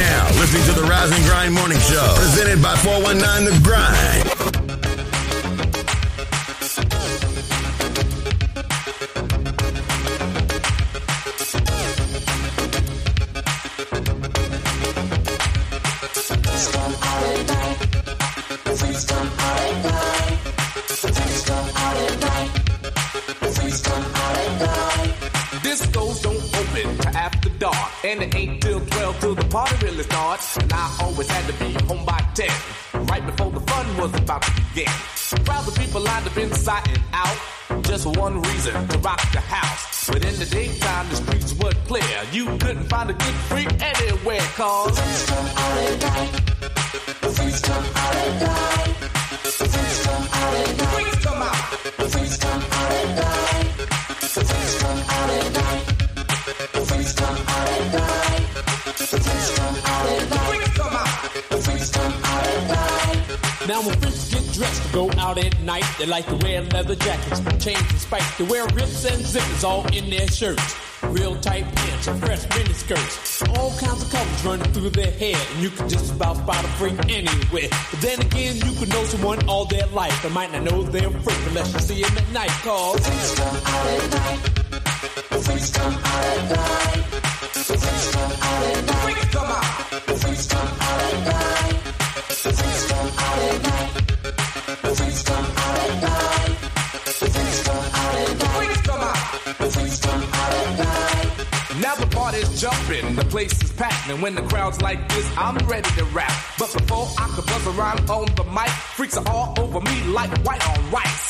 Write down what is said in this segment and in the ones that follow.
now listening to the Rise and Grind Morning Show, presented by 419 The Grind. Discos don't open after dark, and it ain't party really starts. And I always had to be home by 10, right before the fun was about to begin. Crowds of people lined up inside and out, just one reason, to rock the house. But in the daytime, the streets were clear. You couldn't find a good freak anywhere, cause... Out at night. Now when freaks get dressed to go out at night, they like to wear leather jackets, chains and spikes. They wear rips and zippers all in their shirts. Real tight pants and fresh mini skirts. All kinds of colors running through their hair. And you can just about spot a freak anywhere. But then again, you could know someone all their life. But might not know they're a freak unless you see them at night. Cause freaks come out at night. Freaks come out at night. Freaks come out at night. Freaks come out. Freaks come out the place is packed, and when the crowd's like this, I'm ready to rap. But before I could buzz around on the mic, freaks are all over me like white on rice.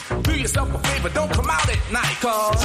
do yourself a favor, don't come out at night, cause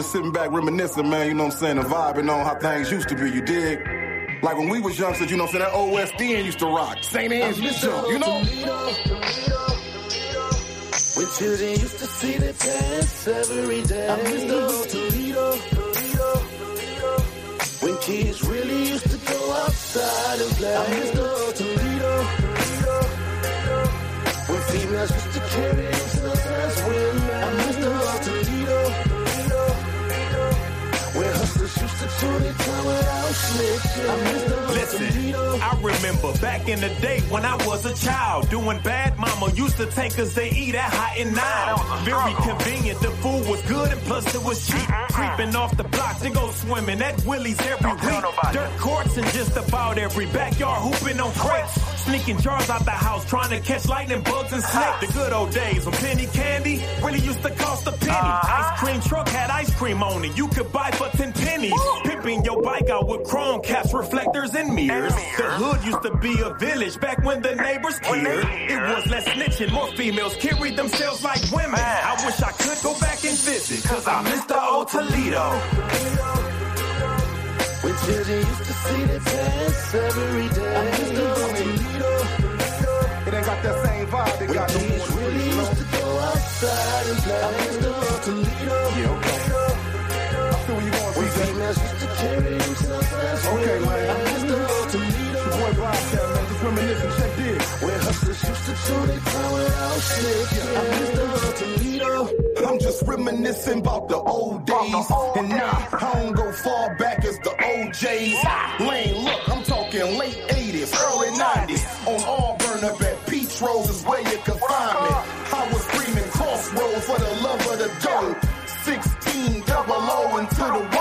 just sitting back reminiscing, man, you know what I'm saying, and vibing on how things used to be, you dig? Like when we was youngsters, you know what I'm saying, that OSDN used to rock. St. Anne's used to you know? When children used to see the dance every day. I miss the old Toledo. When kids really used to go outside and play. I miss the old Toledo. When females used to carry themselves as women. I miss Listen, I remember back in the day when I was a child, doing bad. Mama used to take us to eat at Hot and Now. Very convenient, the food was good and plus it was cheap. Creeping off the blocks and go swimming at Willie's every week. Dirt courts in just about every backyard, hooping on crates. Sneaking jars out the house, trying to catch lightning bugs and snakes. The good old days when penny candy really used to cost a penny. Ice cream truck had ice cream on it, you could buy for 10 pennies. Pimping your bike out with chrome caps, reflectors, and mirrors. The hood used to be a village back when the neighbors cared. It was less snitching, more females carried themselves like women. I wish I could go back and visit, cause I miss the old Toledo. When children used to see the dance every day. I miss the old Toledo. It ain't got that same vibe they got no more. really you used to go outside and play. I miss the old Toledo. Yeah, okay. To Okay, man. Your boy Broadcast, man, just reminiscing, check dig. When hustlers used to tour their town without snitching. I miss the old Toledo. I'm just reminiscing about the old days. And nah, I don't go far back as the OJs. Lane, look, I'm talking late 80s, early 90s. On Auburn up at Peach Rose is where you can find me. I was screaming crossroads for the love of the dough. 16 double O into the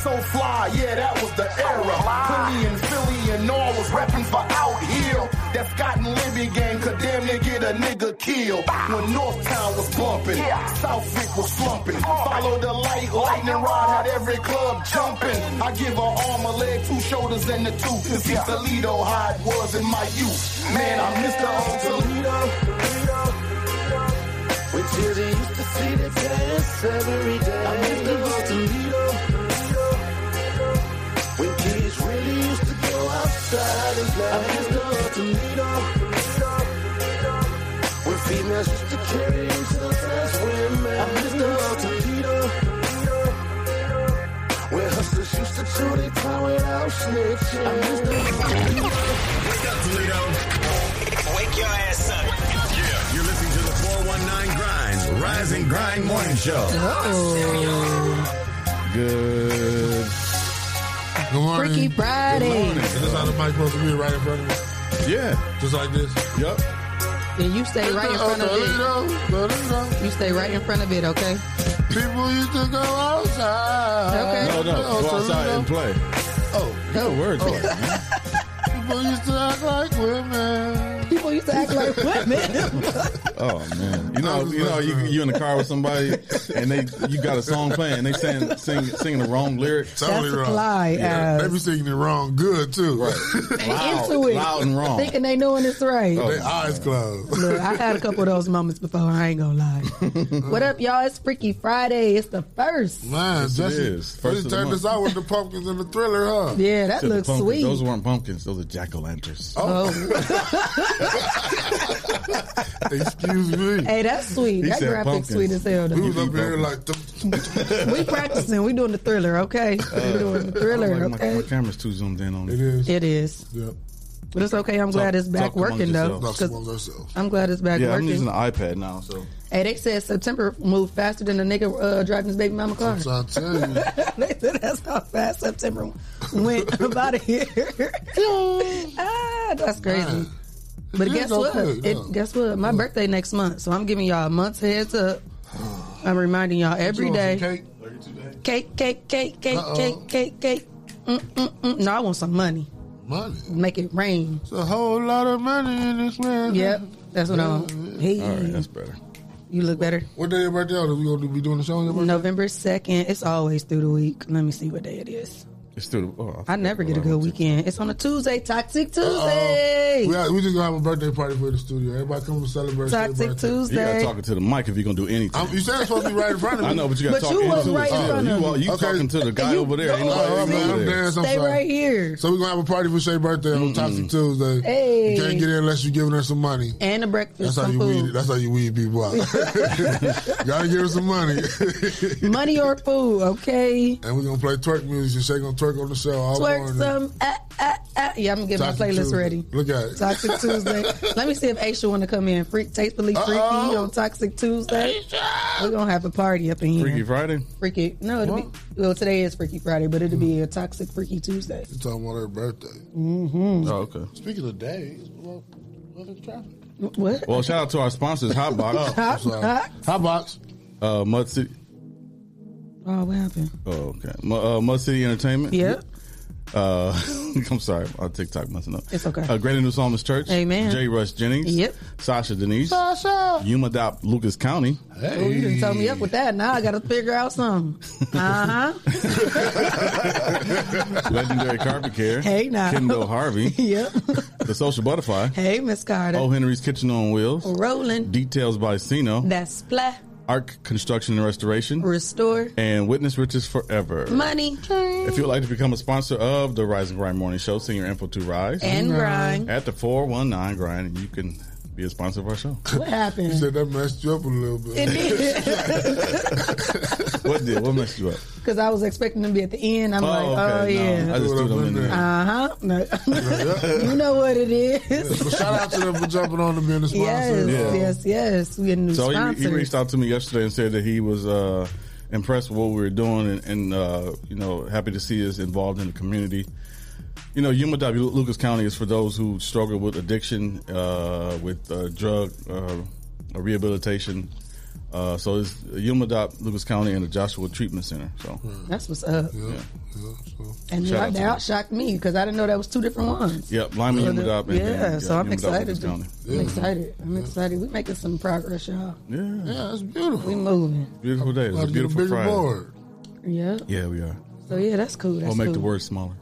so fly, yeah, that was the era. Philly and Philly and all was repping for out here. That Scott and Libbey gang could damn near get a nigga killed. When Northtown was bumping, Southwyck was slumping. Follow the light, lightning rod had every club jumping. I give her arm, a leg, two shoulders, and the tooth. To see Toledo how it was in my youth. Man, I miss the old Toledo. Children used to see the dance every day. I miss the old Toledo. When kids really used to go outside and play. I miss the old Toledo. When females used to carry themselves as women. I miss the old Toledo. When hustlers used to tour their town without snitching. I miss the old Toledo. Wake up, Toledo. Wake your ass up. Yeah, you're listening to the 419 Grind, Rise and Grind Morning Show. Oh. Good. Good morning. Freaky Friday. Is this how the mic supposed to be right in front of me? Yeah. Just like this? Yep. Then you stay right in front of it. Toledo, Toledo. You stay right in front of it, okay? People used to go outside. Okay. No, no. Oh, Go outside and play. Oh, Get the words right, people used to act like women. Oh, people people used to act like women. Oh man, you know, you know, you you in the car with somebody and they you got a song playing, and they saying sing, singing the wrong lyric. Totally wrong. Clyde Yeah, as- they be singing it wrong good too. Loud, into it, loud and wrong. thinking they knowing it's right. Oh, they eyes closed. Look, I had a couple of those moments before. I ain't gonna lie. what up, y'all? It's Freaky Friday. It's the first. Man, Yes, Jesse, is. First First turned month. this out with the pumpkins and the thriller, huh? Yeah, that Except the looks pumpkins. sweet. Those weren't pumpkins; those are jack o' lanterns. Oh. oh. Excuse me. hey, that's sweet. He that said graphic pumpkins. sweet as hell. We Though. was up here like, we practicing. We doing the thriller. Okay, we doing the thriller. Like, my, Okay, my camera's too zoomed in on it it. is. it is. Yep. But it's okay. I'm glad it's back working though. yourselves. Talk 'cause among ourselves. I'm glad it's back working. Yeah, I'm using the iPad now, so Hey, they said September moved faster than the nigga uh, driving his baby mama car. So I tell you, they said that's how fast September went about a year. ah, that's crazy. But It guess is what? okay, It, guess what? My birthday next month, so I'm giving y'all a month's heads up. I'm reminding y'all every You want some day. cake? Cake, cake, cake, cake, Uh-oh. cake, cake, cake. Mm, mm, mm. No, I want some money. Money. Make it rain. It's a whole lot of money in this man. Yep, that's what I want. Hey, all right, that's better. you look better. What day your birthday? Are we gonna be doing the show on your? November second. It's always through the week. Let me see what day it is. It's still. Oh, I never get a good weekend. It's on a Tuesday. Toxic Tuesday. We, are, we just gonna have a birthday party for the studio. Everybody come and celebrate. their Toxic birthday. You gotta talk to the mic if you're gonna do anything. I'm, you said it's supposed to be right in front of me. I know, but you gotta But talk you into was it. right in still. front you of are- you Okay. talking to the guy You- over there. Ain't Oh, nobody Oh, man, I'm there. dancing. I'm Stay sorry. right here. So we're gonna have a party for Shay's birthday on Toxic Tuesday. Hey. You can't get in unless you're giving her some money. And a breakfast, That's how some you weed. That's how you weed people out. You gotta give her some money. Money or food, okay? and we're gonna play twerk music. And Shay gonna twerk on the show all Twerk morning. some. Ah, ah, ah. Yeah, I'm gonna get my playlist Tuesday. ready. Look at it. Toxic Tuesday. Let me see if Aisha want to come in. Freak, tastefully freaky Uh-oh. on Toxic Tuesday. We're gonna have a party up in here. Freaky Friday. Freaky. No, it'll be. Well, today is Freaky Friday, but it'll be a Toxic Freaky Tuesday. You're talking about her birthday? Mm-hmm. Oh, okay. Speaking of days, well, welcome traffic. What? Well, shout out to our sponsors, Hotbox, Hot, sorry. hot. Hot box. uh, Mud City. Oh, what happened? Oh, okay. Mu- uh, Mud City Entertainment. Yep. Uh, I'm sorry, on TikTok messing up. It's okay. Uh, Greater New Psalmist Church. Amen. J. Rush Jennings. Yep. Sasha Denise. Sasha. Umadop Lucas County. Oh, you didn't tell me up with that. Now I got to figure out something. Uh huh. Legendary Carpet Care. Hey, now. Kendall Harvey. yep. The Social Butterfly. Hey, Miss Carter. Oh, Henry's Kitchen on Wheels. Rolling. Details by Sino. That's splat. Arc Construction and Restoration. Restore. And Witness Riches Forever. Money. If you would like to become a sponsor of the Rise and Grind Morning Show, send your info to Rise And grind. at the 419 Grind, and you can be a sponsor of our show. What happened? You said that messed you up a little bit. It did. what did? What messed you up? Because I was expecting them to be at the end. I'm like, oh, No, yeah. I just threw them in there. Uh huh. No. you know what it is. But shout out to them for jumping on to being a sponsor. Yes, Yeah. yes, yes. We get a new So he, he reached out to me yesterday and said that he was uh, impressed with what we were doing and, and uh, you know happy to see us involved in the community. You know, UMW Lucas County is for those who struggle with addiction, uh, with uh, drug uh, rehabilitation. Uh, so it's Yuma UMADOP Lucas County and the Joshua Treatment Center. So That's what's up. Yeah, yeah. So And Shout that, out to that shocked me because I didn't know that was two different ones. Yep, Lyman So the- UMADOP. and- yeah, and, so I'm UMADOP excited. Lucas to- County. I'm excited. I'm excited. We're making some progress, y'all. Yeah, yeah, it's beautiful. We moving. beautiful day. It's a beautiful Friday. board. Yeah. Yeah, we are. So yeah, that's cool. That's We'll make cool. the words smaller.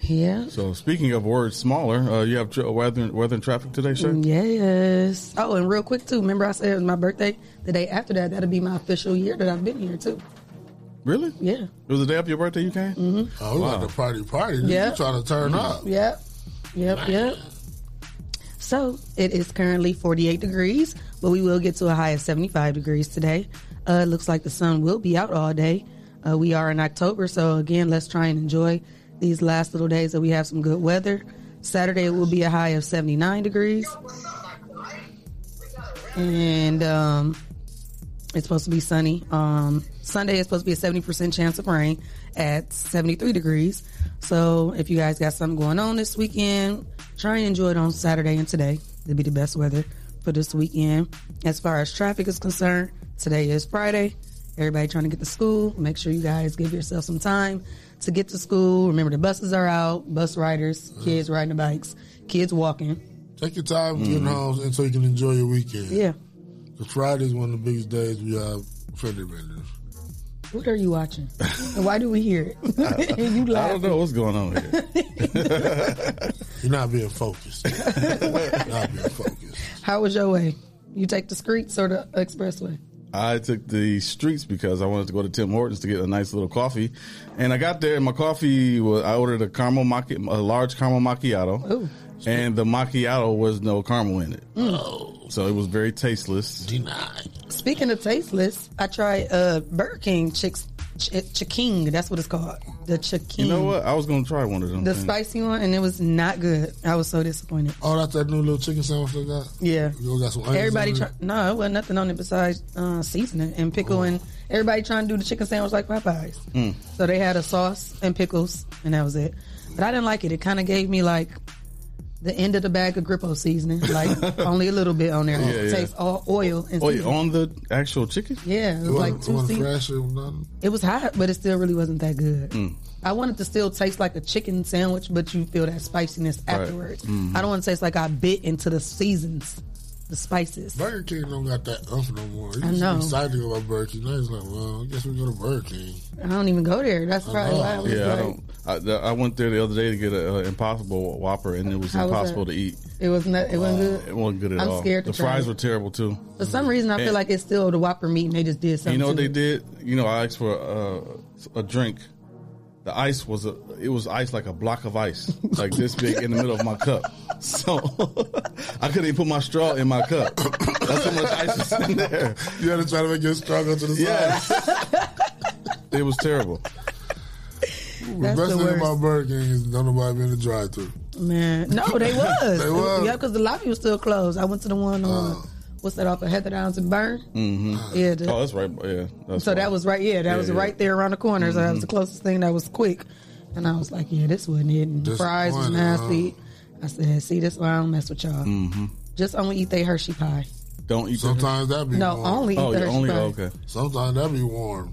Yeah. So speaking of words smaller, uh, you have tr- weather, weather and traffic today, sir? Yes. Oh, and real quick too. Remember I said it was my birthday. The day after that, that'll be my official year that I've been here too. Really? Yeah. It was the day after your birthday you came? Mm-hmm. Oh, we got the party party. Yeah. You trying to turn up. Yep. Yep. Yep. So it is currently 48 degrees, but we will get to a high of 75 degrees today. Uh, it looks like the sun will be out all day. Uh, we are in October, so again, let's try and enjoy these last little days that we have some good weather. Saturday it will be a high of 79 degrees. And um, it's supposed to be sunny. Um, Sunday is supposed to be a 70% chance of rain at 73 degrees. So if you guys got something going on this weekend, try and enjoy it on Saturday and today. It'll be the best weather for this weekend. As far as traffic is concerned, today is Friday. Everybody trying to get to school. Make sure you guys give yourself some time to get to school. Remember the buses are out, bus riders, kids riding the bikes, kids walking. Take your time getting mm-hmm. home and so you can enjoy your weekend. Yeah. Because Friday is one of the biggest days we have fender benders. What are you watching? and why do we hear it? you I laugh. don't know what's going on here. You're not being focused. not being focused. How was your way? You take the streets or the expressway? I took the streets because I wanted to go to Tim Hortons to get a nice little coffee, and I got there and my coffee was I ordered a caramel macchi- a large caramel macchiato, Ooh. and the macchiato was no caramel in it, Mm. so it was very tasteless. Denied. Speaking of tasteless, I tried uh, Burger King Chicks Ch- Ch'King. That's what it's called. The Ch'King. You know what? I was going to try one of them. The things. spicy one, and it was not good. I was so disappointed. Oh, that's that new little chicken sandwich they got? Yeah. You got some Everybody on try. No, it wasn't nothing on it besides uh, seasoning and pickle, and everybody trying to do the chicken sandwich like Popeyes. Mm. So they had a sauce and pickles, and that was it. But I didn't like it. It kind of gave me like the end of the bag of Grippo seasoning, like only a little bit on there. Yeah, it yeah. tastes all oil and Wait, seasoning. on the actual chicken? Yeah, it was It like wasn't, it two wasn't seasons. fresh or nothing. It was hot, but it still really wasn't that good. Mm. I wanted to still taste like a chicken sandwich, but you feel that spiciness Right. afterwards. Mhm. I don't want to taste like I bit into the seasons, the spices. Burger King don't got that umph no more. You I used know. excited to go about Burger King. Now it's like, well, I guess we go to Burger King. I don't even go there. That's I probably know. why I was Yeah, I don't. I, I went there the other day to get an Impossible Whopper, and it was How was impossible that? to eat. it was not. It wasn't good. It wasn't good at I'm all. scared to the try fries it. were terrible too. For some reason, I feel like it's still the Whopper meat, and they just did something. You know what to they it. did? You know, I asked for uh, a drink. The ice was a it was ice like a block of ice, like this big in the middle of my cup. So I couldn't even put my straw in my cup. That's how much ice was in there. You had to try to make your straw go to the Yeah. side. It was terrible. The That's best the thing worst. about Burger King is don't nobody be in the drive through. Man, no, they was. They was? Yeah, because the lobby was still closed. I went to the one on Oh. What's that off of Heather Downs and Byrne. hmm Yeah, the- oh, that's right. Yeah, that's so right. that was right. Yeah, that Yeah, was yeah. right there around the corner. So that was the Mhm. closest thing that was quick. And I was like, yeah, this wasn't it. And the fries was Disappointing, nasty. I said, see, this why I don't mess with y'all. Mm-hmm. Just only eat they Hershey pie. Don't eat. Sometimes that be No, warm. only eat Oh, the yeah, Hershey only pie. okay. Sometimes that be warm.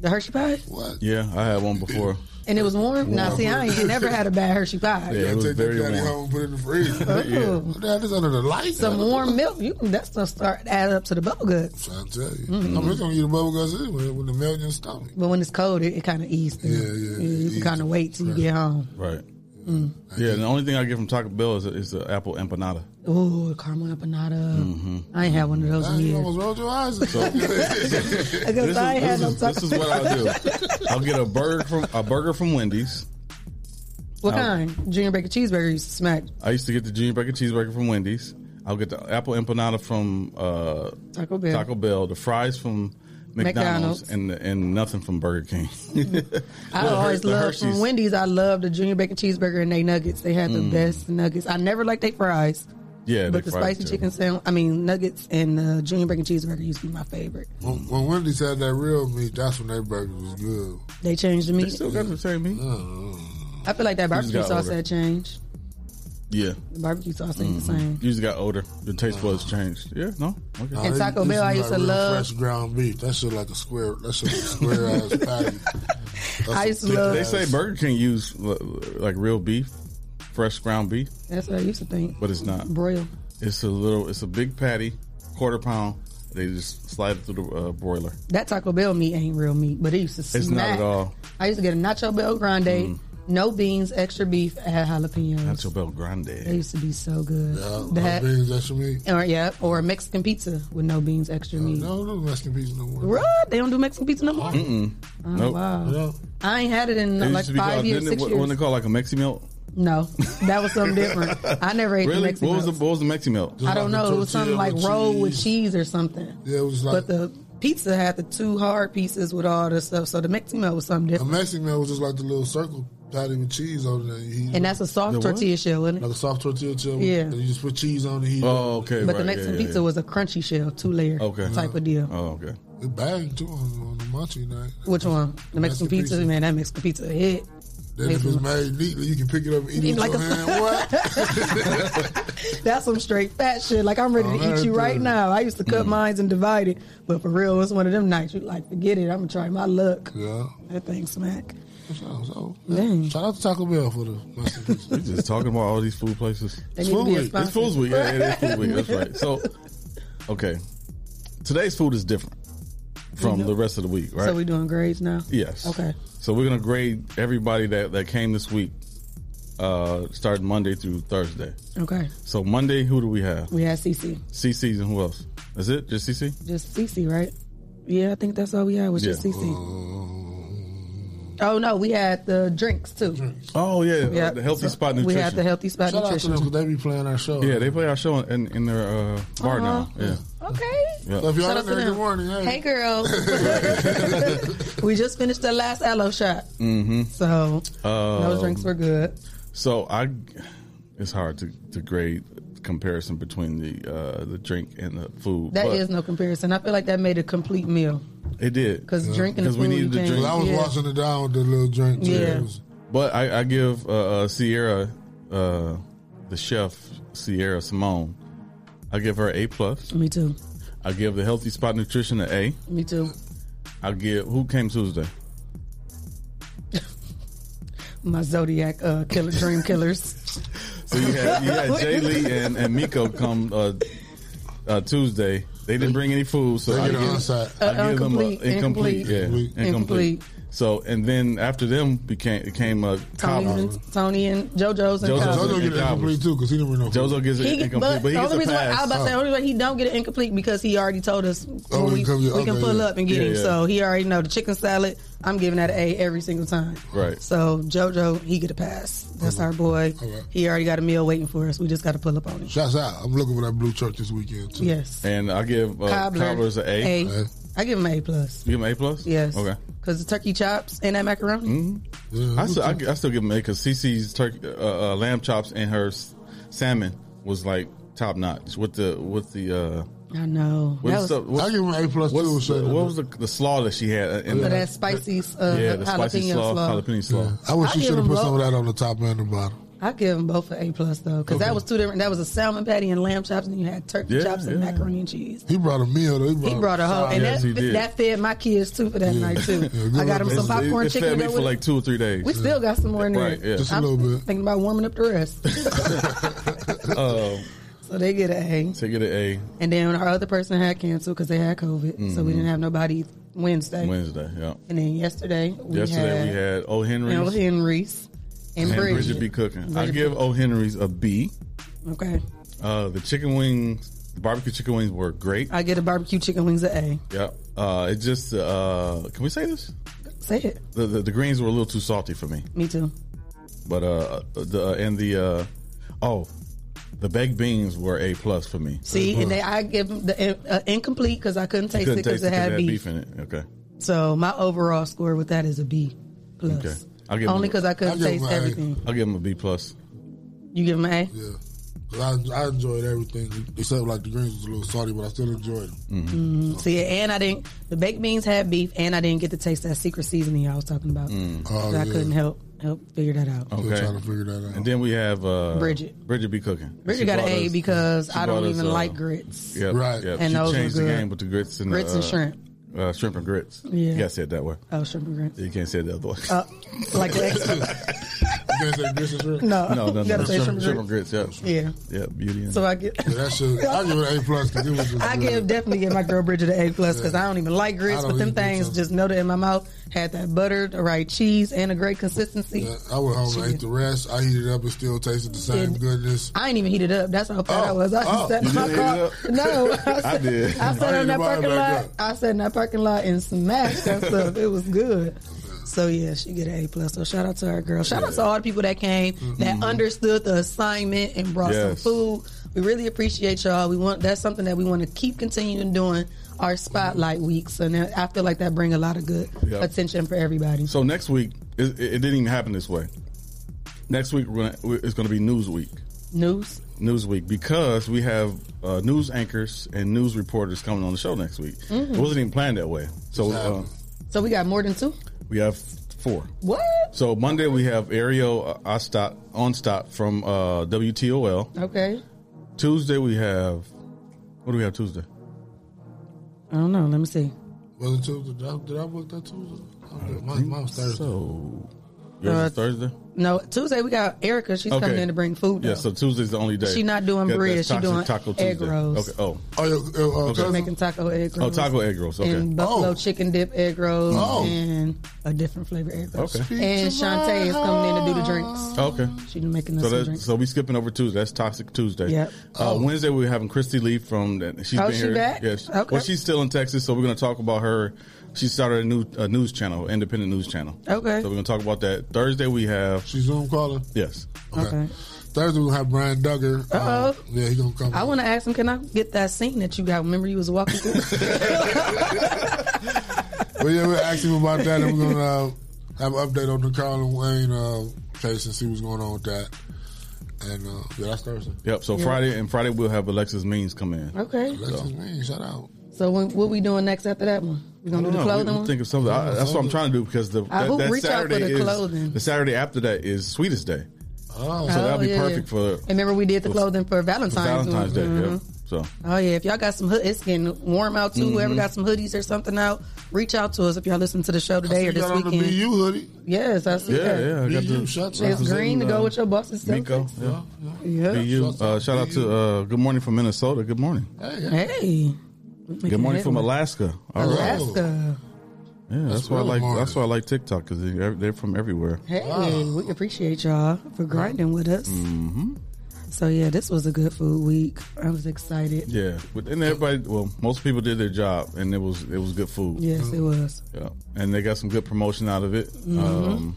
The Hershey pie, What? Yeah, I had one before. and it was warm. Now, Warm. see, I ain't never had a bad Hershey pie. Yeah, it was take very that patty warm. home and put it in the freezer. Oh. What the under the light? Some warm milk. You can that's gonna start add up to the bubble guts. I tell you. Mhm. I'm it's gonna eat the bubble guts anyway when the melt in your stomach. But when it's cold, it, it kind of eases. Yeah, yeah, You can kind of wait till you get home. Right. Mm. Yeah, the only thing I get from Taco Bell is, is the apple empanada. Oh, caramel empanada. Mm-hmm. I ain't had one of those in You years. almost rolled your eyes. So, I guess this, I ain't is, had no this, is, this is what I'll do. I'll get a burger from a burger from Wendy's. What I'll- kind? Junior bacon cheeseburger used to smack. I used to get the junior bacon cheeseburger from Wendy's. I'll get the apple empanada from uh, Taco Bell. Taco Bell. The fries from McDonald's, McDonald's. and and nothing from Burger King. I always Her- loved from Wendy's. I loved the junior bacon cheeseburger and they nuggets. They had the Mm. best nuggets. I never liked their fries, Yeah, but the spicy too. chicken sandwich. I mean nuggets and the junior bacon cheeseburger used to be my favorite. When, when Wendy's had that real meat, that's when their burger was good. They changed the They meat. still got the same meat. I feel like that You just barbecue sauce older. had changed. Yeah. The barbecue sauce ain't the Mhm. same. You just got older. The taste buds changed. Yeah, no. Okay. Nah, And they- Taco this Bell, I is used like to real love- fresh ground beef. That shit like a square. That shit like a square ass patty. That's I a used to thick love- They ass- say Burger King use uh, like real beef, fresh ground beef, That's what I used to think. but it's not. Broil. It's a little. It's a big patty, quarter pound. They just slide it through the uh, broiler. That Taco Bell meat ain't real meat, but it used to smack. It's not at all. I used to get a Nacho Bell Grande, no beans, extra beef, add jalapenos. Nacho Bell They used to be so good. Yeah, that, no beans, extra meat. or yeah, or Mexican pizza with no beans, extra meat. No, no Mexican pizza no more. What? They don't do Mexican pizza no more. Uh-uh. Mm-mm. Oh, Nope. wow. Yeah. I ain't had it in It used like five called, years, six it, what, years. when they call it like a Mexi melt? no, that was something different. I never ate the Really? Mexican. What was the melts. what was the Mexi melt? I don't like know. It was something like roll with cheese. cheese or something. Yeah, it was like But the pizza had the two hard pieces with all the stuff. So the Mexican melt was something a different. Mexican meal was just like the little circle patty with cheese on it. You And that's a soft The what? tortilla shell, isn't it? like a soft tortilla shell. Yeah. And you just put cheese on it. Heat Oh, up. okay. But right, the Mexican yeah, yeah, pizza yeah. was a crunchy shell, two layer Okay. type of deal. Oh, okay. It banged too on, on the munchie night. Which one? The Mexican, Mexican pizza? pizza. Man, that Mexican pizza hit. Then if it's made neatly, you can pick it up and eat it Like with a- hand. What? That's some straight fat shit. Like I'm ready Oh, to eat you right good. now. I used to Mm. cut mines and divide it, but for real, it's one of them nights. You like forget it. I'm gonna try my luck. yeah. That thing smack. So, Dang. shout out to Taco Bell for the masterpiece. We just talking about all these food places. They need to be a Food Week. It's Food's Week. Yeah, it is Food Week. That's right. So, okay, today's food is different from the rest of the week, right? So we doing grades now? yes. Okay. So we're gonna grade everybody that that came this week, uh, starting Monday through Thursday. Okay. So Monday, who do we have? We have CC. CC's and who else? Is it just CC? Just CC, right? Yeah, I think that's all we had was just Yeah. CC. Oh no, we had the drinks too. Oh yeah, Yeah. the healthy So spot We had the healthy spot Shout out to nutrition. them because they be playing our show. yeah, they play our show in in their uh, bar now. Yeah, Okay. yeah. So if y'all Shout in out to there, them. good morning. Hey, Hey girls. we just finished the last aloe shot. Mm-hmm. So those drinks were good. So I, it's hard to, to grade comparison between the uh, the drink and the food. That but is no comparison. I feel like that made a complete meal. it did Because drinking the because we needed to drink. Well, I was Yeah. washing it down with the little drink. too. Yeah. But I, I give uh, uh, Sierra, uh, the chef Sierra Simone, I give her A plus. Me too. I give the Healthy Spot Nutrition an A. Me too. I give who came Tuesday. My Zodiac uh, killer dream killers. So you had you had Jay Lee and, and Miko come uh, uh, Tuesday. They didn't bring any food, so They I get an give, onside. I Uh, give them a incomplete, incomplete, incomplete. yeah, Incomplete. incomplete. So and then after them became it came uh, Tony and, Tony and JoJo's and JoJo's Cobbler. JoJo get and it incomplete too because he didn't bring no food. JoJo gives it incomplete, but, but, he the gets only a reason why I pass. was about to say, the only reason he don't get it incomplete because he already told us Oh, when we we, can- yeah, we can pull yeah. up and get Yeah, him. yeah. So he already know the chicken salad. I'm giving that an A every single time. Right. So JoJo, he get a pass. That's our boy. Okay. He already got a meal waiting for us. We just got to pull up on him. Shouts out. I'm looking for that blue truck this weekend too. Yes. And I give uh, Cobbler. Cobbler's an A. A. Okay. I give him an A plus. You give him A plus. Yes. Okay. Because the turkey chops and that macaroni. Mm-hmm. Yeah, I still, I, I still give him A because CC's turkey, uh, uh, lamb chops and her s- salmon was like top notch with the with the. I know. what That is was the- what's- I give him an A plus what's too. the- what was the, the slaw that she had? In for the, that spicy uh, yeah, the spicy jalapeno slaw, slaw. jalapeno slaw. I wish I you should have him put some of that on the top and the bottom. I give them both an A plus though, because Okay. that was two different. That was a salmon patty and lamb chops, and you had turkey Yeah, chops and yeah. macaroni and cheese. He brought a meal. Though. He brought, He brought a whole, and Yes, that that fed my kids too for that Yeah. night too. Yeah, I got them some popcorn it, chicken. fed me for like two or three days. we still got some more in there. Right, yeah. Just a I'm little bit. Thinking about warming up the rest. Uh, so they get an A, So they get an A and then our other person had canceled because they had COVID, so we didn't have nobody Wednesday. Mm-hmm. Wednesday. Yeah. And then yesterday we Yesterday had, we had O. Henry's L. Henry's and, and Bridget. Bridget B. Cooking. I Bridget give B. O. Henry's a B. Okay, Uh, the chicken wings, the barbecue chicken wings were great. I get a barbecue chicken wings an A. Yeah. Uh, it just, uh, can we say this? Say it. The, the the greens were a little too salty for me. Me too. But uh, the and the uh, oh, the baked beans were a plus for me. See, and they, I give them the uh, incomplete because I couldn't taste Couldn't it because taste it had beef. in it. Okay. So my overall score with that is a B plus. Okay. I'll give Only because I couldn't I'll taste him an A. everything. I'll give them a B plus. You give them an A? Yeah. 'Cause I, I enjoyed everything except like the greens was a little salty, but I still enjoyed them. See, and I didn't. The baked beans had beef, and I didn't get to taste that secret seasoning I was talking about. Mm. Oh, So I couldn't help help figure that out. Still Okay. trying to figure that out. And then we have uh, Bridget. Bridget be cooking. Bridget She got an A us- because I don't us, even uh, like grits. Yep, Right. Yep. And she those were changed the good. game with the grits and Grits the, and uh, shrimp. Uh, shrimp and grits. Yeah. You gotta say it that way. Oh, shrimp and grits. You can't say it the other way. Uh, like the extra. You can't grits and shrimp? No, no, no, no. gotta say Shrimp, shrimp, shrimp and and grits. grits. Yeah. Yeah. Yeah. Beauty. And, So I get. Yeah, that should. I give it an A plus because it was just. I good. give definitely give my girl Bridget an A plus because I don't even like grits, but them things just melt it in my mouth. Had that butter, the right cheese, and a great consistency. Yeah, I went home and ate the rest. I heated it up and still tasted the same Did- goodness. I ain't even heat it up. That's how fat I Oh, was. I oh, sat in my car. heat it up? No, I, I did. I sat I in that parking lot. up. I sat in that parking lot and smashed that stuff. It was good. So yeah, she get an A plus. So shout out to her girl. Shout out to all the people that came that understood the assignment and brought Yes. some food. We really appreciate y'all. We want that's something that we want to keep continuing doing our spotlight weeks, and I feel like that bring a lot of good Yep. attention for everybody. So next week, it, it didn't even happen this way. Next week, we're gonna, it's going to be News Week. News. News Week because we have uh, news anchors and news reporters coming on the show next week. Mm-hmm. It wasn't even planned that way. So uh, So we got more than two. We have four. What? So Monday we have Ariel uh, Ostott, Onstop from uh, WTOL. Okay. Tuesday we have what do we have Tuesday? I don't know. Let me see. Was it Tuesday? Did I, did I book that Tuesday? Okay, mine, mine was Thursday. So, yours Uh, is Thursday? No, Tuesday we got Erica. She's coming in to bring food. Though. Yeah, so Tuesday's the only day. She's not doing That- bread, that's she doing Taco egg Tuesday. rolls. Okay. Oh. Oh, yeah, uh, uh, She's making taco egg rolls. Oh, rolls. taco egg rolls. Okay. And buffalo Oh. chicken dip egg rolls Oh. and a different flavor egg rolls. Okay. Speak And to Shantae my is coming in to do the drinks. Okay. She's making us So some that, drinks. so we skipping over Tuesday. That's Toxic Tuesday. Yep. Uh, Wednesday we're having Christy Lee from. She's Oh, been she here. back? Yes. Okay. Well, she's still in Texas, so we're going to talk about her. She started a new a news channel, independent news channel. Okay. So we're going to talk about that. Thursday we have. She's Zoom calling. Yes. okay. Thursday we'll have Brian Dugger. Uh-oh. Um, yeah, he gonna come. I want to ask him, can I get that scene that you got? Remember you was walking through? Well, yeah, we'll ask him about that, and we're gonna uh, have an update on the Carlin Wayne uh, case and see what's going on with that. And uh, yeah, that's Thursday. Yep. So Yeah. Friday and Friday we'll have Alexis Means come in. okay. Alexis Mean, shout out. So when, what we doing next after that one? We gonna do the No, we- clothing we one? think of something. I, that's what I'm trying to do because the I that, hope that reach out for Saturday the is clothing. the Saturday after that is Sweetest Day. Oh, So that'll be yeah, perfect for And remember we did the clothing for Valentine's, Valentine's Day. Mhm. Yeah. So Oh yeah, if y'all got some hood, it's getting warm out too. Mm-hmm. Whoever got some hoodies or something out, reach out to us if y'all listen to the show today you or this got on the. BU hoodie. Yes, I see yeah, that. yeah. I got BU, the shots It's green to go with your boxes. Miko. Yeah. Yeah. BU. Uh, shout out to uh, Good Morning from Minnesota. Good morning. Hey. Good morning from Alaska. All right. Alaska. Yeah, that's, That's why I like. morning. That's why I like TikTok because they're, they're from everywhere. Hey, we appreciate y'all for grinding with us. Mm-hmm. So yeah, this was a good food week. I was excited. Yeah, but and everybody. Well, most people did their job, and it was it was good food. Yes, it was. Yeah, and they got some good promotion out of it. Mm-hmm. Um,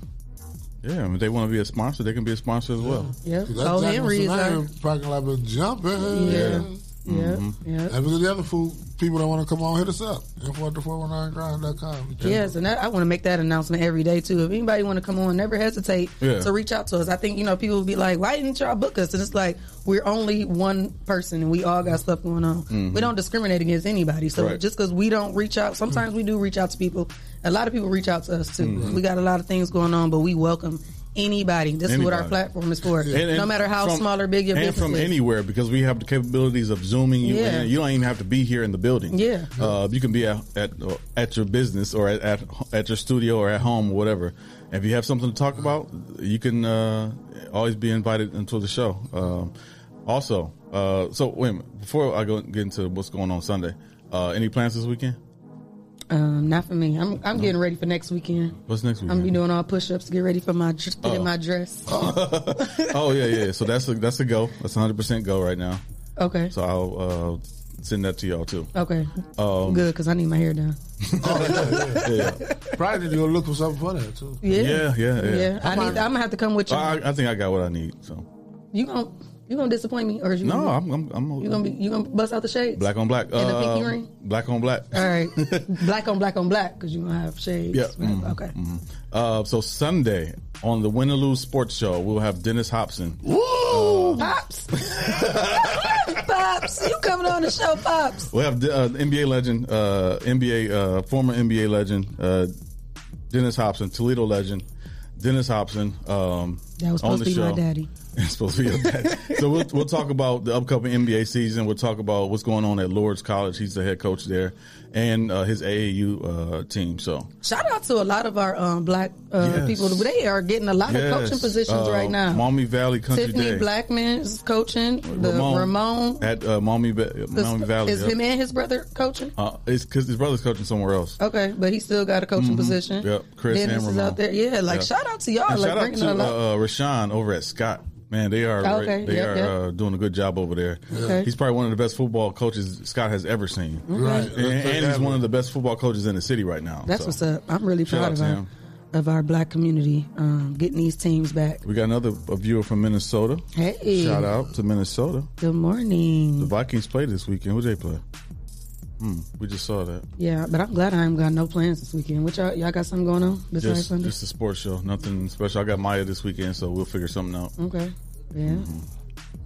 yeah, I mean, they want to be a sponsor, they can be a sponsor as well. Yep. That Oh, Jack Henry is parking lot been jumping. yeah. Yeah. Mm-hmm. Yeah. And for the other food people that want to come on, hit us up. Info at the 419grind.com. Yes, and that, I want to make that announcement every day too. If anybody want to come on, never hesitate Yeah. to reach out to us. I think you know people will be like, "Why didn't y'all book us?" And it's like we're only one person, and we all got stuff going on. We don't discriminate against anybody. So Mm-hmm. Right. just because we don't reach out, sometimes we do reach out to people. A lot of people reach out to us too. Mm-hmm. We got a lot of things going on, but we welcome anybody. This is what our platform is for. And- and no matter how from- small or big your and business from is. anywhere because we have the capabilities of zooming you Yeah. in. You don't even have to be here in the building. Yeah. uh, you can be at at, uh, at your business or at, at at your studio or at home or whatever. If you have something to talk about, you can uh, always be invited into the show. Um, also, uh, so wait a minute before I go get into what's going on Sunday. Uh, any plans this weekend? Um, not for me. I'm I'm getting ready for next weekend. What's next weekend? I'm gonna be doing all push-ups to get ready for my dr- get in Oh. my dress. oh yeah, yeah. So that's a that's a go. That's 100 percent go right now. Okay. So I'll uh, send that to y'all too. Okay. Um, Good, because I need my hair done. Yeah. Probably need to go look for something for that, too. Yeah. Yeah, yeah, yeah. I need. I'm gonna have to come with you. I, I think I got what I need. So you gonna you gonna disappoint me, or is you no, gonna, I'm I'm, I'm you gonna be you gonna bust out the shades? black on black. And a pinky Uh, ring? Black on black. All right, black on black on black, because you gonna have shades. Yeah. Mhm, Okay. mhm. Uh, so Sunday on the Win or Lose Sports Show, we'll have Dennis Hopson. Woo! Pops. Pops, you coming on the show, Pops? We'll have uh, NBA legend, uh, NBA uh, former NBA legend, uh, Dennis Hopson, Toledo legend, Dennis Hopson. Um, That was on supposed the to be my show. daddy. It's supposed to be your dad. so we'll we'll talk about the upcoming NBA season. We'll talk about what's going on at Lourdes College. He's the head coach there, and uh, his AAU uh, team. So Shout out to a lot of our um, black uh, Yes. people. They are getting a lot of coaching positions Uh, right now. Maumee Valley Country Tiffany Day. Blackman is coaching. The Ramon, at uh, Maumee, Maumee Valley. is yep. him and his brother coaching. Uh, it's because his brother's coaching somewhere else. Okay, but he still got a coaching position. Mm-hmm. Yep, Chris Dennis and is Ramon. out there. Yeah, like shout out to y'all. And like shout out to uh, Rashawn over at Scott. Man, they are Okay, they yep, are yep. Uh, doing a good job over there. Okay. He's probably one of the best football coaches Scott has ever seen. Right. And, and he's one of the best football coaches in the city right now. That's So, what's up. I'm really shout proud of our, him. of our black community um, getting these teams back. We got another a viewer from Minnesota. Hey, Shout out to Minnesota. Good morning. The. Vikings play this weekend. Who they play? Hmm, we just saw that. Yeah, but I'm glad I ain't got no plans this weekend. What y'all, y'all got something going on besides Just, Sunday? just a sports show. Nothing special. I got Maya this weekend, so we'll figure something out. okay. Yeah.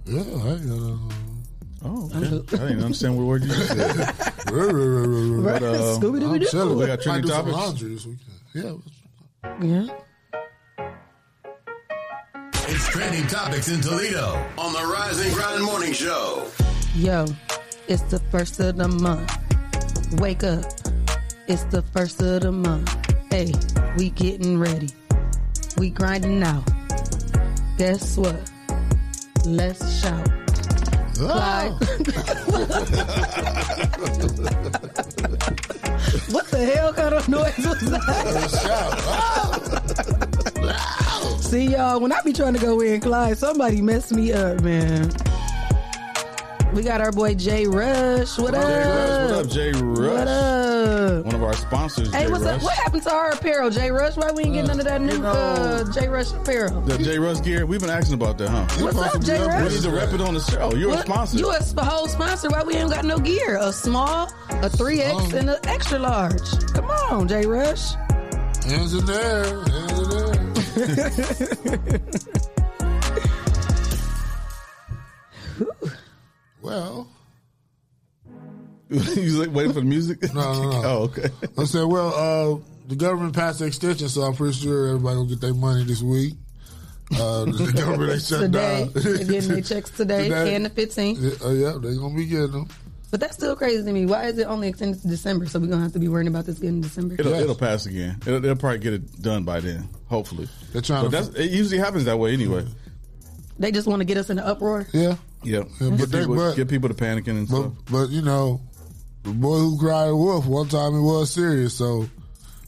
Yeah, hey, uh, Oh, okay. I didn't understand what word you just said. but, uh, I'm chilling. We got trending Might some topics? laundry this weekend. Yeah. Yeah. It's trending topics in Toledo on the Rise and Grind Morning Show. Yo, it's the first of the month. Wake up. It's the first of the month. Hey, we getting ready. We grinding out. Guess what? Let's shout. What the hell kind of noise was that? See y'all, when I be trying to go in, Clyde, somebody messed me up, man. We got our boy Jay Rush. What up? Jay up? Rush, what up, Jay Rush? What up? One of our sponsors, Hey, Jay what's Rush. up? What happened to our apparel, Jay Rush? Why we ain't getting none of that new uh, Jay Rush apparel? The Jay Rush gear. We've been asking about that, huh? What's up, Jay We Rush? need to rep it on the show. You're a sponsor. You a sp- whole sponsor. Why we ain't got no gear? A small, a 3X, and an extra large. Come on, Jay Rush. Hands in there. Hands in there. well, you like waiting for the music? No, no, no. oh, okay. I said, well, uh, the government passed the extension, so I'm pretty sure everybody will get their money this week. Uh, the government they shut Today, down. they're getting their checks today, and the 15th. Yeah, uh, yeah, they're gonna be getting them. But that's still crazy to me. Why is it only extended to December? So we're gonna have to be worrying about this getting December. It'll, it'll pass again. It'll, they'll probably get it done by then, hopefully. They're trying but to- that's, it usually happens that way anyway. They just want to get us in an uproar. Yeah, Yeah, Yeah, get, but they- people, but- get people to panicking and but stuff. but you know, the boy who cried wolf. One time it was serious, so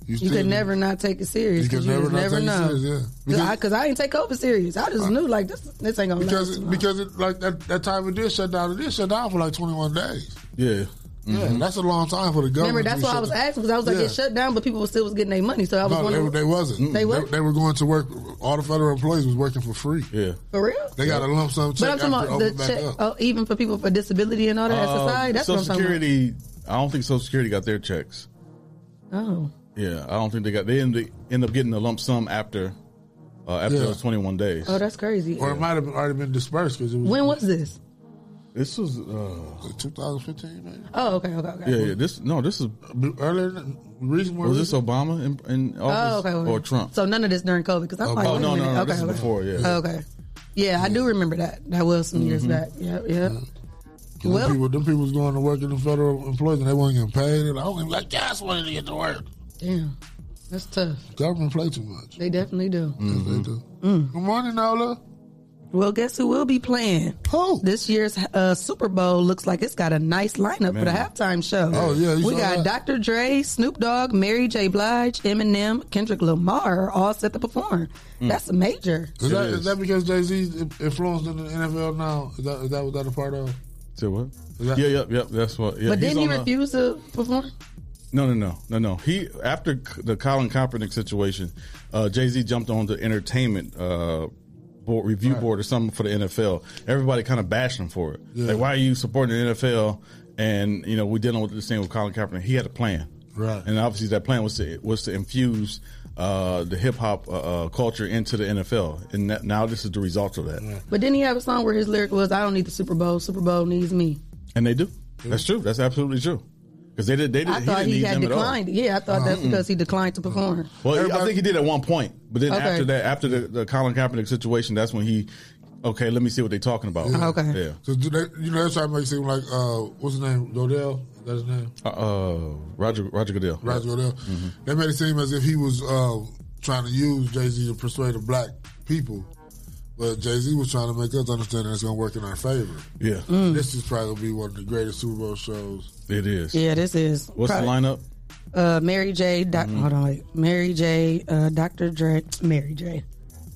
you, You could never not take it serious You could because you, never just not never take it know. serious, yeah. Because I, didn't take COVID serious. I just uh, knew like this this ain't gonna because last. because it, like that, that time it did shut down. It did shut down for like 21 days. Yeah. Yeah, that's a long time for the government. Remember, that's why I was asking because I was like, Yeah. it shut down, but people still was getting their money. So I was No, wondering, they, they wasn't. They were? They, were going to work. All the federal employees was working for free. Yeah, for real. they got a lump sum Check But I'm talking about the check, oh, even for people for disability and all that Uh, SSI. That's Social what I'm talking Security, I don't think Social Security got their checks. Oh, Yeah, I don't think they got. They end, end up getting a lump sum after uh, after Yeah. those 21 days. oh, that's crazy. Or it might have already been dispersed because it was. When was this? This was uh, 2015, maybe. Oh, okay, okay, okay. yeah, yeah. This no, this is earlier. than- Reason was this Obama in, in Oh, office okay, okay. or Trump? So none of this during COVID because I'm Oh, like, oh, no, no, no, Okay, this is okay. before, yeah. Oh, okay. Yeah, I do remember that. That was some years Mhm. back. Yeah, yeah. Well, Well- them people, them people was going to work in the federal employees and they weren't getting paid. And I don't even like gas money to get to work. Damn, that's tough. Government play too much. They definitely do. Yes, they do. Mm. Good morning, Nola. Well, guess who will be playing? Who? This year's uh, Super Bowl looks like it's got a nice lineup for the halftime show. Oh, yeah, we got that? Dr. Dre, Snoop Dogg, Mary J. Blige, Eminem, Kendrick Lamar, all set to perform. Mm. That's a major. Is that, is that because Jay Z influenced in the NFL now? Is that is that what that a part of? Say what? Is that- yeah, yep, yep. That's what. Yeah, but he's didn't he on the- refuse to perform? No, no, no, no, no. He after the Colin Kaepernick situation, uh, Jay Z jumped on the entertainment uh, board, review Right. board or something for the NFL. Everybody kind of bashed him for it. Yeah. Like, why are you supporting the NFL? And you know, we dealing with the same with Colin Kaepernick. He had a plan, Right. And obviously, that plan was to was to infuse uh, the hip hop uh, uh, culture into the NFL. And that, now this is the result of that. But didn't he have a song where his lyric was, I don't need the Super Bowl, Super Bowl needs me? And they do. That's true. That's absolutely true. Because they did. They did. I he thought didn't I thought he, need had them at all. declined. Yeah, I thought that's Uh-uh. because he declined to perform. Well, I think he did at one point, but then Okay. after that, after the, the Colin Kaepernick situation, that's when he, okay, let me see what they're talking about. Oh, yeah. Because they, you know, they're trying to make it seem like uh, what's his name? Godell. That's his name. Uh, uh, Roger Roger Goodell. Roger Goodell. Mhm. They made it seem as if he was uh, trying to use Jay Z to persuade the black people, but Jay Z was trying to make us understand that it's going to work in our favor. Yeah, this is probably going to be one of the greatest Super Bowl shows. it is. Yeah, this is. What's probably- the lineup? Uh, Mary J. Doc, Mm-hmm. Hold on, wait. Mary J. Uh, Dr. Dre. Mary J.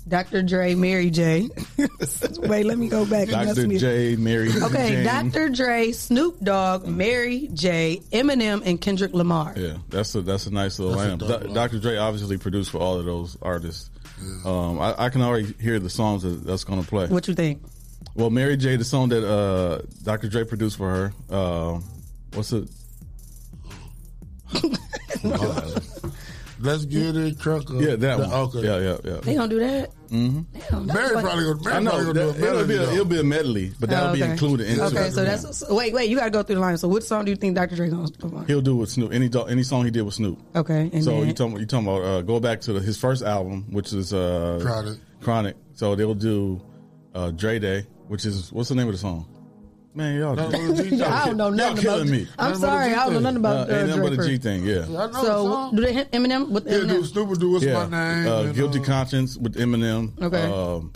Dr. Dre. Mary J. wait, let me go back. and Dr. J. Mary. Okay, Jane. Dr. Dre, Snoop Dogg, Mary J. Eminem, and Kendrick Lamar. Yeah, that's a that's a nice little That's lineup. Do- lineup. Dr. Dre obviously produced for all of those artists. Um, I, I can already hear the songs that, that's going to play. What you think? Well, Mary J. The song that uh, Dr. Dre produced for her. Uh, what's it? Let's get it crunk up. Yeah, that one. Okay. Yeah, yeah, yeah. They gonna do that? Mm-hmm. Damn, that's probably gonna, Mary I know probably gonna that, do a it'll be a, it'll be a medley, but that'll Oh, be included into Okay, it. so that's so wait, wait. You got to go through the line. So, which song do you think Dr. Dre gonna perform? He'll do with Snoop any any song he did with Snoop. Okay, and so then- you talking you talking about uh, go back to the, his first album, which is uh, Chronic. Chronic. So they'll do uh, Dre Day, which is what's the name of the song? Man, y'all, Nothing but a G thing. I don't know y'all nothing about. me. I'm Nothing sorry, I don't know nothing about Uh, uh, ain't nothing but a G thing. Yeah. Yeah, I know So song. do they hit Eminem with Yeah, Eminem? dude, stupid dude. What's yeah. my name? Uh, And, Guilty uh, Conscience with Eminem. Okay. Um,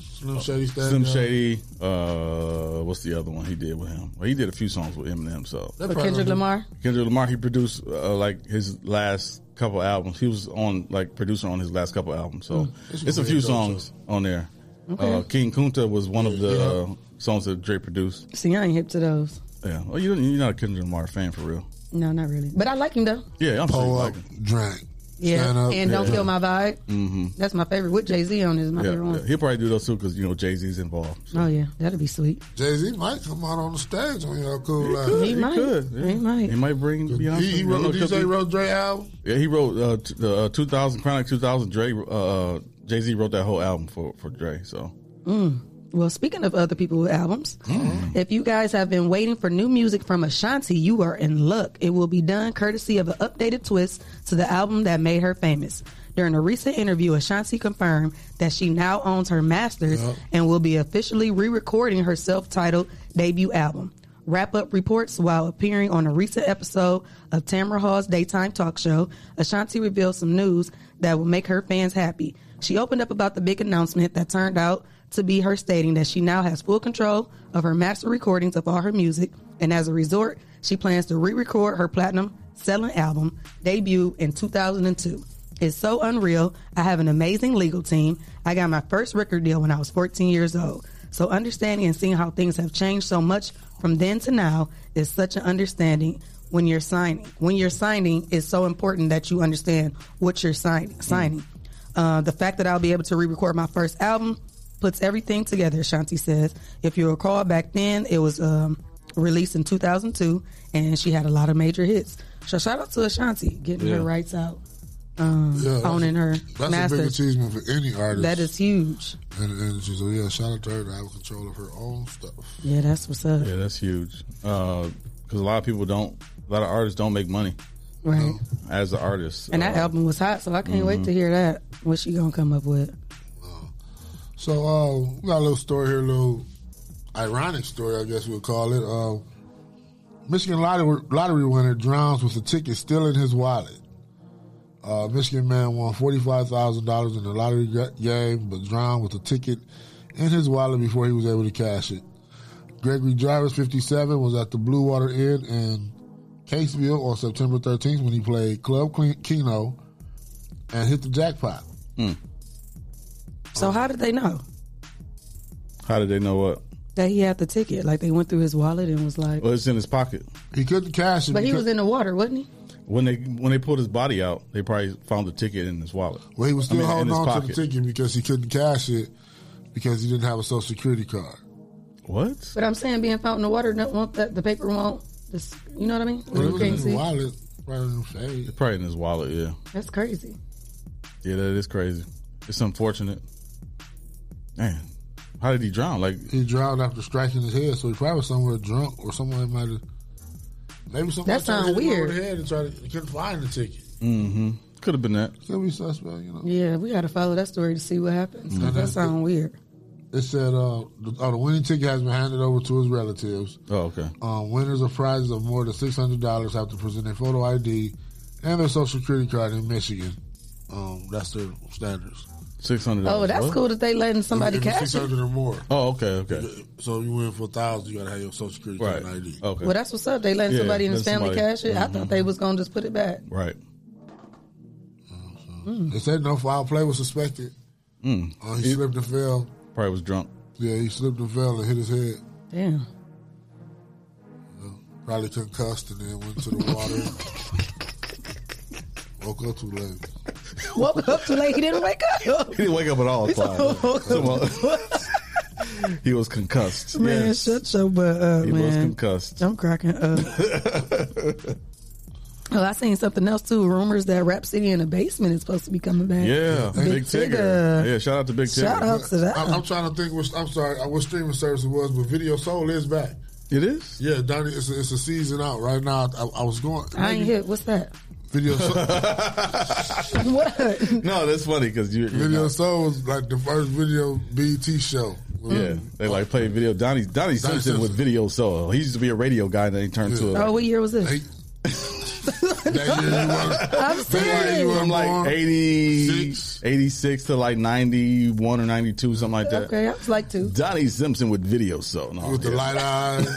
Slim Shady Slim Shady. Uh, what's the other one he did with him? Well, he did a few songs with Eminem. So That With probably Kendrick was- Lamar. Kendrick Lamar, he produced uh, like his last couple albums. He was on like producer on his last couple albums. So This it's a few a dope songs on there. Okay. Uh, King Kunta was one of the Yeah. uh, songs that Dre produced. See, I ain't hip to those. Yeah. Well, you, you're not a Kendrick Lamar fan for real. No, not really. But I like him though. Yeah, I'm sure Pull like up, him. drink. Yeah, Stand up. and don't yeah. kill my vibe. Mm-hmm. That's my favorite. With Jay Z on is my Yeah, favorite yeah. one. he'll probably do those too because you know Jay Z's involved. So. Oh yeah, that'd be sweet. Jay Z might come out on the stage on y'all cool He live. He might. could. Yeah. He might. He might bring Beyonce. He, he You wrote know, DJ could be- wrote Dre album. Yeah, he wrote uh, t- the uh, 2000 Chronic 2000. Dre, uh, Jay Z wrote that whole album for for Dre. So Well, speaking of other people with albums, Mm-hmm. if you guys have been waiting for new music from Ashanti, you are in luck. It will be done courtesy of an updated twist to the album that made her famous. During a recent interview, Ashanti confirmed that she now owns her masters and will be officially re-recording her self-titled debut album. Wrap Up reports while appearing on a recent episode of Tamron Hall's daytime talk show, Ashanti revealed some news that will make her fans happy. She opened up about the big announcement that turned out to be her stating that she now has full control of her master recordings of all her music, and as a result, she plans to re-record her platinum selling album debut in 2002. It's so unreal. I have an amazing legal team. I got my first record deal when I was 14 years old. So understanding and seeing how things have changed so much from then to now is such an understanding when you're signing. When you're signing, it's so important that you understand what you're signing. Signing. Uh, the fact that I'll be able to re-record my first album puts everything together. Shanti says. If you recall, back then it was um, released in 2002, and she had a lot of major hits. So shout out to Ashanti getting Yeah. her rights out, um, Yeah, owning her That's a big achievement for any artist. That is huge. And, and she's like, yeah, shout out to her to have control of her own stuff. Yeah, that's what's up. yeah, that's huge. Because a lot of people don't. A lot of artists don't make money Right. as an artist. And that Uh, album was hot, so I can't wait Mm-hmm. to hear that. What she gonna come up with? So uh, we got a little story here, a little ironic story, I guess we'll call it. Uh, Michigan lottery, lottery winner drowns with a ticket still in his wallet. Uh, Michigan man won forty-five thousand dollars in the lottery game, but drowned with a ticket in his wallet before he was able to cash it. Gregory Jarvis, fifty-seven, was at the Blue Water Inn in Caseville on September thirteenth when he played Club Keno and hit the jackpot. So how did they know How did they know what? that he had the ticket? Like they went through his wallet and was like, Well, it's in his pocket. He couldn't cash it, but he because- was in the water, wasn't he? When they when they pulled his body out, they probably found the ticket in his wallet. Well, he was I still mean, holding his on to the ticket because he couldn't cash it because he didn't have a social security card. What? But I'm saying being found in the water, don't want that the paper won't. This, you know what I mean? But it was in can't his see. wallet, right in the face. It's probably in his wallet. Yeah, That's crazy. yeah, that is crazy. It's unfortunate. Man, how did he drown? Like He drowned after striking his head, so he probably was somewhere drunk or someone might have. Maybe somebody That tried to sound hit him over weird. the head and tried to, he couldn't find the ticket. Mm-hmm. Could have been that. Could be suspect, you know. Yeah, we got to follow that story to see what happens. 'cause Mhm. That sounds weird. It said uh, the, oh, the winning ticket has been handed over to his relatives. Oh, okay. Um, winners of prizes of more than six hundred dollars have to present their photo ID and their social security card in Michigan. Um, that's their standards. Six hundred. Oh, that's cool that they letting somebody cash Six it. hundred or more. Oh, okay, okay. So you win for a thousand, you gotta have your social security Right. card and ID. Okay. Well, that's what's up. They letting Yeah, somebody in his family somebody- cash it. I thought they was gonna just put it back. Right. They said no foul play was suspected. Mm. Uh, he slipped and fell. Probably was drunk. Yeah, he slipped and fell and hit his head. Damn. Probably concussed and then went to the water. Woke up too late. Woke up too late. He didn't wake up. He didn't wake up at all. Clyde. Someone- he was concussed. Man, yes. shut your butt up, He man. was concussed. I'm cracking up. oh, I seen something else too. Rumors that Rap City in the basement is supposed to be coming back. Yeah, Big, Big Tigger. Tigger. Yeah, shout out to Big Tigger. Shout out to that. I'm, I'm trying to think. Which, I'm sorry, uh, what streaming service it was, but Video Soul is back. It is. Yeah, Donnie, it's a, it's a season out right now. I, I was going. I ain't hit. What's that? Video Soul. what? No, that's funny because you. Video not- Soul was like the first video BET show. Yeah, they like play video. Donnie Donnie Simpson Simpson. with video soul. He used to be a radio guy, then he turned to a Oh, what year was this? I'm serious. from like 80, 86 to like 91 or 92, something like that. Okay, I was like two. Donnie Simpson with video soul. No, With the light eyes,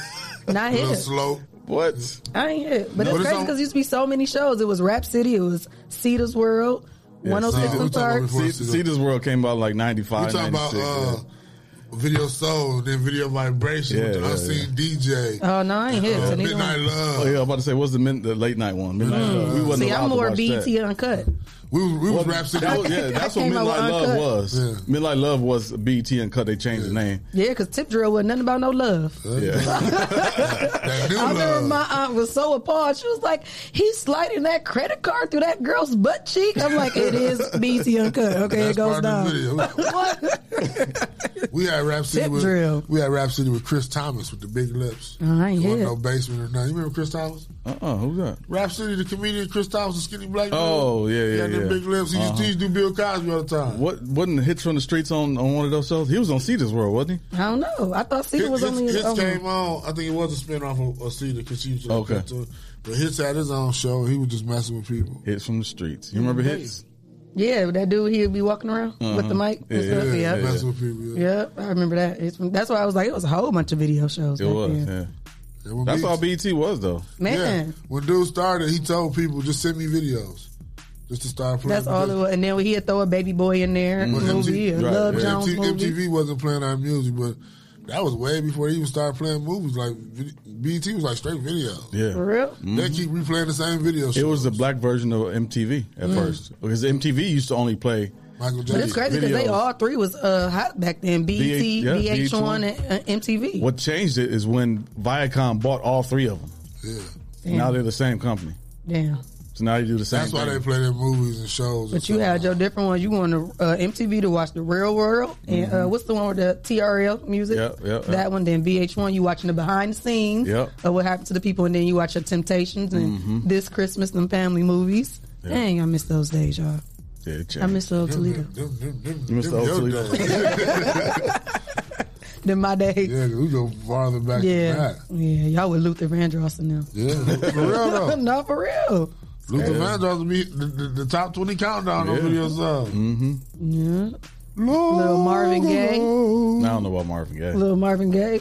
Not real hit. slow. What? I ain't hit. But No, it's crazy because there used to be so many shows. It was Rap City, it was Cita's World, Yeah, 106 Cita- and Park. See, see, world came out like 95, We talking about 96, uh, video soul, then video vibration Yeah, with the yeah, unseen DJ. Oh, no, I ain't hit. Uh, So neither Midnight. Love. Oh yeah, I'm about to say what's the, min- the late night one? Midnight Love. We wasn't See, I'm more watch BT that. uncut. We was, we was Well, Rap City. that was- yeah, that's what came out Midnight Love Uncut. was. Midnight Love was BT and cut. They changed the name. Yeah, because Tip Drill wasn't nothing about no love. Yeah. I remember my aunt was so appalled. She was like, he's sliding that credit card through that girl's butt cheek. I'm like, it is BT uncut. Okay, That's it goes down. what? We had Rap City Tip with drill. we had Rap City with Chris Thomas with the big lips. Oh, I ain't There no basement or nothing. You remember Chris Thomas? Uh uh who's that? Rap City, the comedian Chris Thomas, the skinny black dude. Oh yeah, He yeah, had yeah. them big lips. He used, Uh-huh. used to do Bill Cosby all the time. What wasn't hits from the streets on, on one of those shows? He was on Cita's World, wasn't he? I don't know. I thought Cita was Hits, only Hits oh, came on. I think it was a spin off of, of Cita because she was just Okay. to. But Hits had his own show. He was just messing with people. Hits from the streets. You remember hits? Yeah, that dude he'd be walking around with the Uh-huh. mic and Yeah, stuff. yeah, Yeah, yeah. Messing with people. Yeah, I remember that. It's, that's why I was like, it was a whole bunch of video shows. It was. then. Yeah. Yeah, when That's BET all BT was though. Man. Yeah. When dude started, he told people just send me videos, just to start playing. That's all it was. And then he'd throw a baby boy in there, But movie, a MTV, Love but Jones MTV, movie. MTV wasn't playing our music, but that was way before they even started playing movies. Like vid- BT was like straight video. Yeah. For real? They keep replaying the same video. It was the black version of MTV at Mm. first because MTV used to only play Michael But it's crazy because they all three was uh, hot back then. BET, VH yeah, VH1, and uh, MTV. What changed it is when Viacom bought all three of them. Yeah. Now they're the same company. Damn. So now you do the same. That's why thing. they play their movies and shows. But you had your different ones. You on the uh, MTV to watch the Real World, and uh, what's the one with the TRL music? Yep, yep, That yep. one. Then VH1, you watching the behind the scenes Yep. of what happened to the people, and then you watch your Temptations and Mhm. this Christmas and family movies. Yeah. Dang, I miss those days, y'all. Yeah, it I miss the old Toledo. You missed the old Toledo. Then my days. Yeah, we go farther back than Yeah, that. yeah, y'all with Luther Vandross and them. Yeah, for real though. no, for real. Luther Yeah. Vandross would be the, the, the top twenty countdown on Yeah. video song. Mm-hmm. Yeah. Little Marvin Gaye. I don't know about Marvin Gaye. Little Marvin Gaye.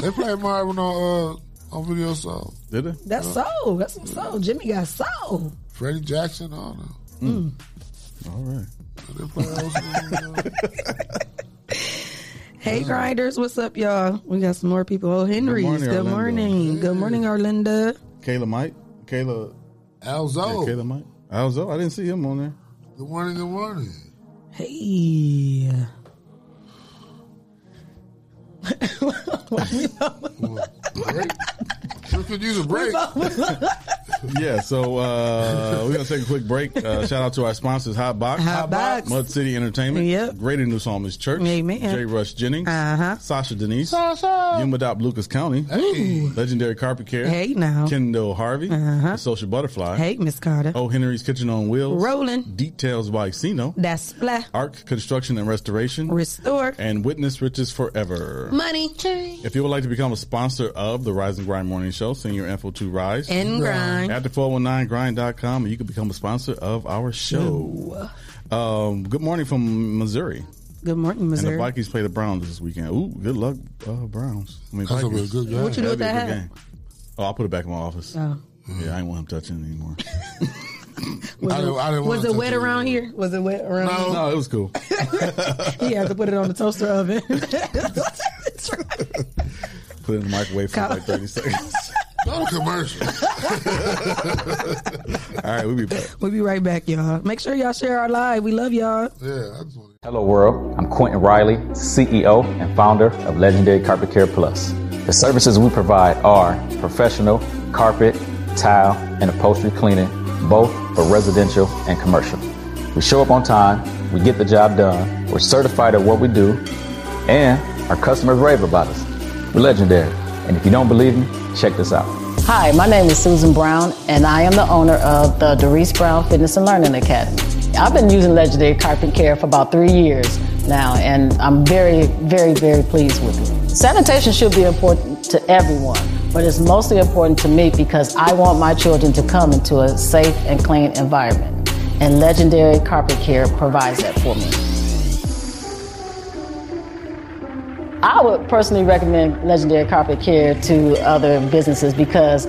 They played Marvin on uh, on video song. Did they? That's soul. That's some soul. Jimmy got soul. Freddie Jackson on it. Mm. All right. They play old school. Hey grinders, what's up, y'all? We got some more people. Oh, Henry's. morning, Good Orlando. morning. Good morning, Arlinda. Kayla Mike. Kayla. Alzo. Yeah, Kayla Mike. Alzo. I didn't see him on there. Good morning, good morning. Hey. Break? We could use a break. Yeah, so uh, we're gonna take a quick break. Uh, shout out to our sponsors, Hot Box, Hot Box. Mud City Entertainment, Yep. Greater New Psalmist Church, Amen. J. Rush Jennings, Uh-huh. Sasha Denise, Sasha. UMADAOP Lucas County, Legendary Carpet Care, Hey, now. Kendall Harvey, Uh-huh. The Social Butterfly, Hey, Miss Carter. Oh Henry's Kitchen on Wheels, Rolling. Details by Xeno, That's splat. Arc Construction and Restoration, Restore. and Witness Riches Forever. Money change. If you would like to become a sponsor of the Rise and Grind Morning Show, send your info to Rise And grind. at the 419grind.com and you can become a sponsor of our show. Um, good morning from Missouri. Good morning, Missouri. And the Missouri. Vikings play the Browns this weekend. Ooh, good luck, uh, Browns. I mean, That's gonna a Vikings. good game. What you do with That'd be a that good hat? game. Oh, I'll put it back in my office. Oh. Yeah, I ain't want him touching it anymore. Was, I it, didn't- I didn't was wanna it wet it around here? Was it wet around here? no, it was cool. He had to put it on the toaster oven. Put it in the microwave for like 30 seconds. Not a commercial. All right, we'll be back. we'll be right back, y'all. Make sure y'all share our live. We love y'all. Yeah, I just want Hello world, I'm Quentin Riley, CEO and founder of Legendary Carpet Care Plus. The services we provide are professional carpet, tile, and upholstery cleaning, both for residential and commercial. We show up on time, we get the job done, we're certified at what we do, and our customers rave about us. Legendary, and if you don't believe me, check this out. Hi, my name is Susan Brown, and I am the owner of the Doris Brown Fitness and Learning Academy. I've been using Legendary Carpet Care for about three years. now, and I'm very, very, very pleased with it. Sanitation should be important to everyone, but it's mostly important to me because I want my children to come into a safe and clean environment, and Legendary Carpet Care provides that for me. I would personally recommend Legendary Carpet Care to other businesses because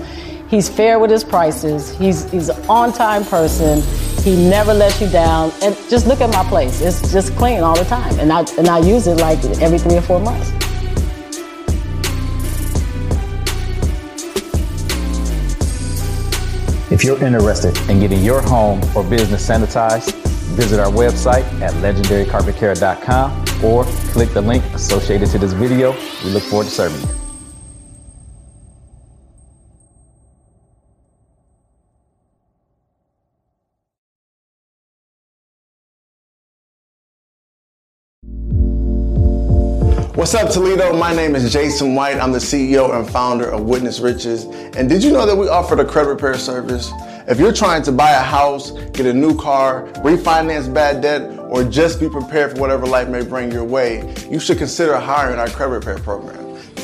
he's fair with his prices. He's he's an on-time person. He never lets you down. And just look at my place; it's just clean all the time, and I and I use it like every three or four months. If you're interested in getting your home or business sanitized, visit our website at legendarycarpetcare.com or click the link associated to this video. We look forward to serving you. What's up, Toledo? My name is Jason White. I'm the CEO and founder of Witness Riches. And did you know that we offer the credit repair service? If you're trying to buy a house, get a new car, refinance bad debt, or just be prepared for whatever life may bring your way, you should consider hiring our credit repair program.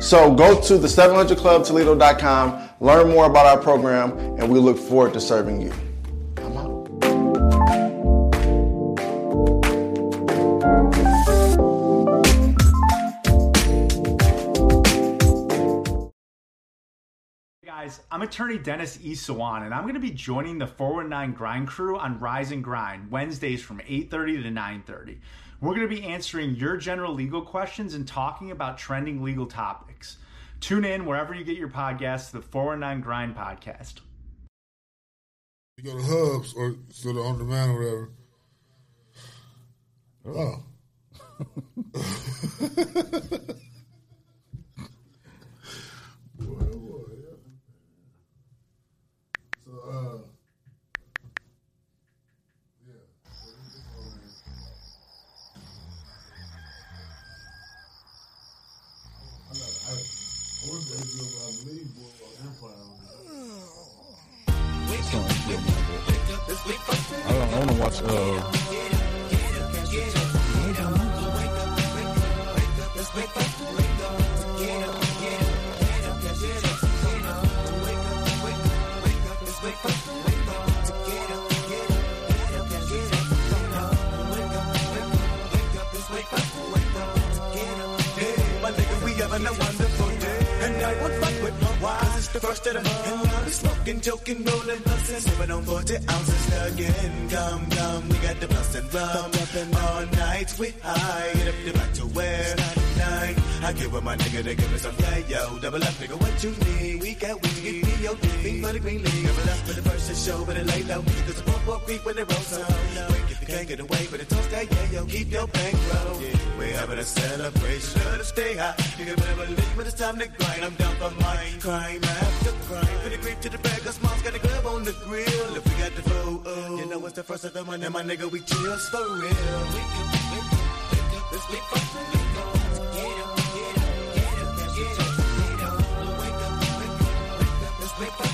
So go to the 700clubtoledo.com, learn more about our program, and we look forward to serving you. Guys, I'm attorney Dennis E. Swan, and I'm going to be joining the 419 Grind crew on Rise and Grind Wednesdays from 8:30 to 9:30. We're going to be answering your general legal questions and talking about trending legal topics. Tune in wherever you get your podcasts, the 419 Grind podcast. You go to Hubs or to the on demand or whatever. Oh. and sipping on 40 ounces again. Come, come, we got the blunts and rum. All night we high. Get up the back to where? Nine. I get with my nigga to give me some yeah, yo. Double up, nigga, what you need? We got weed to get me, yo. Fiend for the green league. Double up for the first to show, but it lay low. Cause the pump up creep when they roll so. Wait, if you can't get away, but it toast that yeah, yo. Keep your bankroll. We having a celebration to stay high. You can never leave when it's time to grind. I'm down for mine. Crime after crime. For the creep to the bag, cause mom's If we got the flow, oh, you know it's the first of the month, and my nigga, we chills for real. Wake up, wake up, wake up, let's up. Get up, get up, get up, get up, get up. Wake up, wake up, wake up, let's wake up,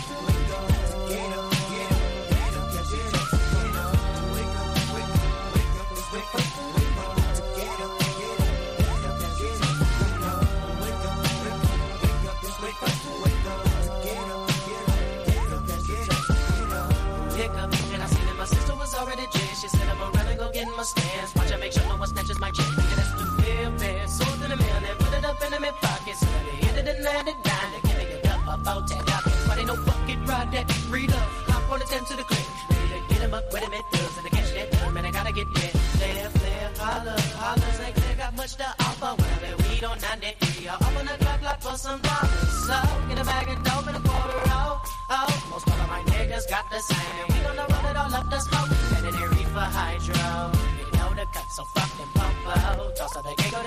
and stance. Watch I make sure no one snatches my chick. Yeah, that's the real man. Sold to the mail and put it up in the pocket. So they hit it and landed down. They give me a up about 10 dollars. But ain't no bucket ride that read up. Hop on the 10 to the click. To get him up with him at thugs. And to catch that drum, and I gotta get there. Flare, flare, holler, holler. Say, clear, got much to offer. Well, that weed on 93. I'll open the clock block for some dollars. So, get a bag of dope and a quarter roll. Oh, most of my niggas got the same. And we gonna run it all up the smoke. And they reefer hydro. So fucking pump out. Toss up the giggle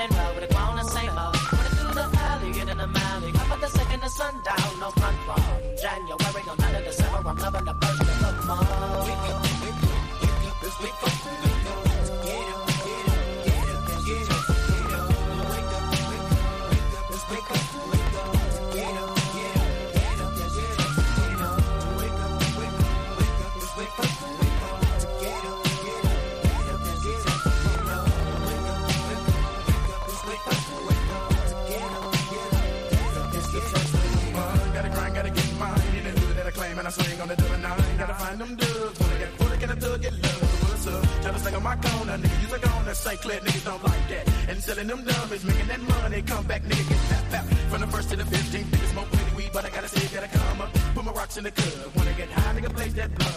on the St. Clair niggas don't like that. And selling them dummies, making that money, come back, nigga, get pap. From the first to the 15th, niggas smoke pretty weed, but I gotta say, gotta come up. Put my rocks in the club, wanna get high, nigga, blaze that blood.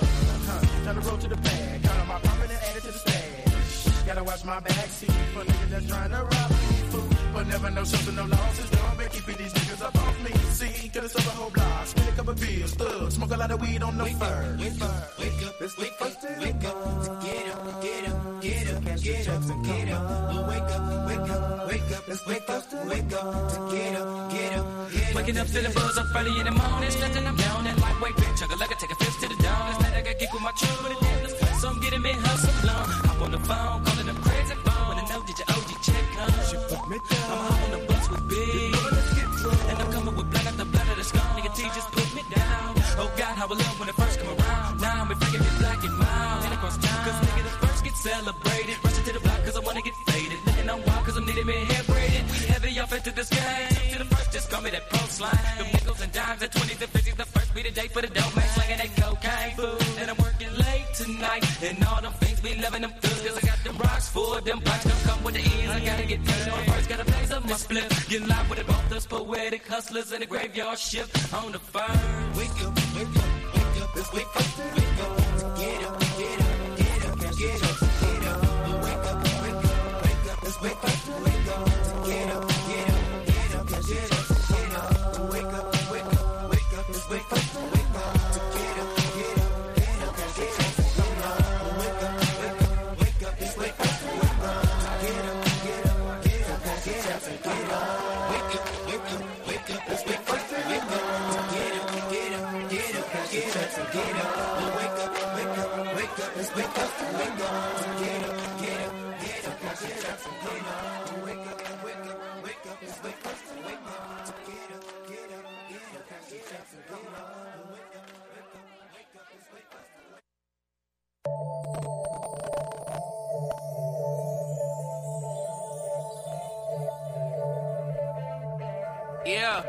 Huh. Trying to roll to the bag, count on my profit and add it to the stash. Gotta watch my backseat for niggas that's trying to rob me, fool. But never know something, no losses, don't be keeping these niggas up off me. See, have sold a whole block, spend a couple bills, thug, smoke a lot of weed on the fur. Wake up, wake up, let's wake up, wake up, get up, get up, get up, get up, up. Oh, wake up, wake up, wake up, let's wake up, wake up, get up, get up, get up. Waking up to the buzz up early in the morning, stretching I'm down that lightweight bitch. Chugga like I take a fist to the dawn. Last night I got geek with my truck with a. So I'm getting me hustle long. Hop on the phone, calling them crazy phone. When I know did your OG check comes. You put me down. I'm hop on the bus with big. And I'm coming with blood after blood of the skull. Nigga T just put me down. Oh God, how I love when into this game. To the first, just call me that post line. The nickels and dimes, the 20s and 50s. The first be the day for the dope man. Slanging that cocaine food. And I'm working late tonight. And all them things be loving them thugs. Cause I got them rocks for them blocks. Come come with the ends. I gotta get paid on first. Gotta blaze up my split. Get live with it. Both us poetic hustlers in the graveyard shift on the fire. Wake up, wake up, wake up, up, wake up, Yeah.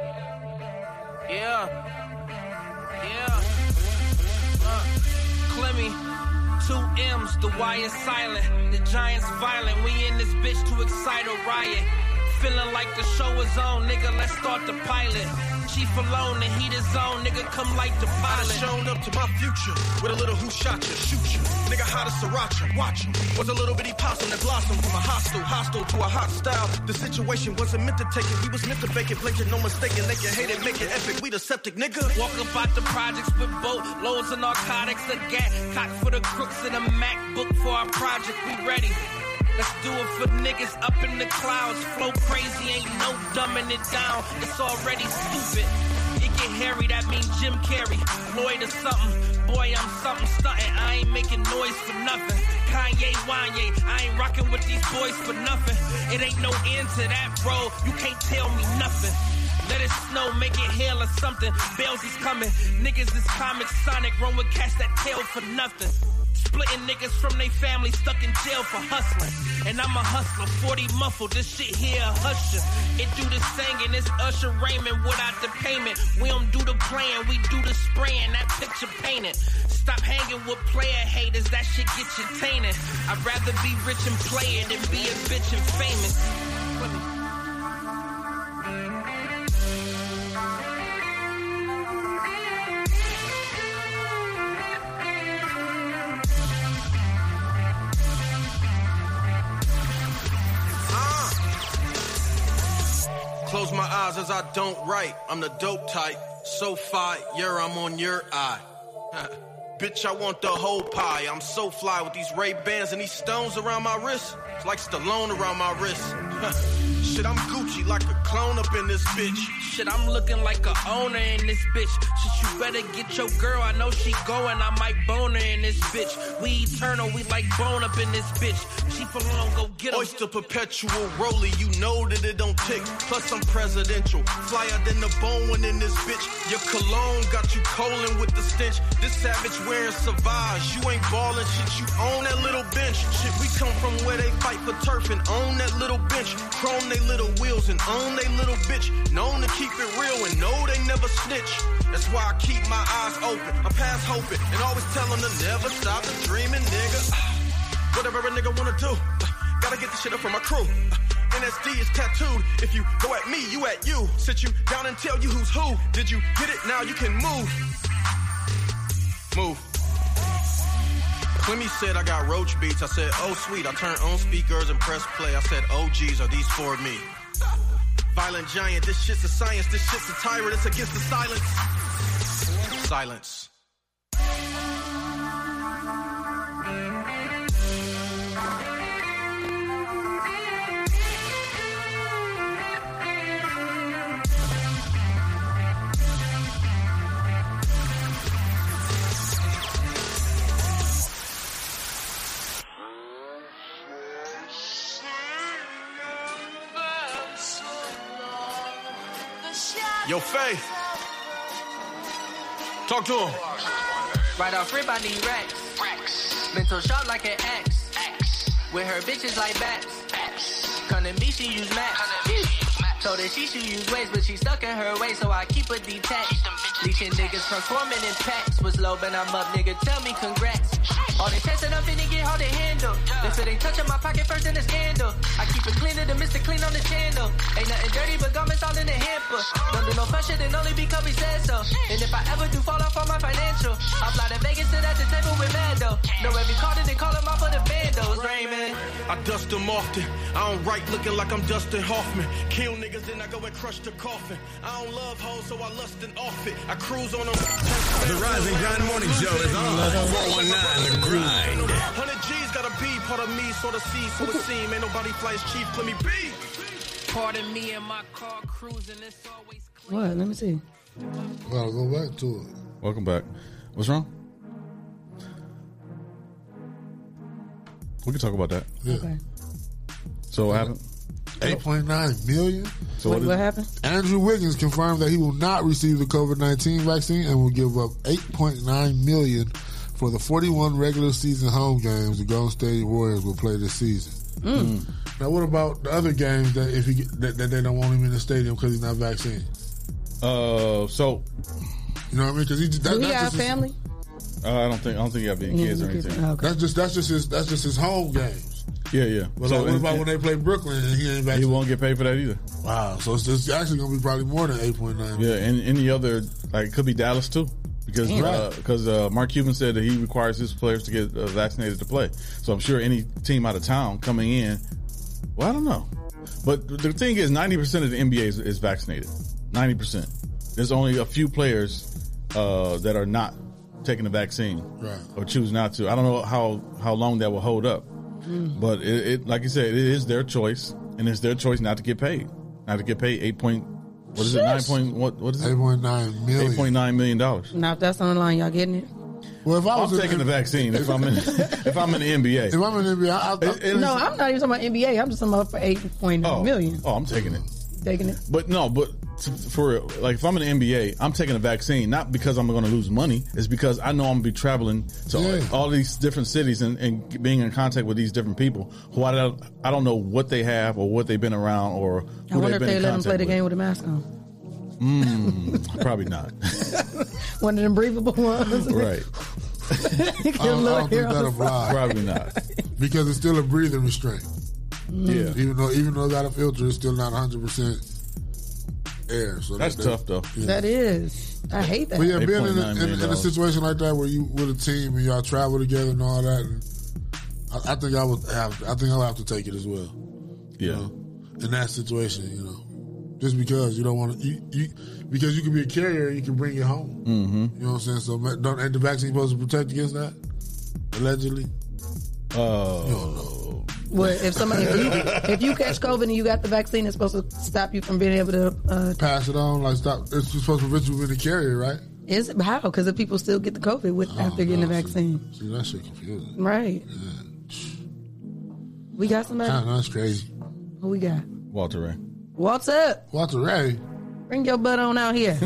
Yeah. Yeah. Uh, Clemmy. Two M's, the Y is silent. The Giants violent. We in this bitch to excite a riot. Feeling like the show is on, nigga. Let's start the pilot. Chief alone, the heat is on, nigga. Come like the I pilot. done shown up to my future with a little who shot you, shoot you. Nigga hot as sriracha, watch him. Was a little bitty possum that blossomed from a hostile, hostile to a hot style. The situation wasn't meant to take it, we was meant to bake it, blink it, no mistaking. They can hate it, make it epic. We the septic nigga. Walk up out the projects with boat loads of narcotics, a gat cock for the crooks and a MacBook for our project. We ready. Let's do it for niggas up in the clouds. Flow crazy, ain't no dumbing it down. It's already stupid. It get hairy, that means Jim Carrey. Lloyd or something. Boy, I'm something stunting. I ain't making noise for nothing. Kanye, Wanye, I ain't rocking with these boys for nothing. It ain't no end to that, bro. You can't tell me nothing. Let it snow, make it hail or something. Bells is coming. Niggas is comic Sonic. Run with cats that tail for nothing. Splitting niggas from they family stuck in jail for hustling. And I'm a hustler, 40 muffled, this shit here a husher. It do the singing, it's Usher Raymond without the payment. We don't do the playing, we do the spraying, that picture painted. Stop hanging with player haters, that shit get you tainted. I'd rather be rich and play it than be a bitch and famous. Close my eyes as I don't write. I'm the dope type. So fire, I'm on your eye. Bitch, I want the whole pie. I'm so fly with these Ray Bans and these stones around my wrist. It's like Stallone around my wrist. Shit, I'm Gucci like a clone up in this bitch. Shit, I'm looking like a owner in this bitch. Shit, you better get your girl. I know she going. I might bone her in this bitch. We eternal. We like bone up in this bitch. She for long. Go get her. Oyster perpetual roller, you know that it don't tick. Plus I'm presidential, flyer than the bone one in this bitch. Your cologne got you colon with the stench. This savage wearing Savage, you ain't ballin' shit. You own that little bench. Come from where they fight for turf and own that little bench. Chrome they little wheels and own they little bitch. Known to keep it real and know they never snitch. That's why I keep my eyes open. I'm past hoping and always tell them to never stop the dreaming, nigga. Whatever a nigga wanna do. Gotta get the shit up for my crew. NSD is tattooed. If you go at me, you at you. Sit you down and tell you who's who. Did you get it? Now you can move. Move. Clemmy said I got roach beats. I said, oh sweet. I turned on speakers and press play. I said, oh geez, are these for me? Violent giant, this shit's a science. This shit's a tyrant. It's against the silence. Silence. Yo, Faye. Talk to him. Right off rip, I need racks. Mental sharp like an axe. With her bitches like bats. Come to me, she use max. Told her she should use ways, but she stuck in her way, so I keep her detached. Leeching niggas transforming in packs. Was low, but I'm up, nigga. Tell me congrats. All the testing up and it get hard to handle. If it ain't touching my pocket first, then a scandal. I keep it cleaner than Mr. Clean on the channel. Ain't nothing dirty but garments all in the hamper. Don't do no fun shit and only because we said so. And if I ever do fall off on my financial, I'll fly to Vegas, sit at the table with Mando. Know every card and then call him out for the bandos. Raymond. I dust them often. I don't write looking like I'm Dustin Hoffman. Kill niggas, then I go and crush the coffin. I don't love hoes, so I lust and off it. I cruise on them. The Rise and Grind Morning Show is on. 419 The Grind. 100 G's gotta be part of me, sort of see, so it seem. Ain't nobody flies chief, let me be. Pardon me and my car cruising. It's always What? Let me see. Well, go back to it. Welcome back. What's wrong? We can talk about that. Yeah. Okay. So what happened? 8.9 million. So what, what happened? Andrew Wiggins confirmed that he will not receive the COVID 19 vaccine and will give up 8.9 million for the 41 regular season home games the Golden State Warriors will play this season. Mm. Now, what about the other games that if he get, that, that they don't want him in the stadium because he's not vaccinated? Uh, so You know what I mean? Because he just, that, Do he that's have just his- family? uh, I don't think I don't think you have any kids or anything. That's just that's just his that's just his home games. Yeah, yeah. But So like, what and- about when they play Brooklyn and he ain't He won't get paid for that either. Wow, so it's, it's actually going to be probably more than 8.9. Yeah, and any other like it could be Dallas too, because because uh, Mark Cuban said that he requires his players to get uh, vaccinated to play. So I'm sure any team out of town coming in, well, I don't know, but the thing is, ninety percent of the NBA is, is vaccinated. Ninety percent. There's only a few players uh, that are not taking the vaccine Right. or choose not to. I don't know how how long that will hold up, but it, it like you said, it is their choice, and it's their choice not to get paid, not to get paid eight point. What is it? Nine point what? What is it? 8.9 million. Eight point nine million dollars. Now, if that's on the line, y'all getting it? Well, if I I'm was taking the vaccine if I'm in if I'm in the NBA. If I'm in the NBA, I, I, No, I'm not even talking about NBA. I'm just talking about for eight point nine Oh, million. oh, I'm taking it. Taking it. But no, but t- for like if I'm in the NBA, I'm taking a vaccine not because I'm going to lose money. It's because I know I'm going to be traveling to Yeah. all these different cities and, and being in contact with these different people who I don't, I don't know what they have or what they've been around or who I wonder they've if they let them play contact the game with a mask on. Mm, probably not. One of them breathable ones. right. Get a I don't, I don't hair think that the side. applies. Probably not. because it's still a breathing restraint. Yeah. Even though even though it got a filter, it's still not 100 percent air. So That's that, tough, though. Yeah. That is. I hate that. But yeah, being in a, in, in a situation like that where you with a team and y'all travel together and all that, and I, I think I would have. I think I'll have to take it as well. you Yeah. know, in that situation, you know, just because you don't want to, you, you because you can be a carrier, you can bring it home. Mm-hmm. You know what I'm saying? So don't ain't the vaccine supposed to protect against that? Allegedly. Oh. Well, if somebody if you, if you catch COVID and you got the vaccine, it's supposed to stop you from being able to. Uh, Pass it on, like stop. It's supposed to prevent you from being a carrier, right? is it how? Because the people still get the COVID with after getting the vaccine, See, that shit confusing. right? We got somebody. I know, that's crazy. Who we got? Walter Ray. What's up? Walter Ray. Bring your butt on out here.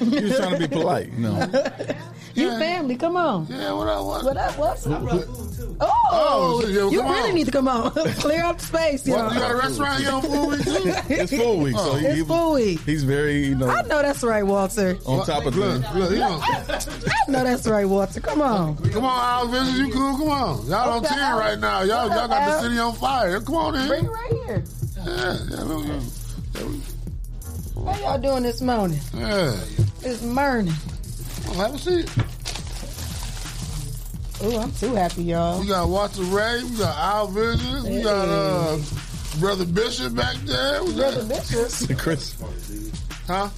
He was trying to be polite. No. You family, come on. Yeah, what up? What, what up? What's up? Oh, Oh, so, you come really on. need to come on. Clear out the space, What, y'all. you got a restaurant here on Food Week too? It's full week, so he, It's he- full week. he's very, you know, I know that's right, Walter. on top of Look, things. look, you know. I know that's right, Walter. Come on. Come on, Al Vision, you cool? Come on. Y'all on Okay, 10 Al. right now. Y'all, y'all got the Al. city on fire. Come on in. Bring it right here. Yeah, yeah, look, How y'all doing this morning? yeah. It's morning. Well, have a seat. Ooh, I'm too happy, y'all. We got Walter Ray. We got Al Vision. We got uh, Brother Bishop back there. We got, Brother Bishop. Chris, huh?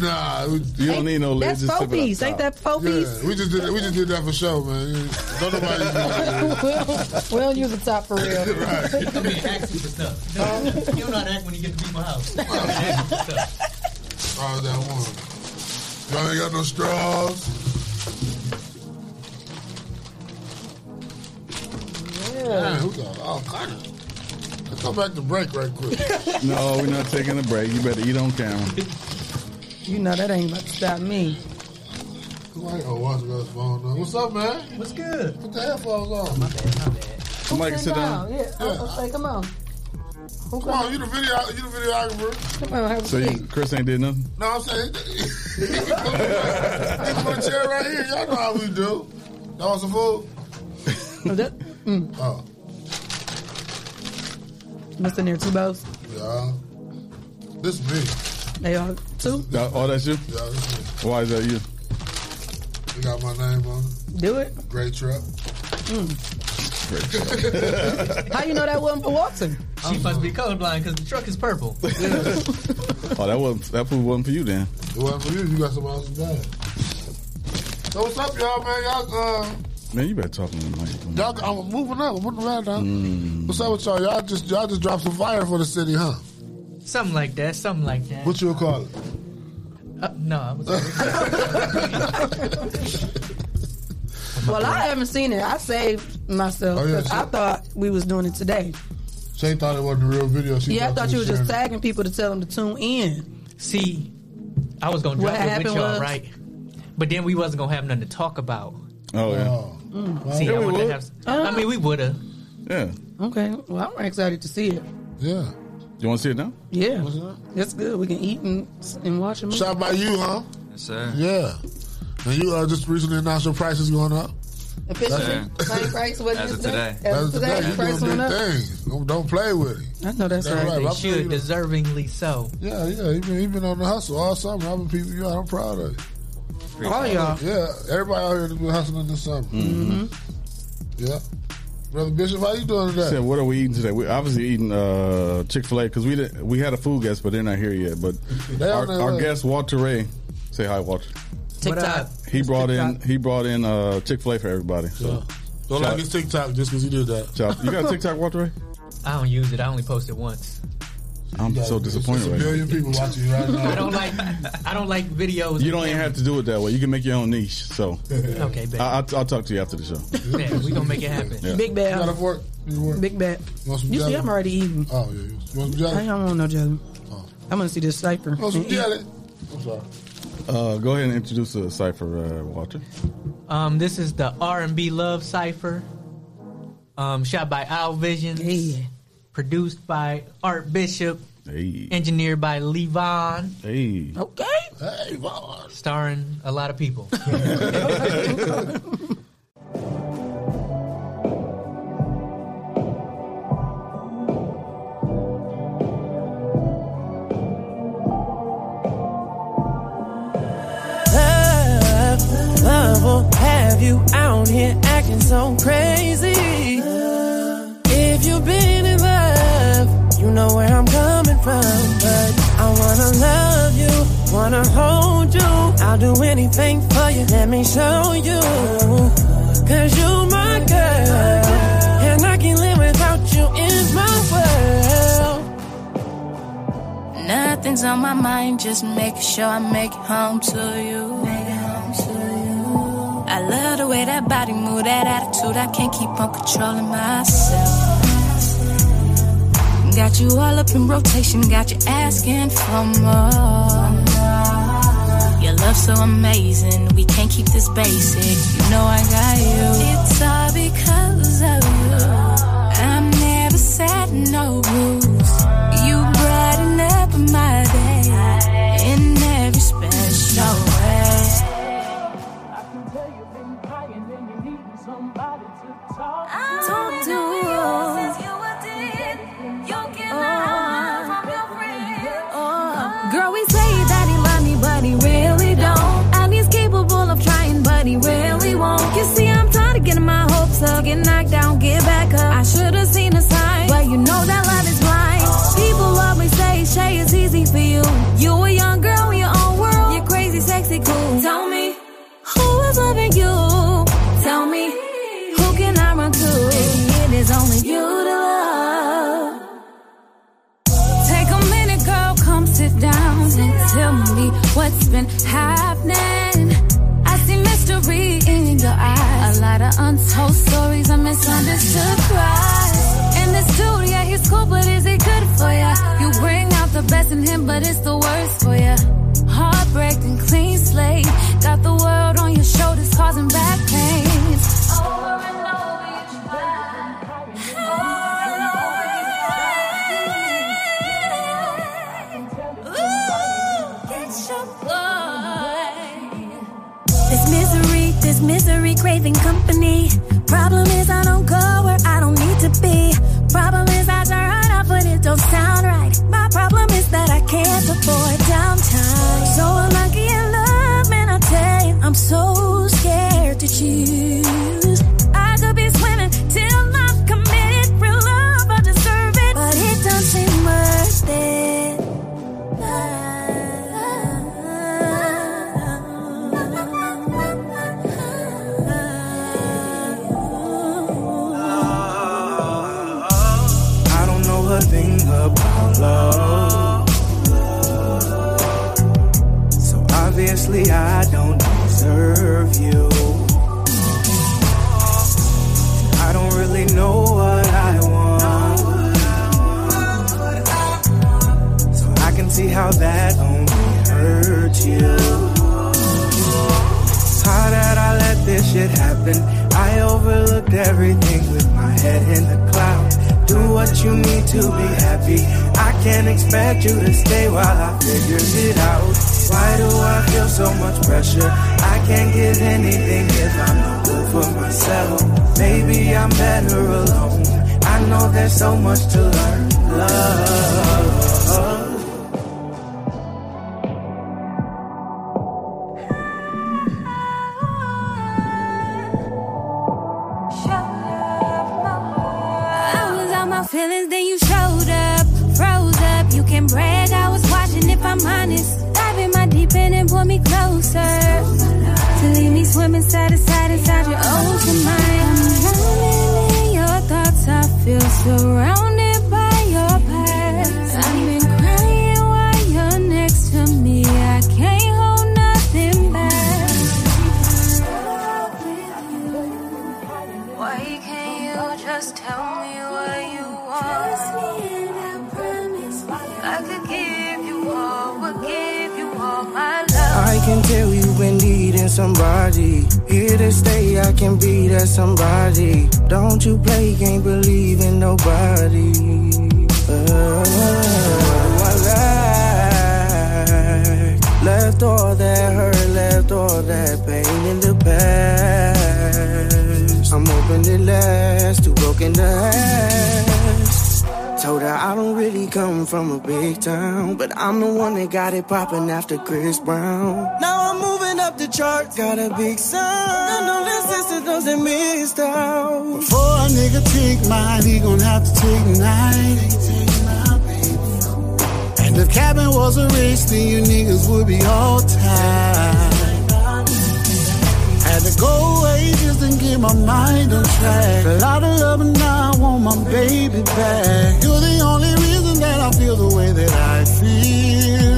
Nah, we, you don't need no That's lid. Just four sip it piece. Ain't that four yeah, we just did we just did that for show, man. Don't nobody use that. we don't use the top for real. right. I mean, ask you for stuff. No, You don't know how to act when you get to people's house. You gotta ask you for stuff. Oh, that one. Y'all ain't got no straws. Yeah. Man, we got all kind of. Let's go back to break right quick. No, we're not taking a break. You better eat on camera. You know that ain't about to stop me. Somebody, oh, Walter got his phone on. What's up, man? What's good? Put the headphones on. Somebody can sit down. Yeah, I was gonna say, come on. Who Come on, you the video, you the videographer. Come on, have a So you, seat. Chris ain't did nothing. No, I'm saying, he can put a chair right here. Y'all know how we do. That was want some food? Oh, that- mm. Oh, What's in there? Two bows? yeah. This me. They are two? That- Oh, that's you. Yeah, this Why is that you? me. You got my name on it. Do it. Great truck. mm How you know that wasn't for Watson? She must be colorblind because the truck is purple. Oh, that wasn't that food wasn't for you then. It wasn't for you. You got somebody else's bag. So what's up, y'all, man? Y'all, uh, Man, you better talk to me, mic. Come on. y'all, I'm moving up. I'm putting the rag down. What's up with y'all? Y'all just, y'all just dropped some fire for the city, huh? Something like that. Something like that. What you call it? Uh, no, I was. Well, I haven't seen it. I saved myself Oh, yeah, 'cause I thought we was doing it today. Shay thought it wasn't a real video. She yeah, I thought you were just it. tagging people to tell them to tune in. See, I was gonna What drop it with y'all, was- right? But then we wasn't gonna have nothing to talk about. Oh yeah. Oh. See, Yeah, I would. to have. I mean, we would have. Yeah. Okay, well, I'm excited to see it. Yeah. You want to see it now? Yeah, that's good. We can eat and, and watch a movie. Shot by you, huh? Yes, sir. Yeah. And you uh, just recently announced your prices going up. Officially, Sir. same price. What As you of said? today. As That's of today, thing. You price doing went big up. things. Don't, don't play with him. I know that's, That's right. right. They I should, you. deservingly so. Yeah, yeah. He been, he been on the hustle all summer. I've been people you out. I'm proud of you. All y'all. Yeah, everybody out here has been hustling this summer. Mm-hmm. Yeah. Brother Bishop, how you doing today? Said, today? what are we eating today? We're obviously eating uh, Chick Fil A because we did, we had a food guest, but they're not here yet. But our, our guest Walter Ray, say hi, Walter. TikTok. He brought in he brought in uh, Chick Fil A for everybody. So Don't like his TikTok just because he did that. shout- you got a TikTok, Walter Ray? I don't use it. I only post it once. I'm so disappointed There's a right now. people watching you right now. I don't like. I don't like videos. You don't even have to do it that way. You can make your own niche. So Okay, babe. I, I'll, I'll talk to you after the show. Yeah, we gonna make it happen. Yeah. Big You got bad. a fork? Work? Big bad. You You see, I'm already eating. Oh, yeah. You want some I don't want no jelly. Oh. I'm gonna see this cipher. Want some jelly? I'm sorry. Uh, go ahead and introduce the cipher, uh, Walter. Um, this is the R and B Love Cipher. Um, shot by Owl Visions. Yeah. Produced by Art Bishop. Hey, Engineered by Levon. hey. Okay. Hey, Vaughn. Starring a lot of people. Love, love will have you out here acting so crazy. If you've been in love, you know where I'm coming from. But I wanna love you, wanna hold you. I'll do anything for you. Let me show you. Cause you my girl. And I can't live without you in my world. Nothing's on my mind, just making sure I make it home to you. I love the way that body move, that attitude. I can't keep on controlling myself. Got you all up in rotation, got you asking for more. Your love so amazing. We can't keep this basic. You know I got you. It's all because of you. I'm never sad, no blues. I should have seen a sign, but you know that love is blind. People always say, Shay, it's easy for you. You a young girl in your own world, you're crazy, sexy, cool. Tell me, who is loving you? Tell me, who can I run to? Baby, it is only you to love. Take a minute, girl, come sit down and tell me what's been happening. I see mystery in your eyes, a lot of untold stories, a misunderstood cries. In this dude, yeah, he's cool, but is he good for ya? You bring out the best in him, but it's the worst for ya. Heartbreak and clean slate, got the world on your shoulders, causing back pains. Over and over, you try. This misery, this misery craving company. Problem is I don't go where I don't need to be. Problem is I turn up but it don't sound right. My problem is that I can't afford downtime. So unlucky in love, man, I tell you, I'm so scared to choose. Got it poppin' after Chris Brown. Now I'm moving up the charts, got a big sound. I know that sister doesn't miss out. Before a nigga take mine, he gon' have to take nine. And if cabin was a race, then you niggas would be all tied. Had to go away just to get my mind on track. A lot of love and now I want my baby back. You're the only reason that I feel the way that I feel.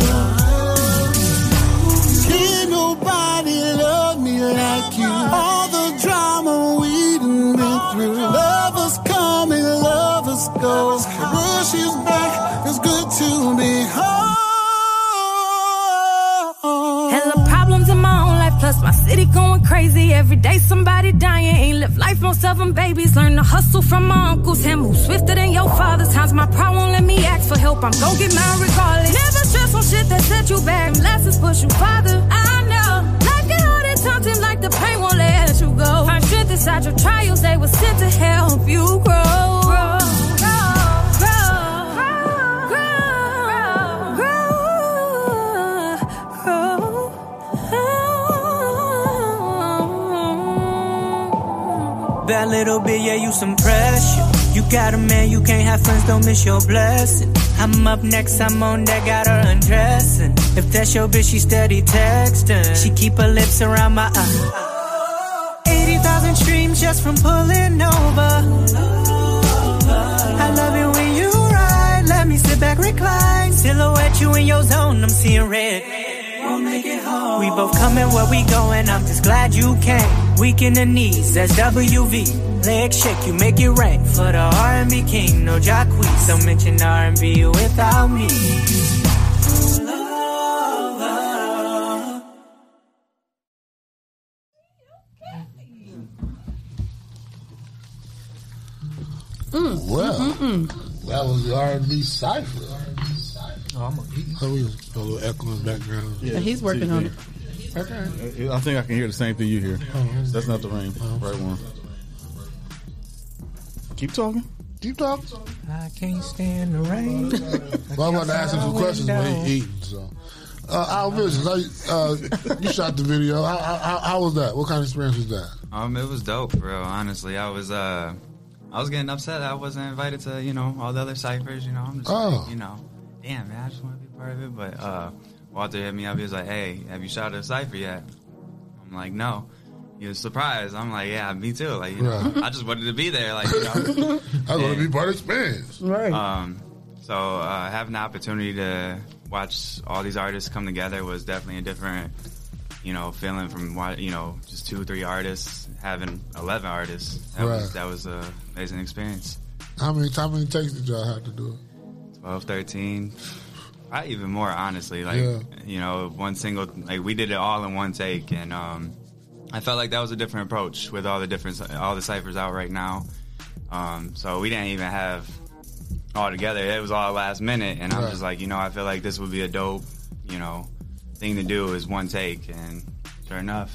City going crazy. Every day somebody dying. Ain't live life, most of them babies. Learn to hustle from my uncles and move swifter than your father's. Times my pride won't let me ask for help. I'm gon' get mine regardless. Never stress on shit that set you back. Lessons push you farther. I know. Life get hard at times and like the pain won't let you go. Find strength inside your trials. They were sent to help you grow. Little bit, yeah, you some pressure. You got a man, you can't have friends, don't miss your blessing. I'm up next, I'm on that, got her undressing. If that's your bitch, she steady texting. She keep her lips around my eye. 80,000 streams just from pulling over. I love it when you ride, let me sit back, recline. Silhouette you in your zone, I'm seeing red. Won't make it home. We both coming where we going, I'm just glad you came. Weak in the knees, that's WV. Leg shake, you make it rain. For the R&B king, no Jacquees. Don't mention R&B without me. Mm. Well, Mm-mm-mm. that was the R&B cipher. Oh, I'm a, oh, we was a little echo in the background. Yeah, he's working on it. Okay. I think I can hear the same thing you hear. That's not the rain. Right one. Keep talking. Keep talking. I can't stand the rain. Well, I'm about to ask him some questions when he eating. So, uh, Al Visions, uh, you shot the video. How, how, how was that? What kind of experience was that? Um, it was dope, bro. Honestly, I was uh, I was getting upset I wasn't invited to you know all the other ciphers. You know, I'm just Oh. like, you know, damn man, I just want to be part of it. But uh, Walter hit me up. He was like, "Hey, have you shot a cipher yet?" I'm like, "No." He was surprised. I'm like, "Yeah, me too." Like, you know, Right. I just wanted to be there. Like, you know, I want to be part of the experience. Right. um, so uh, having the opportunity to watch all these artists come together was definitely a different, you know, feeling from wa- you know just two or three artists having eleven artists. That was Right. that was a amazing experience. How many how many takes did y'all have to do it? 12, 13, probably even more honestly. Like Yeah. you know, one single like we did it all in one take, and um, I felt like that was a different approach with all the different all the ciphers out right now. Um, so we didn't even have all together. It was all last minute, and I'm just like, you know, I feel like this would be a dope, you know, thing to do is one take, and sure enough,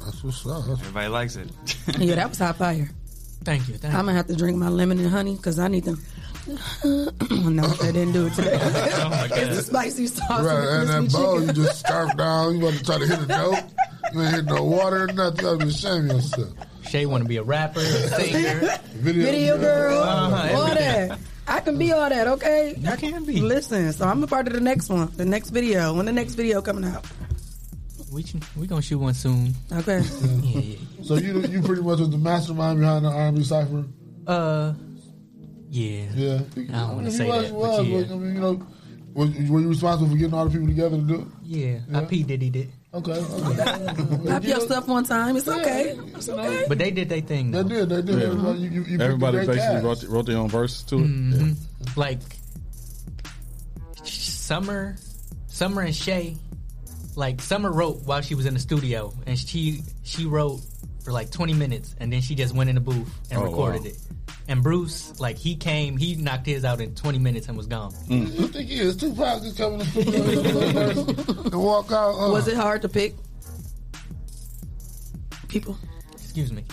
That's what's up. everybody likes it. yeah, that was hot fire. Thank you. Thank I'm gonna have to drink my lemon and honey because I need to. no, I didn't do it today. it's the spicy sauce. Oh Right, and and that bowl you just scarf down. You want to try to hit a note. You ain't hit no water or nothing. You gotta be ashamed of yourself. Shay want to be a rapper, singer, Video, Video girl, Uh-huh, all that. I can be all that, okay? You can be. Listen, so I'm a part of the next one, the next video. When the next video coming out? We we gonna shoot one soon. Okay. yeah, yeah. So you you pretty much was the mastermind behind the R&B cipher. Uh, yeah. Yeah. I don't want to you say was, that, you but was, yeah. but, I mean, you know, was, were you responsible for getting all the people together to do it? Yeah, I P Diddy did. Okay. okay. Pop your stuff one time. It's okay. It's okay. But they did their thing. Though. They did. They did. Everybody, you, you, you Everybody basically wrote, wrote their own verses to it. Mhm. Like Summer, Summer and Shay. Like Summer wrote while she was in the studio, and she she wrote for like 20 minutes, and then she just went in the booth and Oh, recorded wow. it. And Bruce, like he came, he knocked his out in 20 minutes and was gone. You think he is Tupac just come in the studio and walk out? Uh, Was it hard to pick people? Excuse me.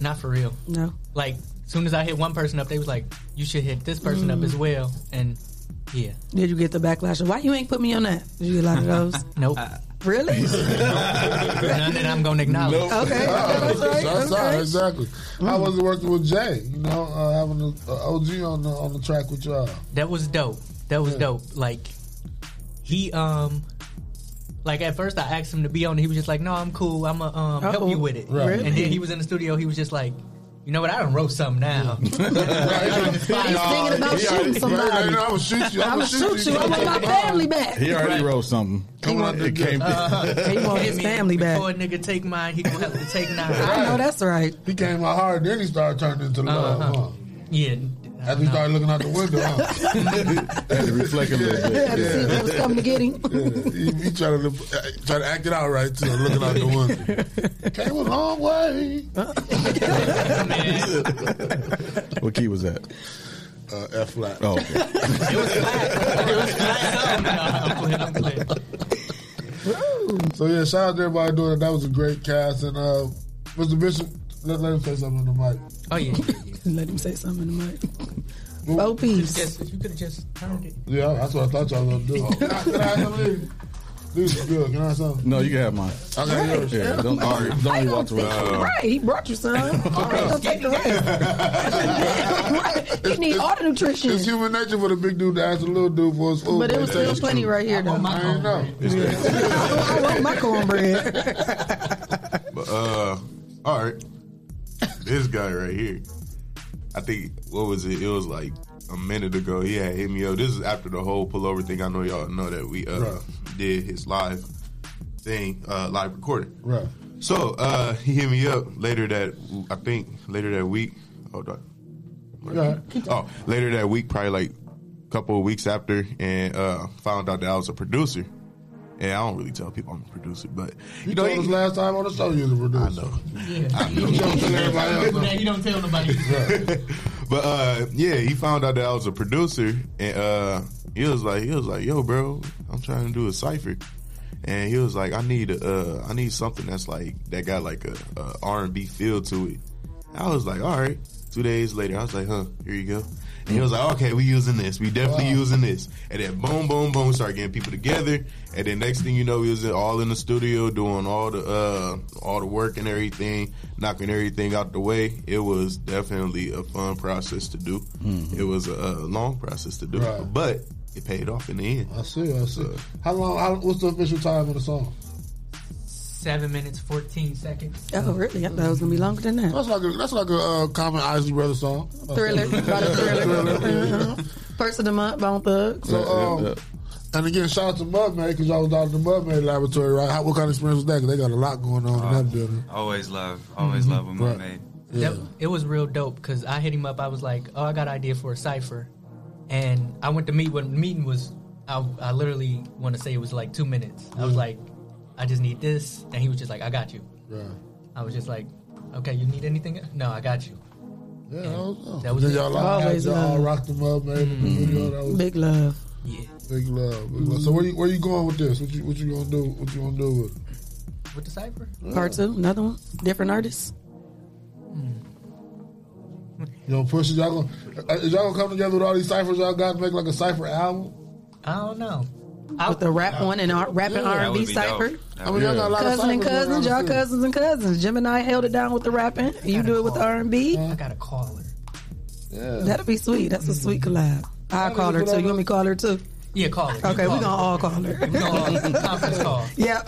Not for real. No. Like, as soon as I hit one person up, they was like, "You should hit this person up Mm. as well." And yeah, Did you get the backlash? of, Why you ain't put me on that? Did you get a lot of those? nope. Really? None that I'm gonna acknowledge. Okay. That's right. That's okay. right, exactly. How was it working with Jay? You know, uh, having an OG on the on the track with y'all. That was dope. That was dope. Like he um like at first I asked him to be on it. He was just like, "No, I'm cool. I'm gonna um, help you with it." Right. And then he was in the studio. He was just like, "You know what? I don't wrote something now." He's thinking about shooting somebody. Right, right, I'm gonna shoot you. I'm I'm gonna gonna shoot you. I want my family back. He already wrote something. Coming out the it came. He want his Me, family back. Before a nigga take mine, he gonna have to take nine. I know that's right. He came out hard, then he started turning into love. Uh-huh. Huh? Yeah, After we started looking out the window, huh? Had to reflect a little bit. Had to see what was coming to get him. Yeah, he, he tried to uh, try to act it out right too, looking out the window. Came a long way. What key was that? Uh, F flat. Oh, okay. So yeah, shout out to everybody doing it. That was a great cast. And uh, Mr. Bishop, let, let him say something on the mic. Oh yeah. Let him say something in the mic. Well, Four piece. Just, you could have just turned it. Yeah, that's what I thought y'all was gonna do. Can I, can I have some of these? These is good. Can I have some? No, you can have mine. I got yours. Yeah, don't, don't, don't you walk Take- around. right, he brought you some. Right. Don't take the rest. right. He need all the nutrition. It's human nature for the big dude to ask the little dude for his food. But it was still plenty true. right here, though. I ain't know. I want my cornbread. But uh, all right, this guy right here. I think what was it? It was like a minute ago. He had hit me up. This is after the whole pullover thing. I know y'all know that we uh Right. did his live thing, uh live recording. Right. So uh he hit me up later that I think later that week. Hold on. Right. Oh, later that week, probably like a couple of weeks after, and uh found out that I was a producer. And I don't really tell people I'm a producer, but You you know, told us last time on the show you was a producer. I know. Yeah. You don't tell everybody else. Yeah, you don't tell nobody. but uh, yeah, he found out that I was a producer, and uh, he was like, he was like, "Yo, bro, I'm trying to do a cipher," and he was like, "I need a, uh, I need something that's like that got like a, a R&B feel to it." I was like, "All right." Two days later, I was like, "Huh, here you go." And he was like, "Okay, we using this. We definitely Wow. using this." And then boom, boom, boom, start getting people together. And then next thing you know, we was all in the studio doing all the uh, all the work and everything, knocking everything out the way. It was definitely a fun process to do. It was a, a long process to do, Right. but it paid off in the end. I see. I see. How long? How, what's the official time of the song? Seven minutes, fourteen seconds. Oh, really? I thought it was gonna be longer than that. That's like a that's like a uh, common Isley Brothers song. Thriller, about a thriller. Uh-huh. First of the month, Bone Thugs. So, um, and again, shout out to Mudmaid because y'all was out at the Mudmaid laboratory, right? How, what kind of experience was that? Because they got a lot going on in that building. Always love, always love when Right. made. That, it was real dope because I hit him up. I was like, "Oh, I got an idea for a cipher," and I went to meet. When the meeting was, I, I literally want to say it was like two minutes. I was like, "I just need this," and he was just like, "I got you." Right. I was just like, "Okay, you need anything?" No, I got you. Yeah, that was, That was then it. y'all all, Always y'all all love. rocked them up, man. in the video. That Big love. Yeah. big love. Big love. So where you where you going with this? What you what you gonna do? What you gonna do with it? With the cipher? Part two, another one. Different artists. You know, push it. Y'all gonna uh, is y'all gonna come together with all these ciphers y'all got to make like a cipher album? I don't know. With the rap one and R- rapping Yeah, that R&B cipher. dope. I mean, y'all got a lot of Cousin and cousins, y'all cousins and cousins. Jim and I held it down with the rapping. You do it with the R&B. I got to call her. Yeah. That'll be sweet. That's a sweet collab. Mm-hmm. I'll call her too. You want me to call her too? Yeah, call her. Okay, we call gonna all call her. We gonna all conference call. Yeah.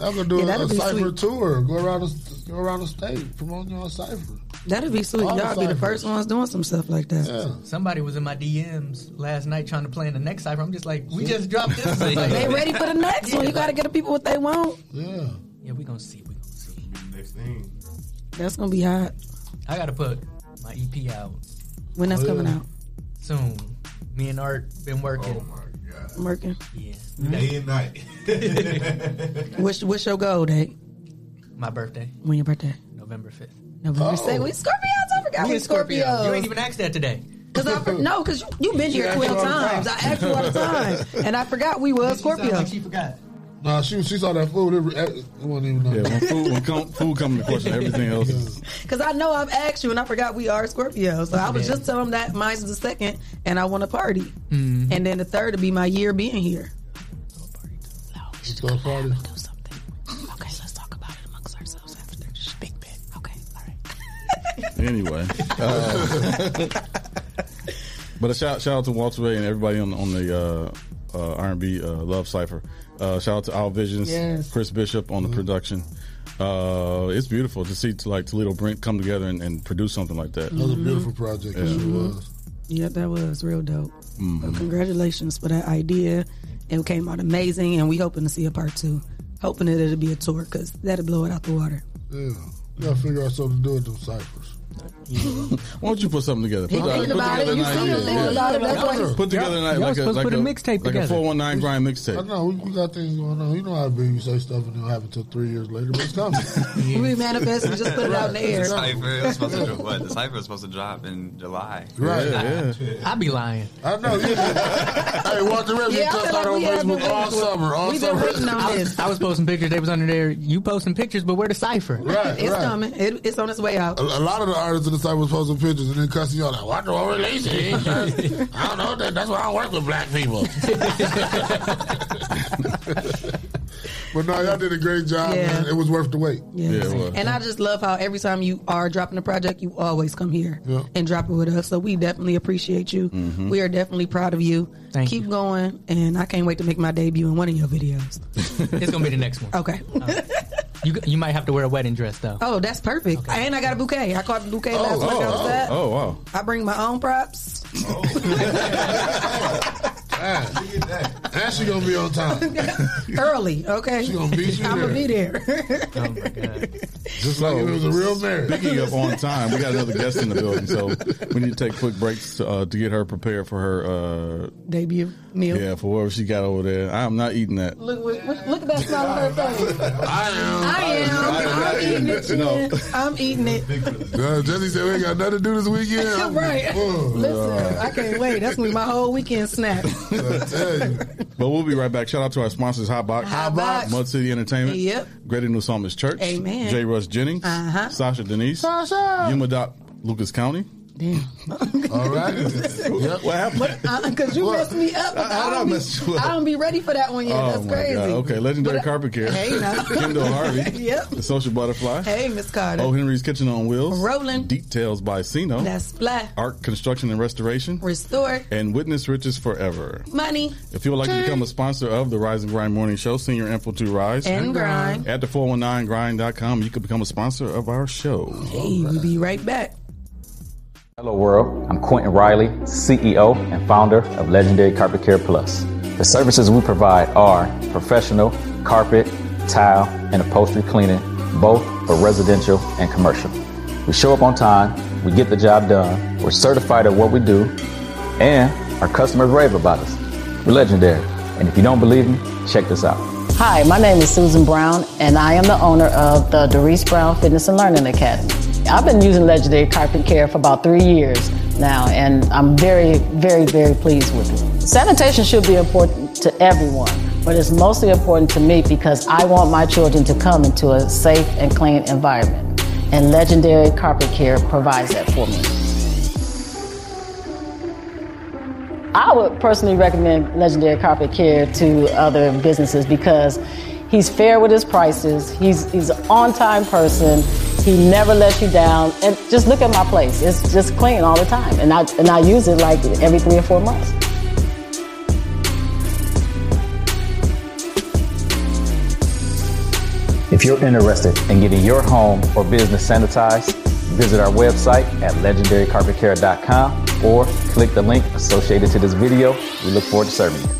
I'm gonna do Yeah, a, a cipher sweet. tour. Go around the go around the state promoting your cipher. That'd be sweet. All the Y'all be the first ones doing some stuff like that. Yeah. Somebody was in my DMs last night trying to plan the next cipher. I'm just like, we just dropped this. They ready for the next one. You gotta get the people what they want. Yeah. Yeah, we gonna see. We gonna see. Next thing. That's gonna be hot. I gotta put my EP out When that's Oh, coming yeah. out. soon. Me and Art been working. Oh my god. I'm working. Yeah. Day and night. What's, what's your goal date? My birthday, When your birthday? November fifth. November Oh. 2nd. We Scorpios. I forgot We we in Scorpio. Scorpios. You ain't even asked that today. Cause I for- no, cause you, you been here She asked twelve times. I asked you all the time, and I forgot we were Scorpio. she forgot. Nah, she she saw that food. It, it wasn't even know. Yeah, when food, when com- food comes into question, everything else is. Cause I know I've asked you, and I forgot we are Scorpio. So I was Yeah. just telling them that mine's the second, and I want to party, Mm-hmm. and then the third to be my year being here. Let's go party. Do Anyway, uh, but a shout shout out to Walter Ray and everybody on on the uh, uh, R&B uh, Love Cipher. Uh, shout out to Al Visions, Yes. Chris Bishop on the production. Uh, it's beautiful to see like Toledo Brent come together and, and produce something like that. That was a beautiful project. It Yeah. sure was. Yeah, that was real dope. Mhm. Well, congratulations for that idea. It came out amazing, and we hoping to see a part two. Hoping that it'll be a tour because that'll blow it out the water. Yeah. We gotta figure out something to do with them ciphers episode. Why don't you put something together? Put, uh, put about it. together You an idea. thinking about it. That's why he- Put together Y'all- like, a, supposed like, put a a mixtape like a together. 419 grind mixtape. I know we, we got things going on. You know how it be. You say stuff and it'll happen until three years later, but it's coming. We manifest and just put it out in the air. The cipher was supposed to what? The cipher was supposed to drop in July. Right. Yeah, I be lying. I know. You, hey, Walter Red, Yeah, I you cussed feel like on Facebook all summer. All We've been summer. waiting on I this. was, I was posting pictures. They was under there. You posting pictures, but where the cipher? Right, It's coming. It's on its way out. A, a lot of the artists in the site was posting pictures and then cussing y'all like, "Watch won't release it." He ain't trying- I don't know. That, that's why I work with black people. but no, y'all did a great job. Yeah. Man. It was worth the wait. Yeah. and I just love how every time you are dropping a project, you always come here Yeah. and drop it with us. So we definitely appreciate you. Mm-hmm. We are definitely proud of you. Thank Keep going, and I can't wait to make my debut in one of your videos. It's gonna be the next one. Okay. You you might have to wear a wedding dress though. Oh, that's perfect. And I got a bouquet. I caught the bouquet last oh, week. I was oh, at. Oh wow. I bring my own props. Oh. And she gonna be on time. Early, okay? She gonna beat you I'm gonna there. be there. Just like if it was a real marriage. Speaking of on time, we got another guest in the building, so we need to take quick breaks to, uh, to get her prepared for her. Uh, Debut meal. yeah, for whatever she got over there. I'm not eating that. Look, look, look at that smile on her face. I am. I am. I'm eating it. No. chicken. I'm eating it. Uh, Jesse said we ain't got nothing to do this weekend. I'm right. full. Listen, I can't wait. That's gonna be my whole weekend snack. I tell you. But we'll be right back. Shout out to our sponsors, Hot Box, Hot Box. Mud City Entertainment, Yep. Greater New Psalmist Church, Amen. J. Russ Jennings, Uh-huh. Sasha Denise, Sasha. UMADAOP Lucas County. Damn. All right. Yep. What happened? Because uh, you messed me up. I- I don't don't be, mess you up. I don't be ready for that one yet. Oh That's oh my crazy. God. Okay, Legendary But- Carpet Care. Hey, now. Kendall Harvey. Yep. The Social Butterfly. Hey, Miss Carter. Oh Henry's Kitchen on Wheels. Rolling. Details by Sino. That's flat. Art Construction and Restoration. Restore. And Witness Riches Forever. Money. If you would like to become a sponsor of the Rise and Grind Morning Show, send your info to Rise And Grind. At the 419grind.com, you can become a sponsor of our show. Hey, we'll be right back. Hello, world. I'm Quentin Riley, CEO and founder of Legendary Carpet Care Plus. The services we provide are professional carpet, tile, and upholstery cleaning, both for residential and commercial. We show up on time, we get the job done, we're certified at what we do, and our customers rave about us. We're legendary. And if you don't believe me, check this out. Hi, my name is Susan Brown, and I am the owner of the Doris Brown Fitness and Learning Academy. I've been using Legendary Carpet Care for about three years now, and I'm very, very, very pleased with it. Sanitation should be important to everyone, but it's mostly important to me because I want my children to come into a safe and clean environment, and Legendary Carpet Care provides that for me. I would personally recommend Legendary Carpet Care to other businesses because he's fair with his prices. He's he's an on-time person. He never lets you down. And just look at my place; it's just clean all the time. And I and I use it like every three or four months. If you're interested in getting your home or business sanitized, visit our website at legendarycarpetcare.com or click the link associated to this video. We look forward to serving you.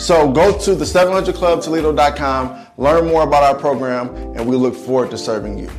So go to the 700clubtoledo.com, learn more about our program, and we look forward to serving you.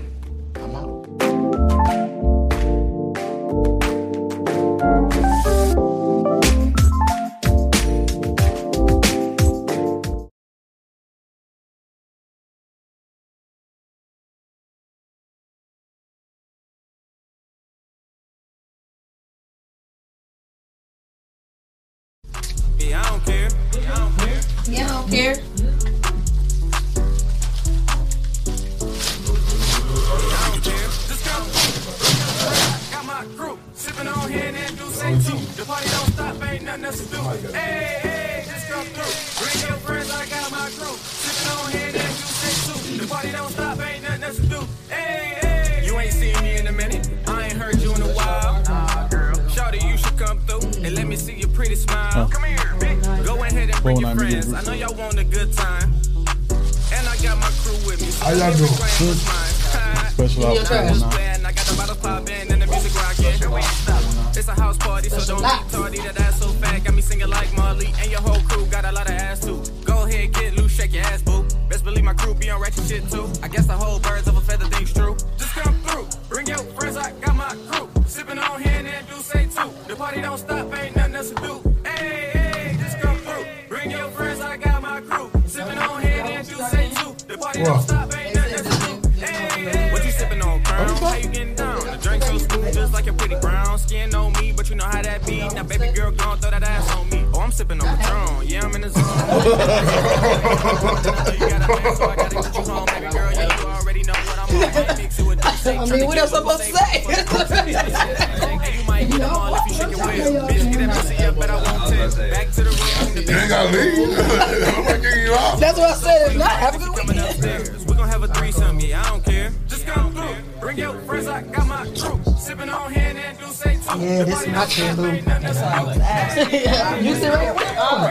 You sit right You here. Oh,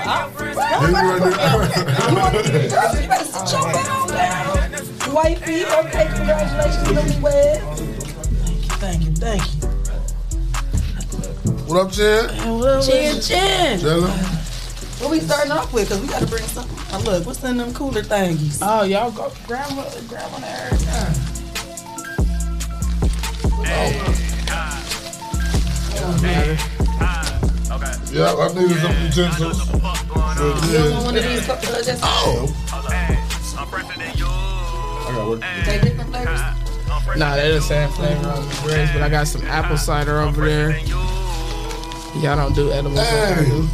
Wifey, okay, congratulations, newlywed. Thank you, thank you. Thank you. What up, Chin? Chin, chin. Chillin'? What we starting off with? Because we got to bring something. Oh, look, what's in them cooler thingies? Oh, y'all go grab one, grab one there. Yeah, I needed some utensils. So, You don't yeah. want one of these? Just Oh. I got work. You take different flavors? Nah, they're the same flavor on the grapes, but I got some apple cider over there. Y'all don't do edibles. like I do.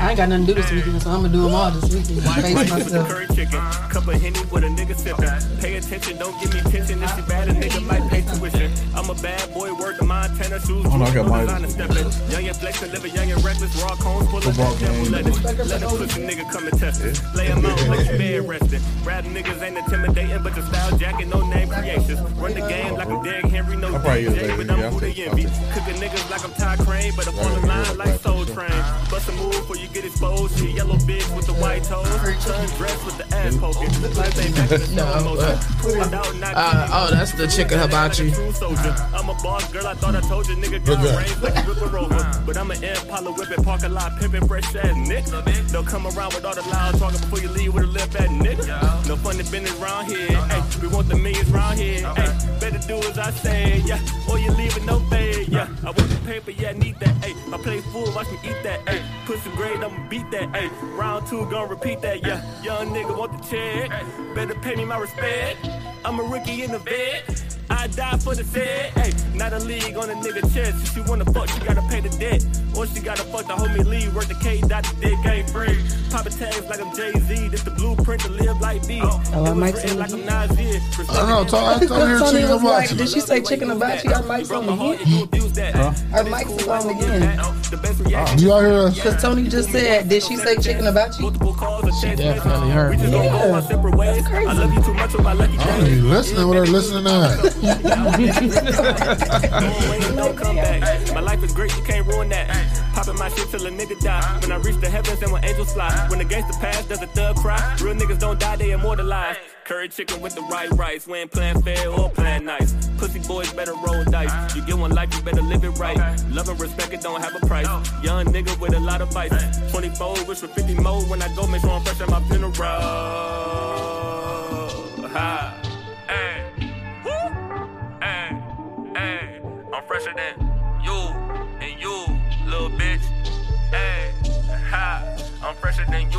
I ain't got nothing to do this weekend, so I'm gonna do them all this weekend. Face myself. Curry chicken, cup of henny with a nigga sippin'. Pay attention, don't give me tension. If you bad, a nigga might pay tuition. I'm a bad boy, work the Montana shoes. Oh, no, I got mine. designer steppin'. Young and flexin', living young and reckless. Raw cones full of Football that devil game. lettuce. Let a pussy nigga come and test it. Lay him out like you bed resting. Rap niggas ain't intimidating, but your style jacket, no name creations. Run the game like I'm Derrick Henry, no I'll probably DJ, but. I'm Yeah, I'll who they take- envy. take some. Cooking niggas like I'm Ty Crane, but I'm on the line like Soul Train. Bust a move for you get exposed. She yellow bitch with the white toes. Sun dressed with the ass poking. Life ain't back in the No, uh, Pulled out, knocked Uh, oh, that's the chicken hibachi. I'm a boss girl, I thought I told you, nigga. Got Look at like a Ripper Rover. But I'm an Impala whipping, parking lot pimping, fresh ass nigga. Don't come around with all the loud talking before you leave with a lip at nigga. No funny business round here. Hey, we want the millions round here. Hey, better do as I say, yeah. Or you leave with no fade, yeah. I want the paper, yeah, need that. Hey, my plate full, watch me eat that. Hey, put some I'ma beat that. Hey, round two, gonna repeat that, yeah. Young nigga want the check. Better pay me my respect. I'm a rookie in the vet. I die for the set. Hey, not a league on a nigga chest. If she wanna fuck, she gotta pay the debt. Or she gotta fuck the homie Lee. Work the K dot the dick ain't free. Poppin' tags like I'm Jay Z. This the blueprint to live like me. Oh, oh I It was Mike's written on like the I'm Nasir. I don't know. Tony, I told her Tony chicken was like, hibachi. did she say chicken hibachi? Our mic's on again. Our mic's is on again. You all hear us? Because Tony just said, did she say chicken hibachi? She definitely heard me. Yeah. That's crazy. I love you too much with my lucky I don't even listening with her listening to no comeback. My life is great, you can't ruin that. Popping my shit till a nigga die. When I reach the heavens and when angels fly. When the gangster pass, does a thug cry? Real niggas don't die, they immortalized. Curry chicken with the right rice. We ain't playing fair or playing nice. Pussy boys better roll dice. You get one life, you better live it right. Love and respect it don't have a price. Young nigga with a lot of vice. 24, wish for 50 more. When I go, make sure I'm fresh at my funeral. Ha. Fresher than you and you, little bitch. Hey, ha, I'm fresher than you.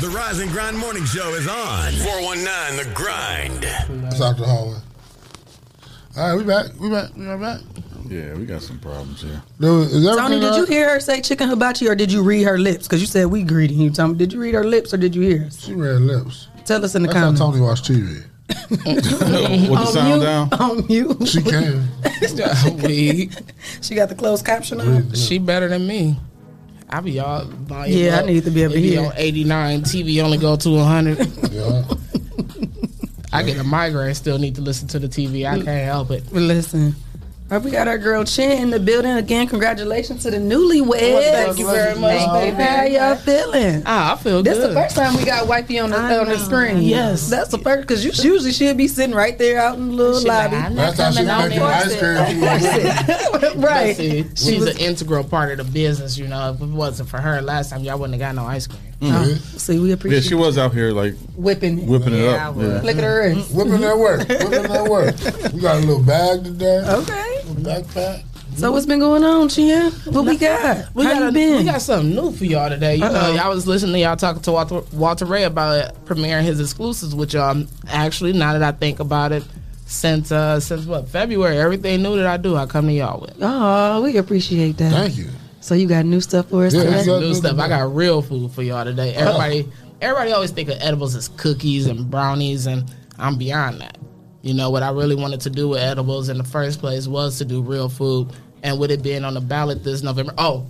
The Rise and Grind Morning Show is on. 419 The Grind. It's out the hallway. All right, we back. We back. We are back. Yeah, we got some problems here. Dude, is Tony, did you hear her say chicken hibachi or did you read her lips? Because you said we greeting you, Tony. Did you read her lips or did you hear us? She read lips. Tell us in the That's comments. how Tony watch TV. With the sound down? On mute. She can. we, she got the closed caption on. she better than me. I be all volume Yeah, I need to be able to It hear. on 89. TV only go to 100. Yeah. I get a migraine. Still need to listen to the TV. I mm. can't help it. Listen. All right, we got our girl Chin in the building again. Congratulations to the newlyweds. Well, thank you very much, baby. How y'all feeling? Ah, I feel good. This good. the first time we got wifey on the I on the screen. Yes. that's the first because usually she'll be sitting right there out in the little She like, lobby. I'm not That's how she coming making on ice cream. right. See, She she's was- an integral part of the business. You know, if it wasn't for her last time, y'all wouldn't have got no ice cream. Oh, see, we appreciate. Yeah, she was out here like whipping it. whipping it Yeah, I up. Yeah. Look at her wrist. Whipping that work. Whipping that work. We got a little bag today. Okay. Backpack. So what's been going on, Chia? What we got? We How got you a- been? we got something new for y'all today. You know, Uh-oh. y'all was listening to y'all talking to Walter, Walter Ray about premiering his exclusives with y'all. Actually, now that I think about it, since uh since what February, everything new that I do, I come to y'all with. Oh, we appreciate that. Thank you. So you got new stuff for us Yeah, today? it's new stuff. I got real food for y'all today. Everybody, everybody always think of edibles as cookies and brownies, and I'm beyond that. You know what I really wanted to do with edibles in the first place was to do real food, and with it being on the ballot this November. Oh,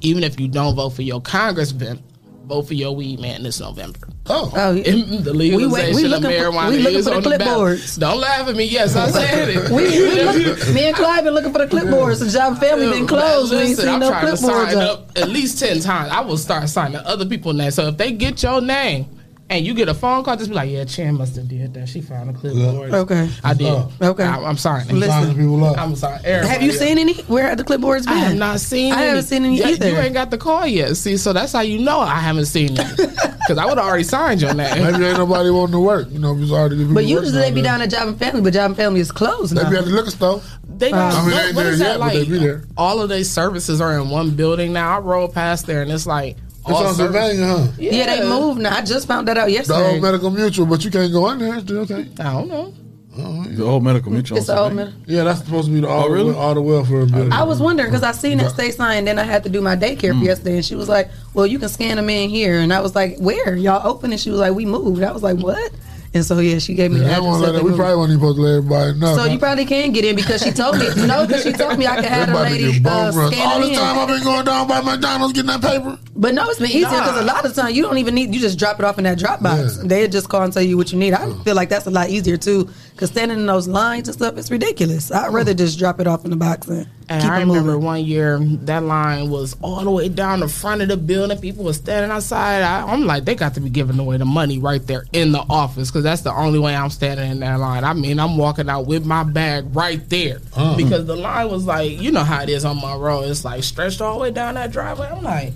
even if you don't vote for your congressman, vote for your weed man this November. Oh, Oh, oh yeah. the legalization we of looking for- marijuana we looking is for the on the ballot. Don't laugh at me. Yes, I said it. we, we look, me and Clive been looking for the clipboards. The job family been closed. we ain't seen I'm no trying to clipboards sign up. up at least ten times. I will start signing other people's names. So if they get your name and you get a phone call, just be like, "Yeah, Chan must have did that. She found a clipboard." Okay. I did. Uh, okay. I, am sorry. Listen. People up. I'm sorry. Have you else. seen any? Where have the clipboards been? I have not seen. I any. haven't seen any Yeah, either. You ain't got the call yet. See, so that's how you know I haven't seen it. Because I would have already signed your name. Maybe ain't nobody wanting to work. You know, if it's hard to But usually they be down at Job and Family, but Job and Family is closed They now. be at the liquor store. They uh, got I mean, they what, ain't what yet, that but they like? be there. All of these services are in one building now. I rolled past there and it's like It's on service- Sylvania, huh? yeah. they moved now. I just found that out The yesterday. old medical mutual, but you can't go in there. Still okay. I don't know. The old medical mutual. It's the old med- Yeah, that's supposed to be the all, Oh, really? the, all the welfare building. I was wondering because I seen that stay sign, then I had to do my daycare Mm. for yesterday, and she was like, "Well, you can scan them in here," and I was like, "Where y'all open?" And she was like, "We moved." I was like, "What?" And so yeah, she gave me Yeah, I address. that. We probably wasn't even supposed to let everybody know. So you probably can get in because she told me no, because she told me I could have They the lady uh, scan All it this time I've been going down by McDonald's getting that paper. But no, it's been easier because a lot of time you don't even need. You just drop it off in that drop box. They just call and tell you what you need. I feel like that's a lot easier too because standing in those lines and stuff, it's ridiculous. I'd rather just drop it off in the box and, And keep I it remember moving. one year that line was all the way down the front of the building. People were standing outside. I, I'm like, they got to be giving away the money right there in the office because that's the only way I'm standing in that line. I mean, I'm walking out with my bag right there Uh-huh. because the line was like, you know how it is on my road. It's like stretched all the way down that driveway. I'm like,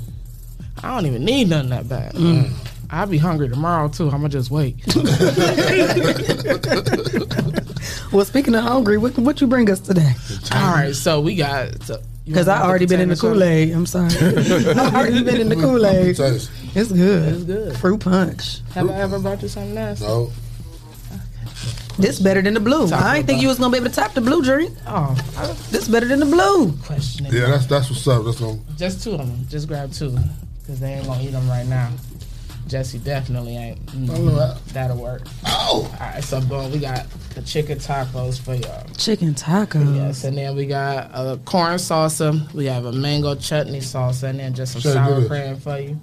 I don't even need nothing that bad. Mm. I'll be hungry tomorrow too. I'm gonna just wait. Well, speaking of hungry, what what you bring us today? all right, so we got. Because want I already been in the Kool Aid. I'm sorry. I already been in the Kool Aid. It's good. It's good. Fruit punch. Have I ever brought you something else? No. This better than the blue. Talk I ain't think you was gonna be able to top the blue drink. Oh, This better than the blue. question. Yeah, that's that's what's up. That's gonna. Just two of them. Just grab two, cause they ain't gonna eat them right now. Jesse definitely ain't. Mm, Oh, that- that'll work. Oh. All right, so boom, we got the chicken tacos for y'all. Chicken tacos. Yes, and then we got a corn salsa. We have a mango chutney salsa, and then just some Sure, sour cream for you.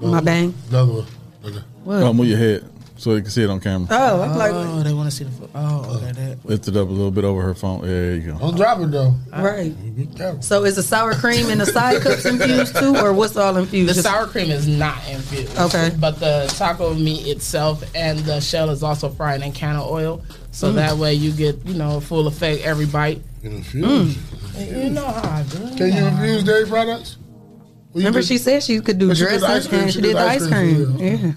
My bang. Another one. Okay. What? Oh, move your head so you can see it on camera. Oh, I'm like, Oh, they want to see the food. Oh, okay. That. Lift it up a little bit over her phone. There you go. Don't drop it though. right. Be careful. So is the sour cream and the side cups infused too, or what's all infused? The Just- sour cream is not infused. Okay. But the taco meat itself and the shell is also fried in can of oil. So Mm. that way you get, you know, full effect every bite. You infuse. You know how I do. Can you infuse dairy products? Well, Remember, did- she said she could do But she did dressing, the ice cream. and she, did the ice cream. Yeah.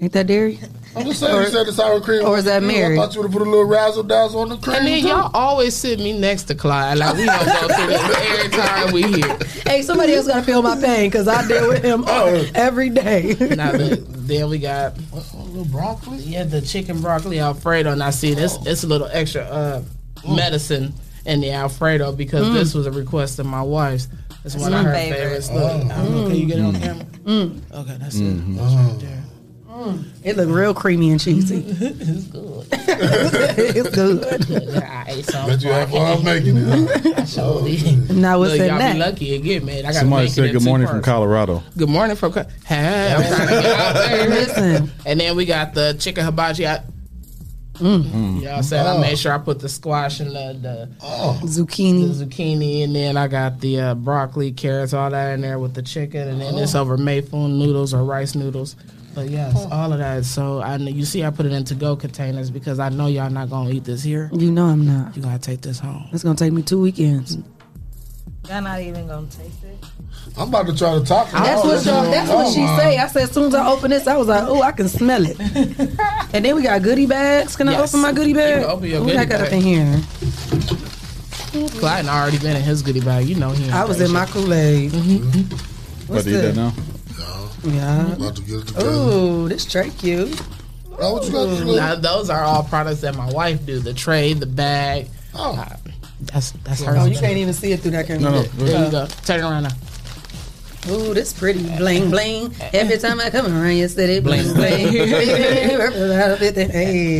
Ain't that dairy? I'm just saying, you said the sour cream. Or is that. Mary? I thought you would have put a little razzle dazzle on the cream. And then too. y'all always sit me next to Clyde. Like we don't go through this every time we here. Hey, somebody else got to feel my pain because I deal with him Oh. every day. Now the, then we got A little broccoli. yeah the chicken broccoli alfredo. Now see this it's a little extra uh medicine in the Alfredo because Mm. this was a request of my wife's. It's That's one of her favorite. favorites. Look, I don't can you get it on camera? Mm. Okay, that's it. That's right there. It looked real creamy and cheesy. it's good. it's good. I ate some. Bet you have fun making it. I sure did. Now what's Look, in y'all that? be lucky again, man. I got Somebody said good morning from. Colorado. Good morning from. Co- Hey, I'm trying to get out there. Listen. And then we got the chicken hibachi. I, Mm. Y'all said I Oh. made sure I put the squash and the, the zucchini, the zucchini, and then I got the uh, broccoli, carrots, all that in there with the chicken, and then it's over mei fun noodles or rice noodles. But yes, all of that. So I you see I put it in to go containers because I know y'all not gonna eat this here. You know I'm not. You gotta take this home. It's gonna take me two weekends. Y'all not even gonna taste it. I'm about to try to talk. That's what y'all, that's what she say. I said as soon as I open this, I was like, oh, I can smell it. and then we got goodie bags. Can I open my goodie bag? You open your What I goodie got up in here? Clyde already been in his goodie bag. You know he. I was in my Kool Aid. Mm-hmm. About to eat that now? Yeah. About to get it together. Ooh, this tray cute. Oh, what you got to do? Now, those are all products that my wife do. The tray, the bag. Oh, uh, that's that's oh, her. Oh, you can't even see it through that camera. No, no, there you go. Turn it around now. Ooh, this pretty bling bling. Every time I come around your city, bling bling. hey,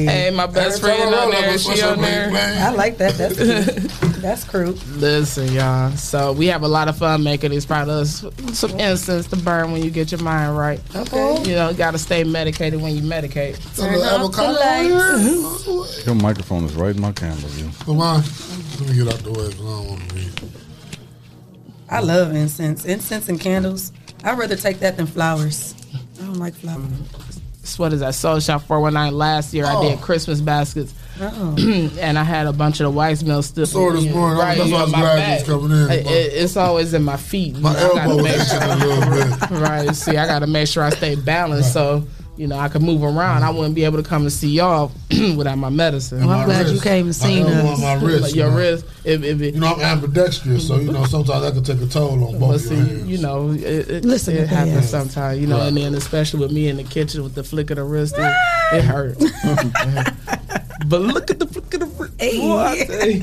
Hey, my best Every friend time I on there. She on up, bling, there. bling. I like that. That's cute. That's crude. Listen, y'all. So we have a lot of fun making these products. Some incense to burn when you get your mind right. Okay. You know, got to stay medicated when you medicate. Turn off the lights. Your microphone is right in my camera view. Come on. Let me get out the way. I don't want to read. I love incense. Incense and candles. I'd rather take that than flowers. I don't like flowers. That's what is that? Soul Shop 419. Last year I Oh. did Christmas baskets. Oh. and I had a bunch of the Weiss milk still. Saw it this morning. That's why I was my glad back. it's coming in. It- it- it's always in my feet. My I elbow was sure- a little bit. right. See, I got to make sure I stay balanced so you know I could move around. I wouldn't be able to come and see y'all without my medicine. Well, I'm My glad you came and seen My elbow us. on my wrist. Like your you know. wrist. If, if it, You know, I'm ambidextrous, so you know sometimes that can take a toll on both But see, your hands. you know, it, it, Listen it happens sometimes, you know, and then especially with me in the kitchen with the flick of the wrist, it, it hurts. but look at the flick of the wrist. Boy, I tell you.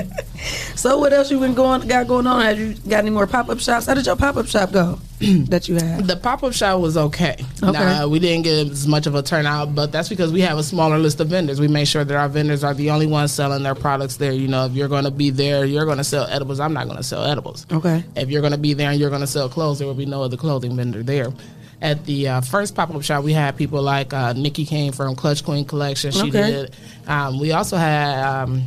So what else you been going got going on? Have you got any more pop up shops? How did your pop up shop go? that you had. The pop up shop was okay. Okay. Nah, we didn't get as much of a turnout, but that's because we have a smaller list of vendors. We make sure that our vendors are the only ones selling their products there. You know, if you're going to be there, you're going to sell edibles. I'm not going to sell edibles. Okay. If you're going to be there and you're going to sell clothes, there will be no other clothing vendor there. At the uh, first pop up shop, we had people like uh, Nikki Kane from Clutch Queen Collection. She Okay. did. Um, we also had. Um,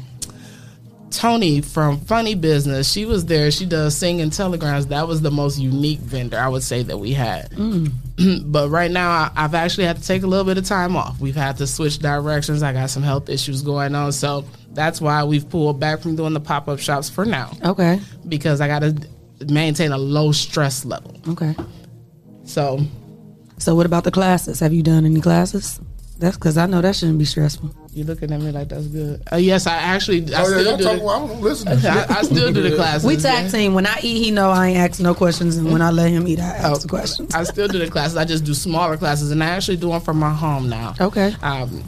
Tony from Funny Business, she was there. She does singing telegrams. That was the most unique vendor I would say that we had. Mm. but right now, I- I've actually had to take a little bit of time off. We've had to switch directions. I got some health issues going on, so that's why we've pulled back from doing the pop up shops for now. Okay. Because I got to maintain a low stress level. Okay. So, So what about the classes? Have you done any classes? That's because I know that shouldn't be stressful. You looking at me like that's good. Uh, yes, I actually. I Oh, yeah, still y'all do. talking- the- I don't listen. I, I still do the classes. We tag yeah. team. When I eat, he know I ain't ask no questions, and when I let him eat, I Oh, ask the questions. I still do the classes. I just do smaller classes, and I actually do them from my home now. Okay. Um,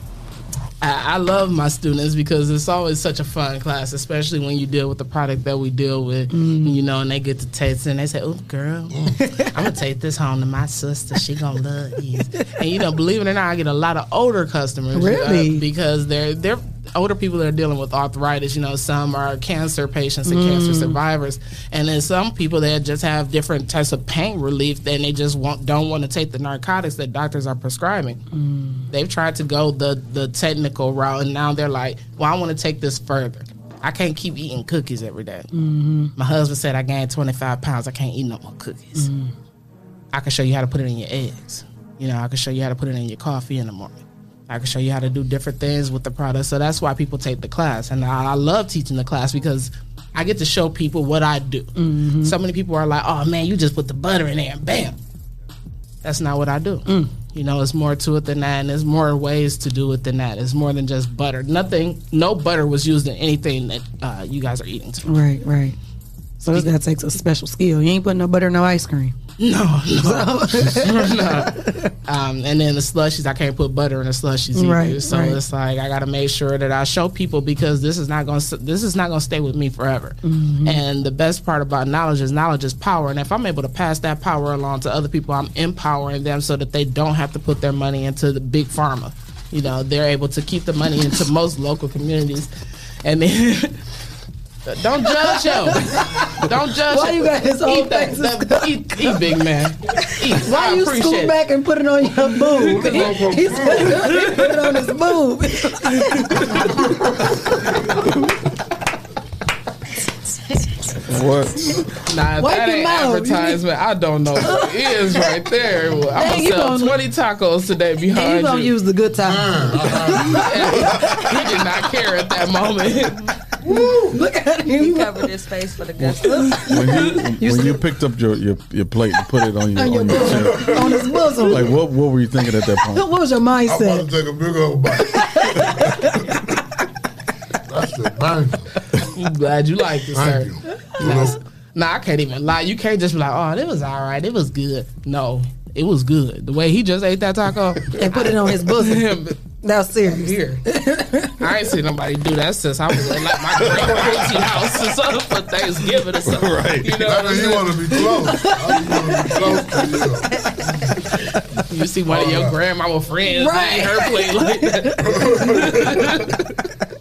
I, I love my students because it's always such a fun class, especially when you deal with the product that we deal with. Mm. You know, and they get to taste it, and they say, "Oh, girl, I'm gonna take this home to my sister. She gonna love these." And you know, believe it or not, I get a lot of older customers, uh, Really? because they're they're older people that are dealing with arthritis. You know, some are cancer patients and cancer Mm. survivors, and then some people that just have different types of pain relief, and they just want don't want to take the narcotics that doctors are prescribing. They've tried to go the the technical route, and now they're like, "Well, I want to take this further. I can't keep eating cookies every day." Mm-hmm. My husband said I gained 25 pounds. I can't eat no more cookies. I can show you how to put it in your eggs. You know, I can show you how to put it in your coffee in the morning. I can show you how to do different things with the product. So that's why people take the class. And I, I love teaching the class because I get to show people what I do. Mm-hmm. So many people are like, oh man, you just put the butter in there and bam. That's not what I do. Mm. You know, it's more to it than that, and there's more ways to do it than that. It's more than just butter. Nothing, no butter was used in anything that uh, you guys are eating. Today. Right, right. So this guy takes a special skill. You ain't putting no butter no ice cream. No, no, no. Um, and then the slushies, I can't put butter in the slushies either. Right, so right. it's like I got to make sure that I show people because this is not going to this is not going to stay with me forever. Mhm. And the best part about knowledge is knowledge is power. And if I'm able to pass that power along to other people, I'm empowering them so that they don't have to put their money into the big pharma. You know, they're able to keep the money into most local communities. And then don't judge him. Don't judge Why him. you got his whole eat that, face that- eat, eat, big man. Eat. Why I you scoot it. back and put it on your boob? he, he said he put it on his boob. What? Nah, Wipe that ain't mouth. advertisement. I don't know. what it is right there. I'm Dang, gonna sell gonna- twenty tacos today And you behind gonna you. use the good time. he did not care at that moment. Look at him. He covered his face for the gusto. When you when you picked up your, your, your plate and put it on your On on your your, chest, On his bosom. like what what were you thinking at that point? What was your mindset? I'm about mindset? to take a big old bite. That's the bang. I'm glad you like it, Thank sir. you. Nah, nah, I can't even lie. You can't just be like, "Oh, it was all right. It was good." No, it was good. The way he just ate that taco And put it on his bosom. That's serious. Here, I ain't seen nobody do that since I was at like my great auntie house or something for Thanksgiving or something. Right. You know I what I'm mean, you want to be close. I want to be close to You You see one of your grandmama friends Right. eat her plate like that.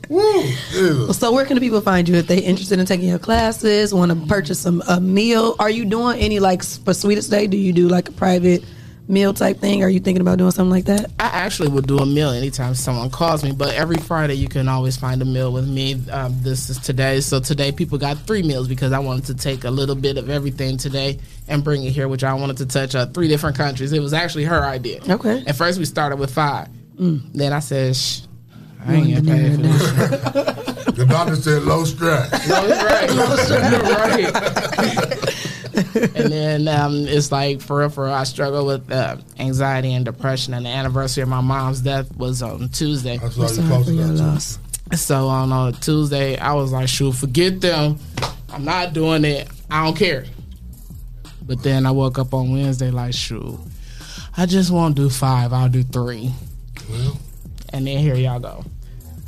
you. So where can the people find you if they interested in taking your classes, want to purchase some a meal? Are you doing any like for Sweetest Day? Do you do like a private meal type thing? Are you thinking about doing something like that? I actually would do a meal anytime someone calls me, but every Friday you can always find a meal with me. Um, this is today, so today people got three meals because I wanted to take a little bit of everything today and bring it here, which I wanted to touch uh, three different countries. It was actually her idea. Okay. At first we started with five. Then I said, Shh, I ain't getting paid for this. The doctor said low stress. No, right. right. and then um, it's like for real, for real, I struggle with uh, anxiety and depression. And the anniversary of my mom's death was on Tuesday. That's why you posted that. too. So on a Tuesday, I was like, "Shoot, forget them. I'm not doing it. I don't care." But then I woke up on Wednesday like, "Shoot, I just won't do five. I'll do three. And then here y'all go.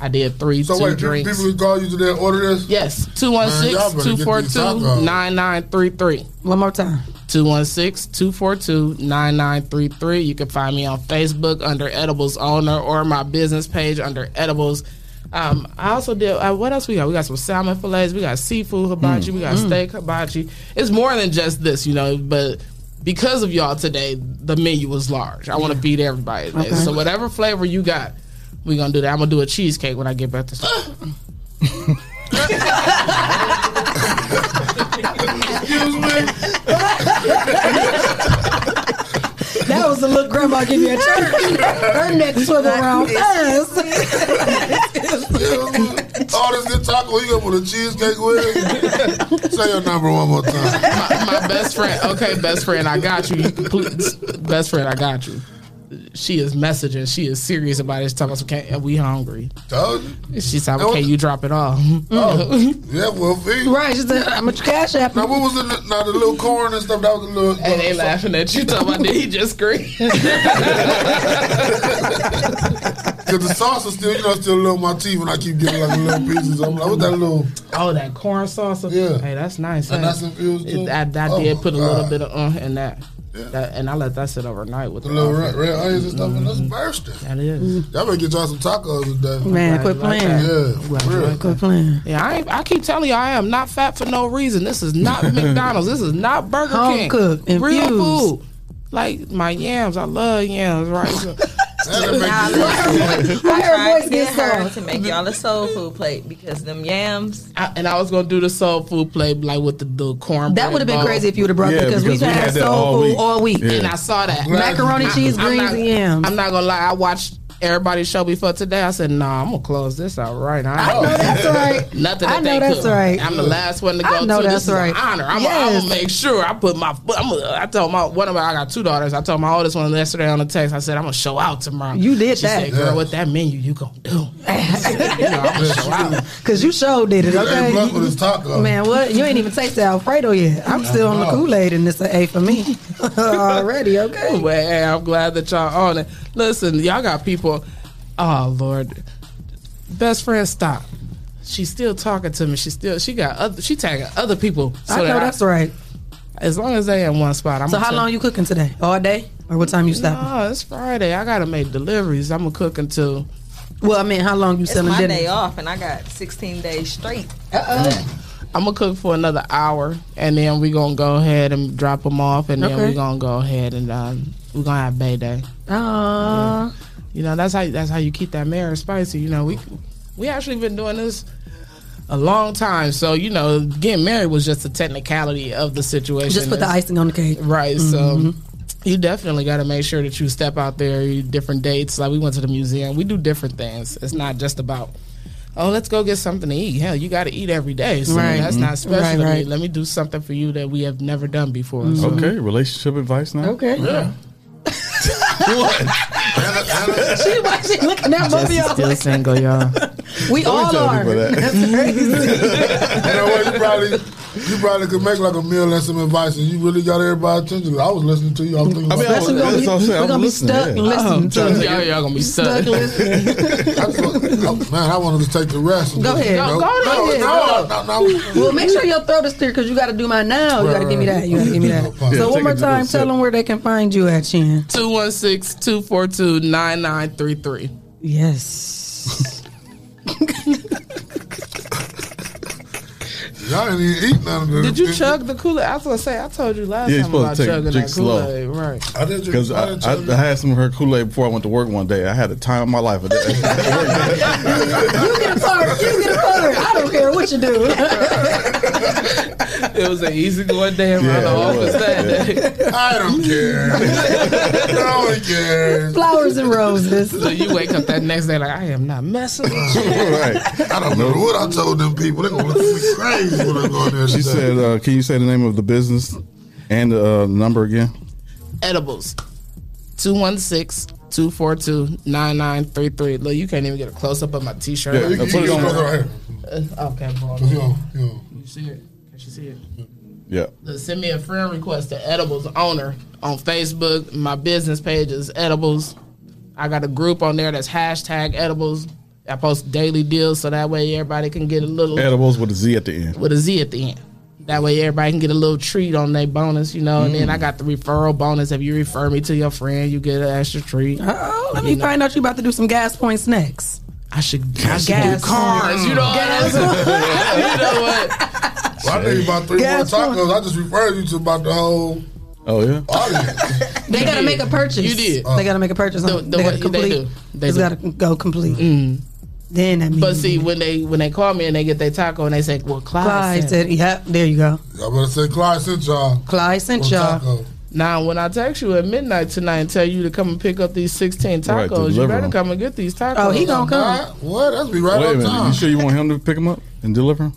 I did three, So two wait, people, drinks. people who call you today order this? Yes, Man, y'all better get these 216 tacos. 9933. One more time. 216 242 9933. You can find me on Facebook under Edibles Owner or my business page under Edibles. Um, I also did, uh, what else we got? We got some salmon fillets, we got seafood hibachi, we got Mm. steak hibachi. It's more than just this, you know, but because of y'all today, the menu was large. I want to feed everybody. Okay. So, whatever flavor you got, we're going to do that. I'm going to do a cheesecake when I get back to school. Excuse me. That was the look grandma give you a church. Her neck swivel around fast. All oh, this good taco, you gonna put a cheesecake with it? Say your number one more time. my, my best friend. Okay, best friend, I got you. Please, best friend, I got you. She is messaging. She is serious about it. She's talking about, okay, we hungry. Told you. She said, That was okay, you drop it off. Oh, yeah, well, feed. Right, she said, "How much cash app?" Now, what was the now the little corn and stuff? That was the little. And they laughing at you. Talking about, did he just scream? Cause the sauce is still, you know, still a little in my teeth when I keep getting like little pieces. I'm like, what that little? Oh, that corn sauce. Yeah. Hey, that's nice. And hey. that's infused too? It- I, I Oh, did put a little God. bit of uh in that. That- and I let that sit overnight with The the little red, red onions and stuff, and that's mm-hmm. bursting. That is. Mm-hmm. Y'all better get y'all some tacos today. Man, quit playing. Yeah, Glad for real. like Quit playing. Yeah, I, ain't, I keep telling you, I am not fat for no reason. This is not McDonald's. This is not Burger Home King. cooked, Real infused. food. Like my yams, I love yams, right? So- I Her tried voice to get her to make y'all a soul food plate because them yams. I, and I was gonna do the soul food plate like with the, the corn. That would have been crazy if you would have brought Yeah, it because, because we've we had, had that soul all food week. all week. Yeah. And I saw that Macaroni, cheese, I'm greens, not- and yams. I'm not gonna lie. I watched everybody show me for today. I said, nah, I'm gonna close this out right now. I know that's right. Nothing I that know they that's could. right. I'm the last one to go I know to. that's this right. is an honor. I'm, Yes. gonna make sure I put my foot. I'm a, I told my one of my I got two daughters. I told my oldest one yesterday on the text. I said I'm gonna show out tomorrow. You did she that. Said, Girl, Yeah. what that menu you gonna do? you know, gonna show out. Cause you sure did it, okay? ain't blunt with his taco. Man, what? You ain't even tasted Alfredo yet. I'm still on the. Kool Aid, and it's an A for me already. Okay. Well, hey, I'm glad that y'all on it. Listen, y'all got people. Oh Lord, best friend, stop. She's still talking to me. She still she got other. She tagging other people. I know that that's right. As long as they in one spot, I'm so how long you cooking today? All day, or what time you stopping? No, it's Friday. I gotta make deliveries. I'm gonna cook until. Well, I mean, how long you It's selling my dinner? day off, and I got 16 days straight. Uh oh. I'm gonna cook for another hour, and then we gonna go ahead and drop them off, and then Okay. we gonna go ahead and um, we're gonna have Bay Day. Aww. You know that's how that's how you keep that marriage spicy. You know we we actually been doing this a long time, so you know getting married was just a technicality of the situation. Just put the icing on the cake. Right. Mhm. So you definitely got to make sure that you step out there. You different dates. Like we went to the museum. We do different things. It's not just about. Oh, let's go get something to eat. Hell, you got to eat every day. So Right. that's not special Right, to me. right. Let me do something for you that we have never done before. So- Okay, relationship advice now. Okay. Yeah. She watching looking at both of Jesse's y'all. still like- single, y'all. We Don't all tell are. that. That's crazy. you know what? You probably you probably could make like a meal and some advice, and you really got everybody's attention. I was listening to you. I was thinking. I mean, about that's what I'm saying. We're I gonna be stuck yeah. listening to y'all, y'all gonna be stuck. Stuck listening. oh, man, I wanted to take the rest. Go ahead. you Go- go ahead. No, no, no, Well, make sure your throat is clear because you got to do mine now. You got to give me that. You got to give me that. Yeah, so one more time, tell them where they can find you at, Chin. 216 242 9933. Yes. Y'all didn't even eat none of this. Did you chug the Kool Aid? I was gonna say I told you last Yeah, time about to take chugging that Kool Aid. slow. Right. I did Because I, I, I had some of her Kool Aid before I went to work one day. I had a time of my life. You get a card. You get a card. I don't care what you do. It was an easy going day around Yeah, the office was. that day. I don't care. no one cares. Flowers and roses. So you wake up that next day like I am not messing with you. right. I don't know what I told them people. They're gonna look crazy when I go in there. She said, uh, "Can you say the name of the business and the uh, number again?" Edibles. 216 242 9933. Look, you can't even get a close up of my t shirt. Yeah, put it on. Uh, okay, bro. Yo, yo. You see it? Can she see it? Yeah. Look, Send me a friend request to Edibles owner on Facebook. My business page is Edibles. I got a group on there that's hashtag Edibles. I post daily deals so that way everybody can get a little Edibles with a Z at the end. with a Z at the end. That way everybody can get a little treat on their bonus, you know. And then Mm. I got the referral bonus. If you refer me to your friend, you get an extra treat. Oh, let me find out you about to do some gas points next. I should, I should Gas do cars. You know, Gas what? you know what? Well, I think about three Gas more tacos. I just referred you to about the whole Oh yeah. audience. They got to make a purchase. You did. They got to make a purchase. The- the they got to complete. they do. They it's do. got to go complete. Mm. Then that means. But see, when they when they call me and they get their taco and they say, "Well, Clyde, Clyde said, said, "Yep, there you go." Y'all better say Clyde sent y'all. Clyde sent y'all. Now, when I text you at midnight tonight and tell you to come and pick up these 16 tacos, Right, you better them. come and get these tacos. Oh, he gonna come. What? That's be right Wait a on minute. time. You sure you want him to pick them up and deliver them?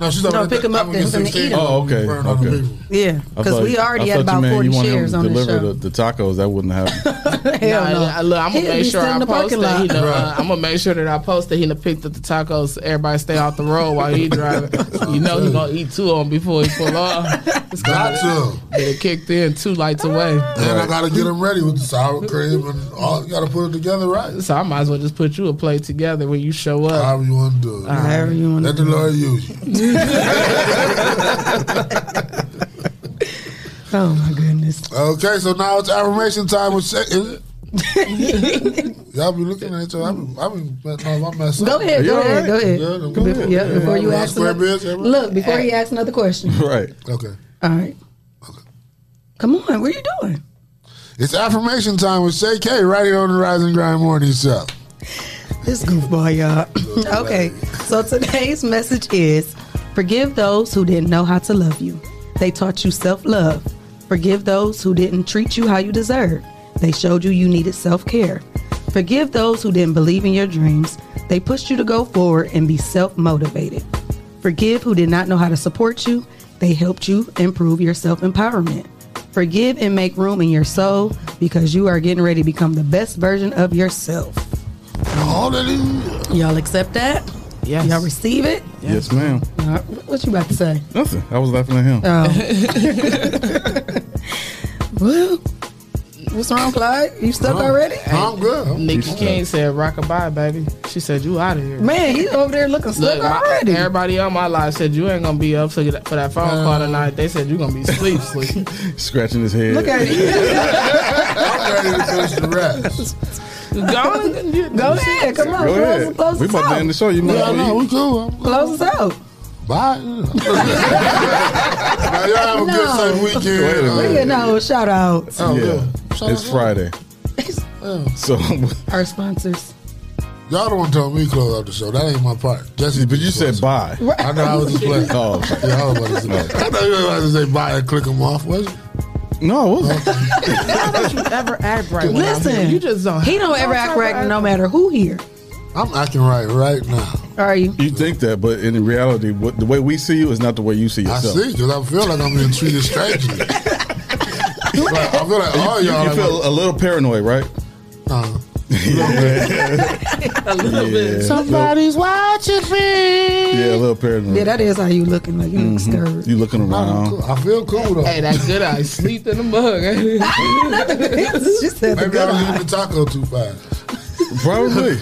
No, she's No, pick 'em up I'm then gonna for them to eat 16. 'em. Oh, okay. Okay. Yeah, I because thought- we already I had thought about you meant forty you want him shares to on this deliver show. the, the tacos. That wouldn't happen. Hell Nah, no. I- look, I'm He'll gonna be make sure still I in the post parking that. He lot. know, Right. uh, I'm gonna make sure that I post that he done picked up the tacos. So everybody stay off the road while he driving. you know he gonna eat two of them before he pull off. It's Got to. Get it kicked in two lights away. And I gotta get them ready with the sour cream and all. You gotta put it together right. So I might as well just put you a plate together when you show up. However you want to do it. However you want to? Let the Lord use you. Oh my goodness. Okay, so now it's affirmation time with Shay. Is it? Y'all be looking at each other. I've been, I've been letting know if I mess up. Go ahead, go ahead, go ahead. Good, I'm Be- good. yeah, before you ask another, biz, look before he asks another question. right. Okay. All right. Okay. Come on, what are you doing? It's affirmation time with Shay K right here on the Rising and Grind Morning Show. This goofball, y'all. okay, so today's message is forgive those who didn't know how to love you. They taught you self love. Forgive those who didn't treat you how you deserve. They showed you you needed self care. Forgive those who didn't believe in your dreams. They pushed you to go forward and be self motivated. Forgive who did not know how to support you. They helped you improve your self empowerment. Forgive and make room in your soul because you are getting ready to become the best version of yourself. Hallelujah. Y'all accept that? Yes. Y'all receive it? Yes, ma'am. All right, What you about to say? Nothing. I was laughing at him. Oh. well, what's wrong, Clyde? You stuck already? I'm good. Nikki King said rockabye, baby. She said you out of here. Man, he's over there looking stuck Look, my- already. everybody on my live said you ain't gonna be up for, for that phone call oh. tonight. They said you're gonna be sleep, sleep. Scratching his head. Look at you. I'm ready to finish the rest. Go, on, Go ahead, come on, Go close, ahead. close We us about to end the show. You might Yeah, as I well know. We cool. Close us out. Bye. now, y'all have a good, No. safe weekend. Wait a minute. Yeah, no, shout out. Oh, yeah. good. Shout It's out. Friday. Yeah. So, Our sponsors. Y'all don't want to tell me to close out the show. That ain't my part. Jesse, but you said bye. I know I was just oh. playing. Oh. Yeah, I was about to say. I thought you were about to say bye and click them off. Was it? No, it wasn't. Why don't you ever act right? when I'm Listen, here? you just don't. He don't ever act right no matter who here. I'm acting right right now. Are you? You think that, but in reality, what, the way we see you is not the way you see yourself. I yourself. see, because I feel like I'm being treated strangely. like, I feel like You, all you- y'all. you feel a little paranoid, right? uh, A little bit. Yeah. Somebody's watching me. Yeah, a little paranoid. Yeah, that is how you looking. Like you look Mhm. scared. You looking around. I feel cool though. Hey, that good eye sleep in the mug. she said Maybe I'm eye. eating the taco too fast. Probably.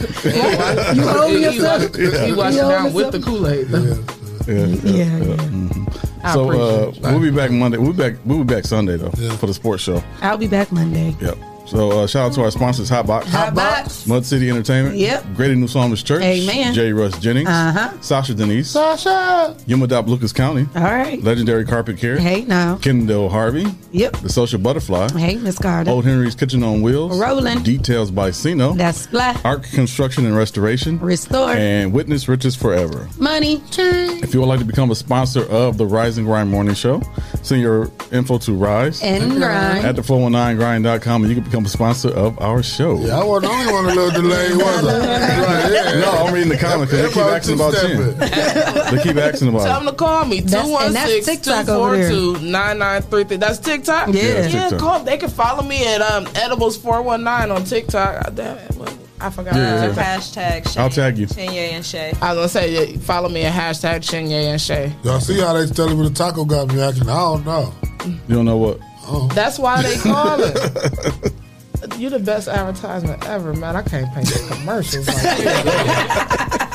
You holding yourself? He washed You down holding with the? Kool Aid. Yeah, yeah. Yeah, yeah. Mhm. I So uh, we'll be back Monday. We'll be back. We'll be back Sunday though for the sports show. I'll be back Monday. Yep. So uh, shout out to our sponsors, Hotbox, Hot box. Mud City Entertainment, Yep. Greater New Psalmist Church, Amen. J. Russ Jennings, Uh-huh. Sasha Denise, Sasha. UMADAOP Lucas County, All right. Legendary Carpet Care, Hey now. Kendall Harvey, Yep. The Social Butterfly, Hey, Miss Carter. Old Henry's Kitchen on Wheels, Rolling. Details by Sino, That's flat. Arc Construction and Restoration, Restore. and Witness Riches Forever. Money. If you would like to become a sponsor of the Rise and Grind Morning Show, send your info to Rise And grind. at the 419grind.com and you can become a sponsor of our show. Yeah, I wasn't the only one a little delayed, was I? Right, yeah. No, I'm reading the comments because they keep asking about 10. They keep asking about Tell them to call me. That's- and that's 216 TikTok over there. 242 That's TikTok? Yeah. Yeah, that's Yeah, TikTok. call. They can follow me at um, Edibles419 on TikTok. I, damn it, what- I forgot. Yeah, yeah. Hashtag Shay. I'll tag you. Chenye and Shay. I was going to say, yeah, follow me at hashtag Shinye and Shay. Y'all see how they telling me the taco got me acting? I don't know. You don't know what? That's why they call it. You're the best advertisement ever, man. I can't pay the commercials like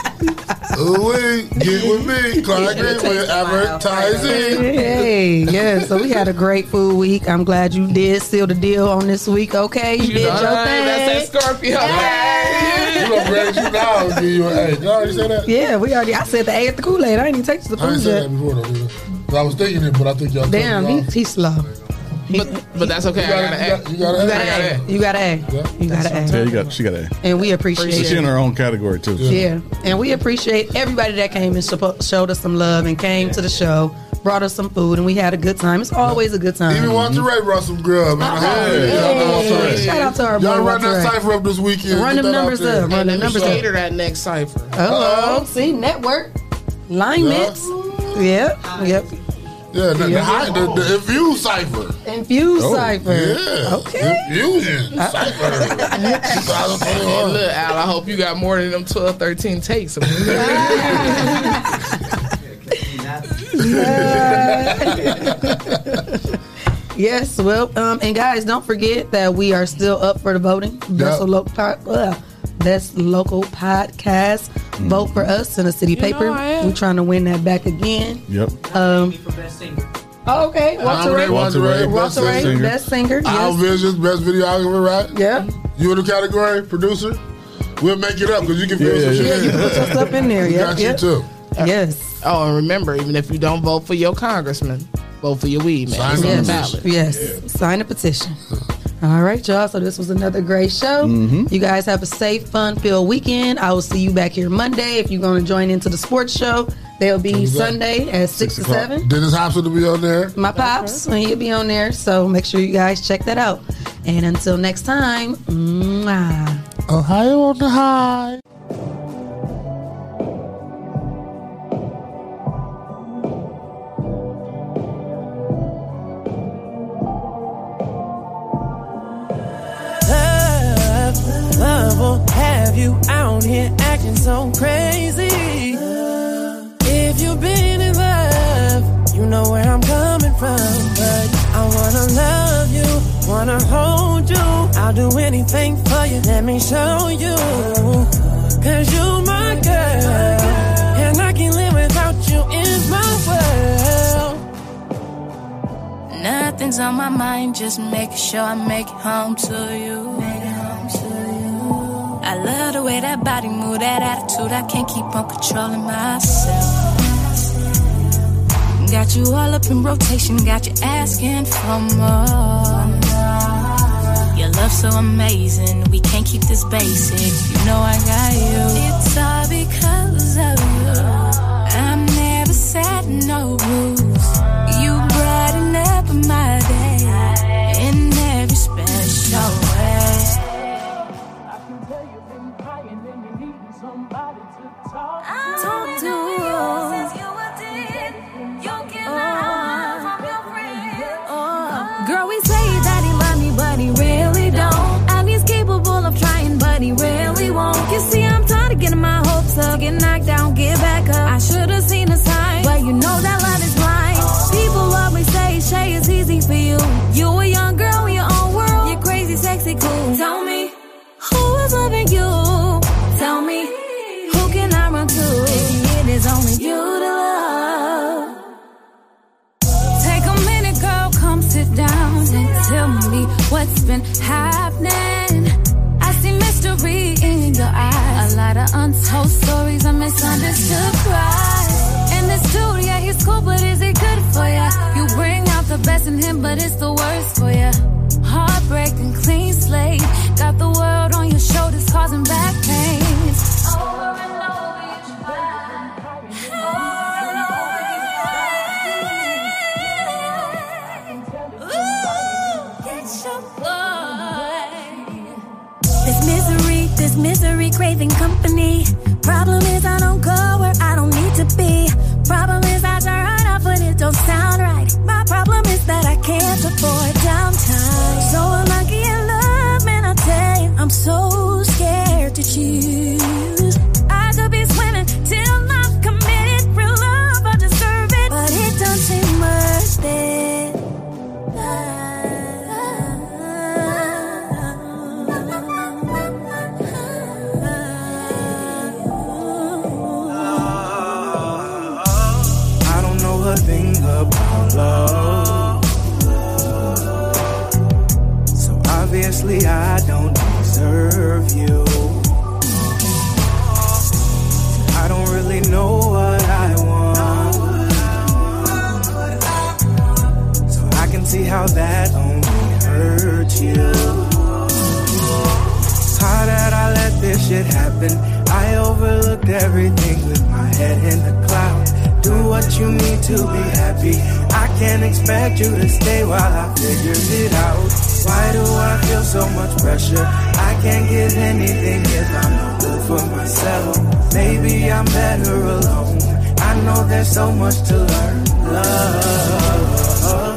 Ooh, we get with me, Clark Greenway advertising. Hey, yeah. So we had a great food week. I'm glad you did seal the deal on this week. Okay, you, You did know, your hey, thing. That's that Scorpio. We gonna grade you now give you an A. You already said that? Yeah, we already. I said the A at the Kool Aid. I didn't even take to the I ain't food said that before though. did I? I was thinking it, but I think y'all. cut Damn, me he, he's slow. But, but that's okay. You I got got a- an you got- A. you got You an got A. an A. You got an A. You got an Yeah, you got. She got a. And we appreciate She's in her own category too. Yeah, and we appreciate everybody that came and suppo- showed us some love and came to the show, brought us some food, and we had a good time. It's always a good time. Even Walter Ray mm-hmm. brought some grub. Man. Oh, hey, Y'all know Walter Ray. shout out to our boy Y'all run Walter that cipher up this weekend. Run Get them numbers up. Run them numbers up. Cater that next cipher. Oh, see, network, alignments. Yep, yep. Yeah, the, the, Yeah. high, the, the infused cipher. Infused Oh, cipher. Yeah. Okay. Infusion cipher. Hey, 2021. look, Al, I hope you got more than them 12, 13 takes. Yes, well, um, and guys, don't forget that we are still up for the voting. Best, Yep. local, uh, best local podcast. Vote for us in a city paper. know I am. We're trying to win that back again. Yep. Um, oh, okay, Walter Ray. Walter Ray, Walter Ray, singer. best singer. Our Yes. Visions, best videographer, right? Yeah. You in the category, producer? We'll make it up because you can feel Yeah, some yeah, shit. Yeah, you put your stuff in there. We Yeah, got yeah. you too. Yes. Oh, and remember, even if you don't vote for your congressman, vote for your weed man. Sign It's on the the Yes. ballot. Yes. Sign a petition. All right, y'all. So this was another great show. Mm-hmm. You guys have a safe, fun-filled weekend. I will see you back here Monday. If you're going to join into the sports show, they'll be Who's that? Sunday at six, to seven. Dennis Hopson will be on there. My pops, and he'll be on there. So make sure you guys check that out. And until next time, mwah. Ohio on the high. You out here acting so crazy. If you've been in love, you know where I'm coming from. But I wanna love you, wanna hold you. I'll do anything for you. Let me show you. Cause you my girl. And I can't live without you in my world. Nothing's on my mind, just making sure I make it home to you. I love the way that body move, that attitude. I can't keep on controlling myself. Got you all up in rotation, got you asking for more. Your love so amazing, we can't keep this basic. You know I got you. It's all because of you. I'm never sad, no rules. You brighten up my day back up. I should have seen the sign, but you know that love is blind. People always say, Shay, it's easy for you. You a young girl in your own world, you're crazy, sexy, cool. Tell me, who is loving you? Tell me, who can I run to? If it is only you to love. Take a minute, girl, come sit down and tell me what's been happening. I see mystery in your eyes, a lot of untold stories, misunderstood cries. And this dude, yeah, he's cool, but is he good for ya? You bring out the best in him, but it's the worst for ya. Heartbreaking, clean slate, got the world on your shoulders, causing back pains. Over and over, you try. This misery, this misery craving company. Problem is I don't go where I don't need to be. Problem is I turn up but it don't sound right. My problem is that I can't afford downtime. So unlucky in love, man, I tell you, I'm so scared to choose. I could be I don't deserve you. I don't really know what I want. So I can see how that only hurts you. How that I let this shit happen. I overlooked everything with my head in the clouds. Do what you need to be happy. I can't expect you to stay while I figure it out. Why do I feel so much pressure? I can't give anything if I'm not good for myself. Maybe I'm better alone. I know there's so much to learn. Love.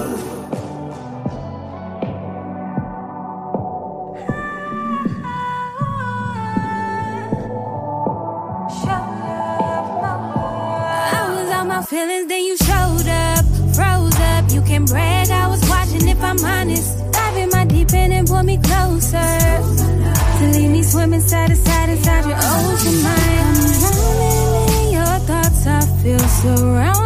I'm honest. Dive in my deep end and pull me closer. To leave me swimming side to side inside your ocean mind. I'm drowning in your thoughts, I feel surrounded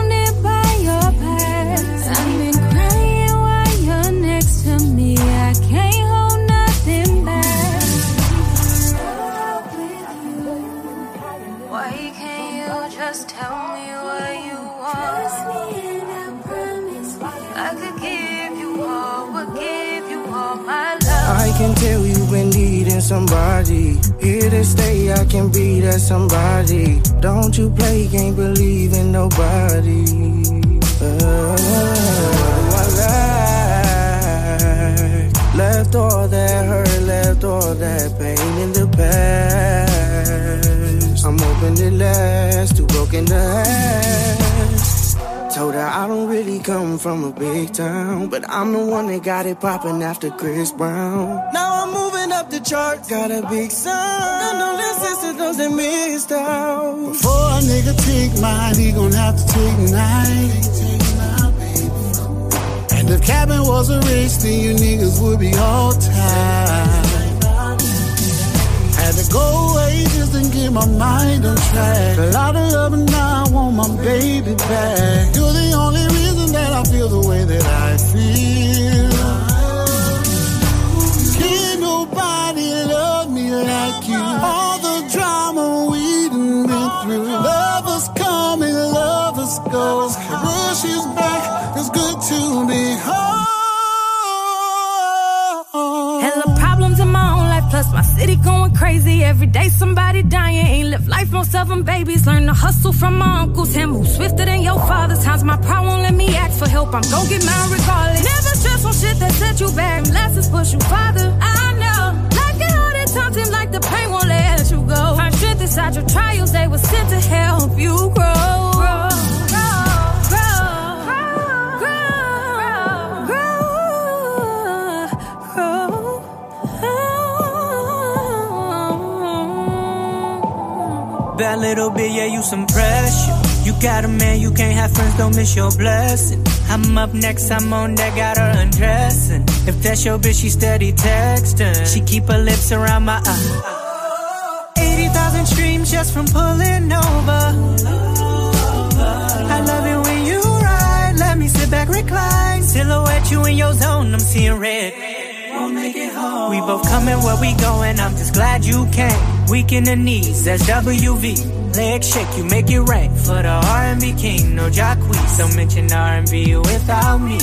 somebody. Here to stay, I can be that somebody. Don't you play, can't believe in nobody. Uh, I lied. Left all that hurt, left all that pain in the past. I'm hoping it lasts, too broken to ask. Told her I don't really come from a big town, but I'm the one that got it poppin' after Chris Brown. Now Up the charts, got a big sound. I know that sister doesn't missed out. Before a nigga take mine, he gon' have to take nine. And if cabin was a race, then you niggas would be all tied. Had to go away just to get my mind on track. A lot of love and now I want my baby back. You're the only reason that I feel the way that I feel. Through. Lovers come and lovers go. Rush is back. It's good to be home. Hella problems in my own life, plus my city going crazy. Every day somebody dying. Ain't live life, most of them babies. Learn to hustle from my uncles. Him who's swifter than your father. Times my pride won't let me ask for help. I'm gon' get mine regardless. Never stress on shit that set you back. Lessons push you farther. I know. Like it all the times, seem like the pain won't let. Inside your trials. They were sent to help you grow. grow, grow, grow, grow, grow, grow. Bad little bit, yeah, you some pressure. You got a man, you can't have friends, don't miss your blessing. I'm up next, I'm on that, got her undressing. If that's your bitch, she steady texting. She keep her lips around my eye. 80,000 streams just from pulling over. I love it when you ride, let me sit back, recline. Silhouette you in your zone, I'm seeing red. Won't make it home. We both coming where we going, I'm just glad you came. Weak in the knees, that's WV. Leg shake, you make it rain. For the R&B king, no Jacquees. Don't mention R&B without me.